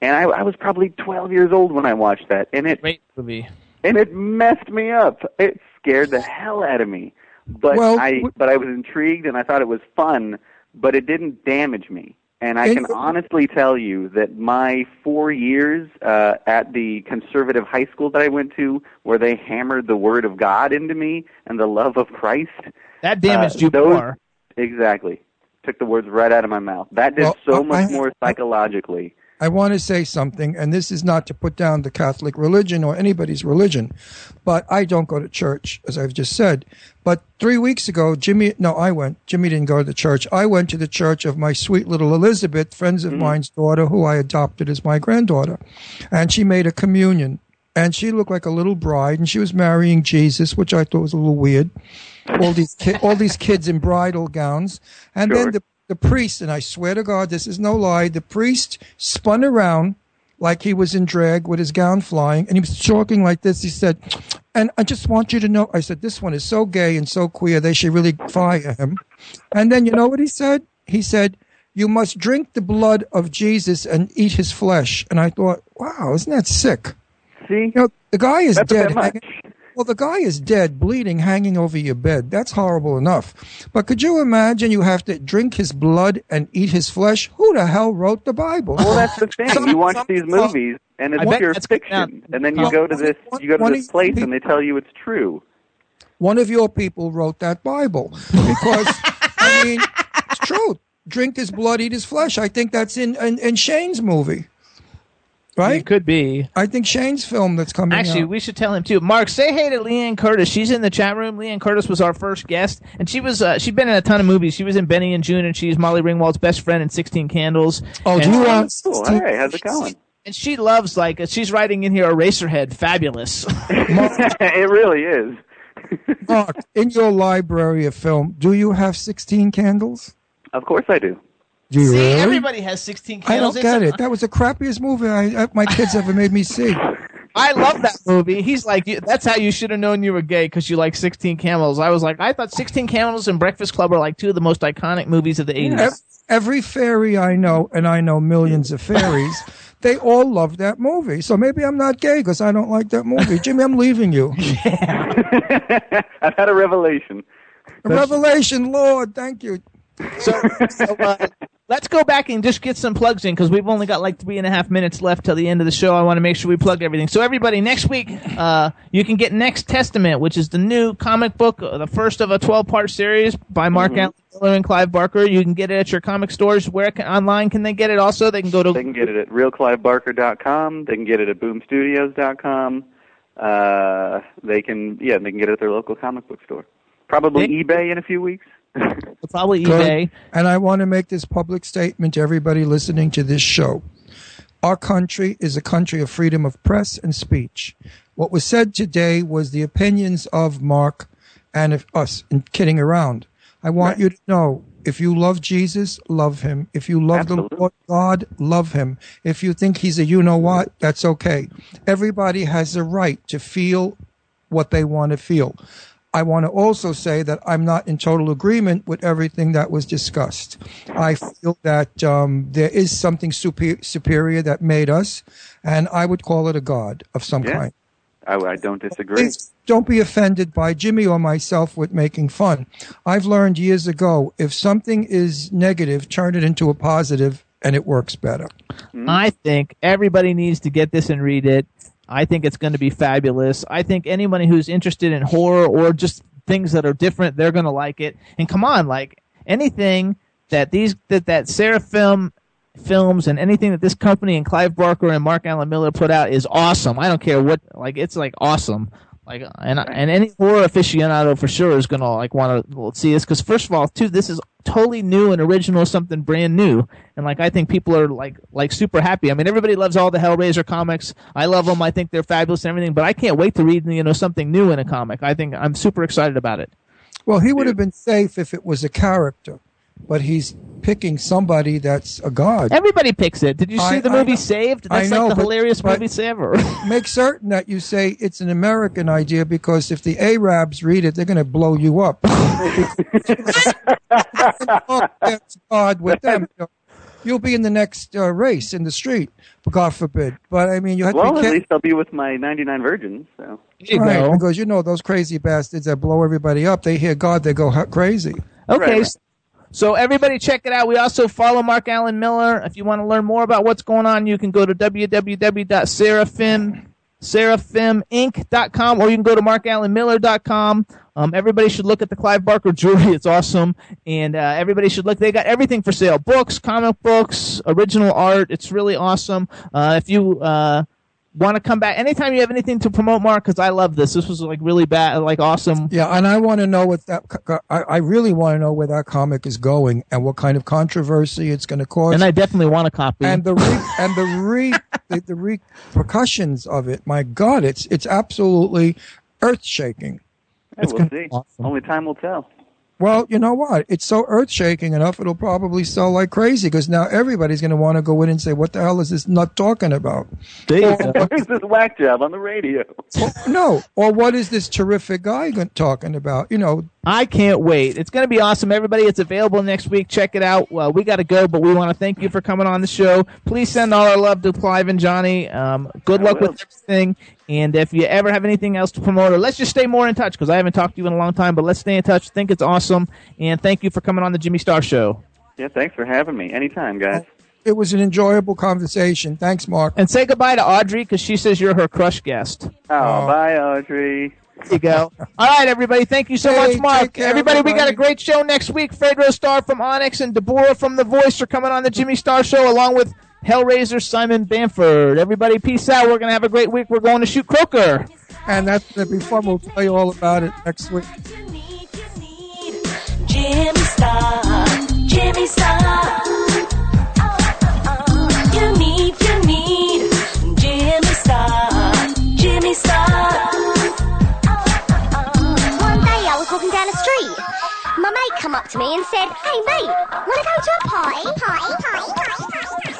And i i was probably 12 years old when i watched that and it
Great movie.
and it messed me up. It scared the hell out of me. But
Well,
i
w-
but i was intrigued and i thought it was fun but it didn't damage me and I can honestly tell you that my four years uh, at the conservative high school that I went to, where they hammered the word of God into me and the love of Christ,
That damaged
uh,
you
those-
more.
Exactly. Took the words right out of my mouth. That did
Well,
so much
I-
more psychologically.
I want to say something, and this is not to put down the Catholic religion or anybody's religion, but I don't go to church, as I've just said. But three weeks ago, Jimmy, no, I went. Jimmy didn't go to the church. I went to the church of my sweet little Elizabeth, friends of mm-hmm. mine's daughter, who I adopted as my granddaughter. And she made a communion. And she looked like a little bride, and she was marrying Jesus, which I thought was a little weird. All these ki- all these kids in bridal gowns, and
Sure.
then the the priest, and I swear to God, this is no lie, the priest spun around like he was in drag with his gown flying, and he was talking like this. He said, and I just want you to know, I said, this one is so gay and so queer, they should really fire him. And then you know what he said? He said, you must drink the blood of Jesus and eat his flesh. And I thought, wow, isn't that sick?
See?
You know, the guy is
That's
dead.
Bit much.
hanging- well, the guy is dead, bleeding, hanging over your bed. That's horrible enough. But could you imagine you have to drink his blood and eat his flesh? Who the hell wrote the Bible?
Well, that's the thing.
Some-
You watch
some-
these movies, and it's pure fiction, and then you
Well,
go to this
one-
you go to this place,
these
and they tell you it's true.
One of your people wrote that Bible because I mean, it's true. Drink his blood, eat his flesh. I think that's in in, in Shane's movie, right?
It could be.
I think Shane's film that's coming
Actually,
out.
we should tell him too. Mark, say hey to Liane Curtis. She's in the chat room. Liane Curtis was our first guest, and she was uh, she'd been in a ton of movies. She was in Benny and Joon, and she's Molly Ringwald's best friend in Sixteen Candles.
Oh,
and,
do you want?
Cool. Hey, how's it going?
and she loves like uh, she's writing in here Eraserhead, fabulous.
it really is.
Mark, in your library of film, do you have sixteen candles?
Of course I do.
Do you
See,
really?
everybody has Sixteen
I don't get
It's-
it. That was the crappiest movie I, my kids ever made me see.
I love that movie. He's like, that's how you should have known you were gay because you like 16 Camels. I was like, I thought 16 Camels and Breakfast Club are like two of the most iconic movies of the 80s.
Ev- Every fairy I know, and I know millions of fairies, they all love that movie. So maybe I'm not gay because I don't like that movie. Jimmy, I'm leaving you.
I've had a revelation.
A revelation, Lord, thank you.
So, so uh, let's go back and just get some plugs in because we've only got like three and a half minutes left till the end of the show. I want to make sure we plug everything. So everybody, next week, uh, you can get Next Testament, which is the new comic book, uh, the first of a 12-part series by Mark
Mhm.
Alan Miller and Clive Barker. You can get it at your comic stores. Where can, online can they get it? Also, they can go to
They can get it at realclivebarker.com. They can get it at boomstudios.com. Uh, they can, yeah, they can get it at their local comic book store. Probably eBay in a few weeks.
Probably eBay.
And I want to make this public statement to everybody listening to this show. Our country is a country of freedom of press and speech. What was said today was the opinions of Mark and of us, and kidding around. I want you to know if you love Jesus, love him. If you love the Lord God, love him. If you think he's a you know what, that's okay. Everybody has a right to feel what they want to feel. I want to also say that I'm not in total agreement with everything that was discussed. I feel that um, there is something super- superior that made us, and I would call it a god of some
Yeah.
kind.
I, I don't disagree.
Please don't be offended by Jimmy or myself with making fun. I've learned years ago if something is negative, turn it into a positive, and it works better.
I think everybody needs to get this and read it. I think it's going to be fabulous. I think anybody who's interested in horror or just things that are different, they're going to like it. And come on, like anything that these that that Seraphim films and anything that this company and Clive Barker and Mark Alan Miller put out is awesome. I don't care what like it's like awesome. Like and and any horror aficionado for sure is gonna like want to see this because first of all, too, this is totally new and original, something brand new, and like I think people are like like super happy. I mean, everybody loves all the Hellraiser comics. I love them. I think they're fabulous and everything. But I can't wait to read you know something new in a comic. I think I'm super excited about it.
Well, he would have been safe if it was a character, but he's picking somebody that's a god.
Everybody picks it. Did you see
I-
the movie
know-
Saved?
I
That's
know,
like the
but-
hilarious
but
movie ever.
Make certain that you say it's an American idea because if the Arabs read it, they're going to blow you up. That's God with them. You know, You'll be in the next uh, race in the street, God forbid. But I mean, you have
well,
to be
at least I'll be with my 99 virgins. So
Right, because you know those crazy bastards that blow everybody up. They hear God, they go crazy.
Okay. s- So everybody check it out. We also follow Mark Alan Miller. If you want to learn more about what's going on, you can go to www.seraphim or you can go to markalanmiller.com. Um, everybody should look at the Clive Barker jewelry. It's awesome. And uh, everybody should look. They got everything for sale. Books, comic books, original art. It's really awesome. Uh, if you uh, want to come back anytime you have anything to promote, Mark, because I love this. This was like really bad, like awesome.
Yeah, and I want to know what that. co- co- I, I really want to know where that comic is going and what kind of controversy it's going to cause.
And I definitely want a copy.
and the re, and the re the, the repercussions of it. My God, it's it's absolutely earth shaking.
yeah, we'll see. Only time will tell.
Well, you know what? It's so earth shaking enough. It'll probably sell like crazy because now everybody's going to want to go in and say, "What the hell is this nut talking about?"
Where's this whack job on the radio?
no, or what is this terrific guy talking about? You know,
I can't wait. It's going to be awesome. Everybody, it's available next week. Check it out. Well, we got to go, but we want to thank you for coming on the show. Please send all our love to Clive and Johnny. Um, good luck with everything. And if you ever have anything else to promote, or let's just stay more in touch because I haven't talked to you in a long time, but let's stay in touch. think it's awesome. And thank you for coming on the Jimmy Star Show.
Yeah, thanks for having me. Anytime, guys.
it was an enjoyable conversation. Thanks, Mark.
And say goodbye to Audrey because she says you're her crush guest.
Oh, bye, Audrey.
There you go. All right, everybody. Thank you so
Hey,
much, Mark.
care,
everybody, we got a great show next week. Fredro Starr from Onyx and Deborah from The Voice are coming on the Jimmy Star Show along with Hellraiser Simon Bamford. Everybody, peace out. We're going to have a great week. We're going to shoot Croaker.
And that's going to be fun. We'll tell you all about it next week.
Jimmy Star, Jimmy Star. You need, you need Jimmy Star, Jimmy Star.
Come up to me and said, Hey mate, wanna go to a party? Party, party, party, party, party.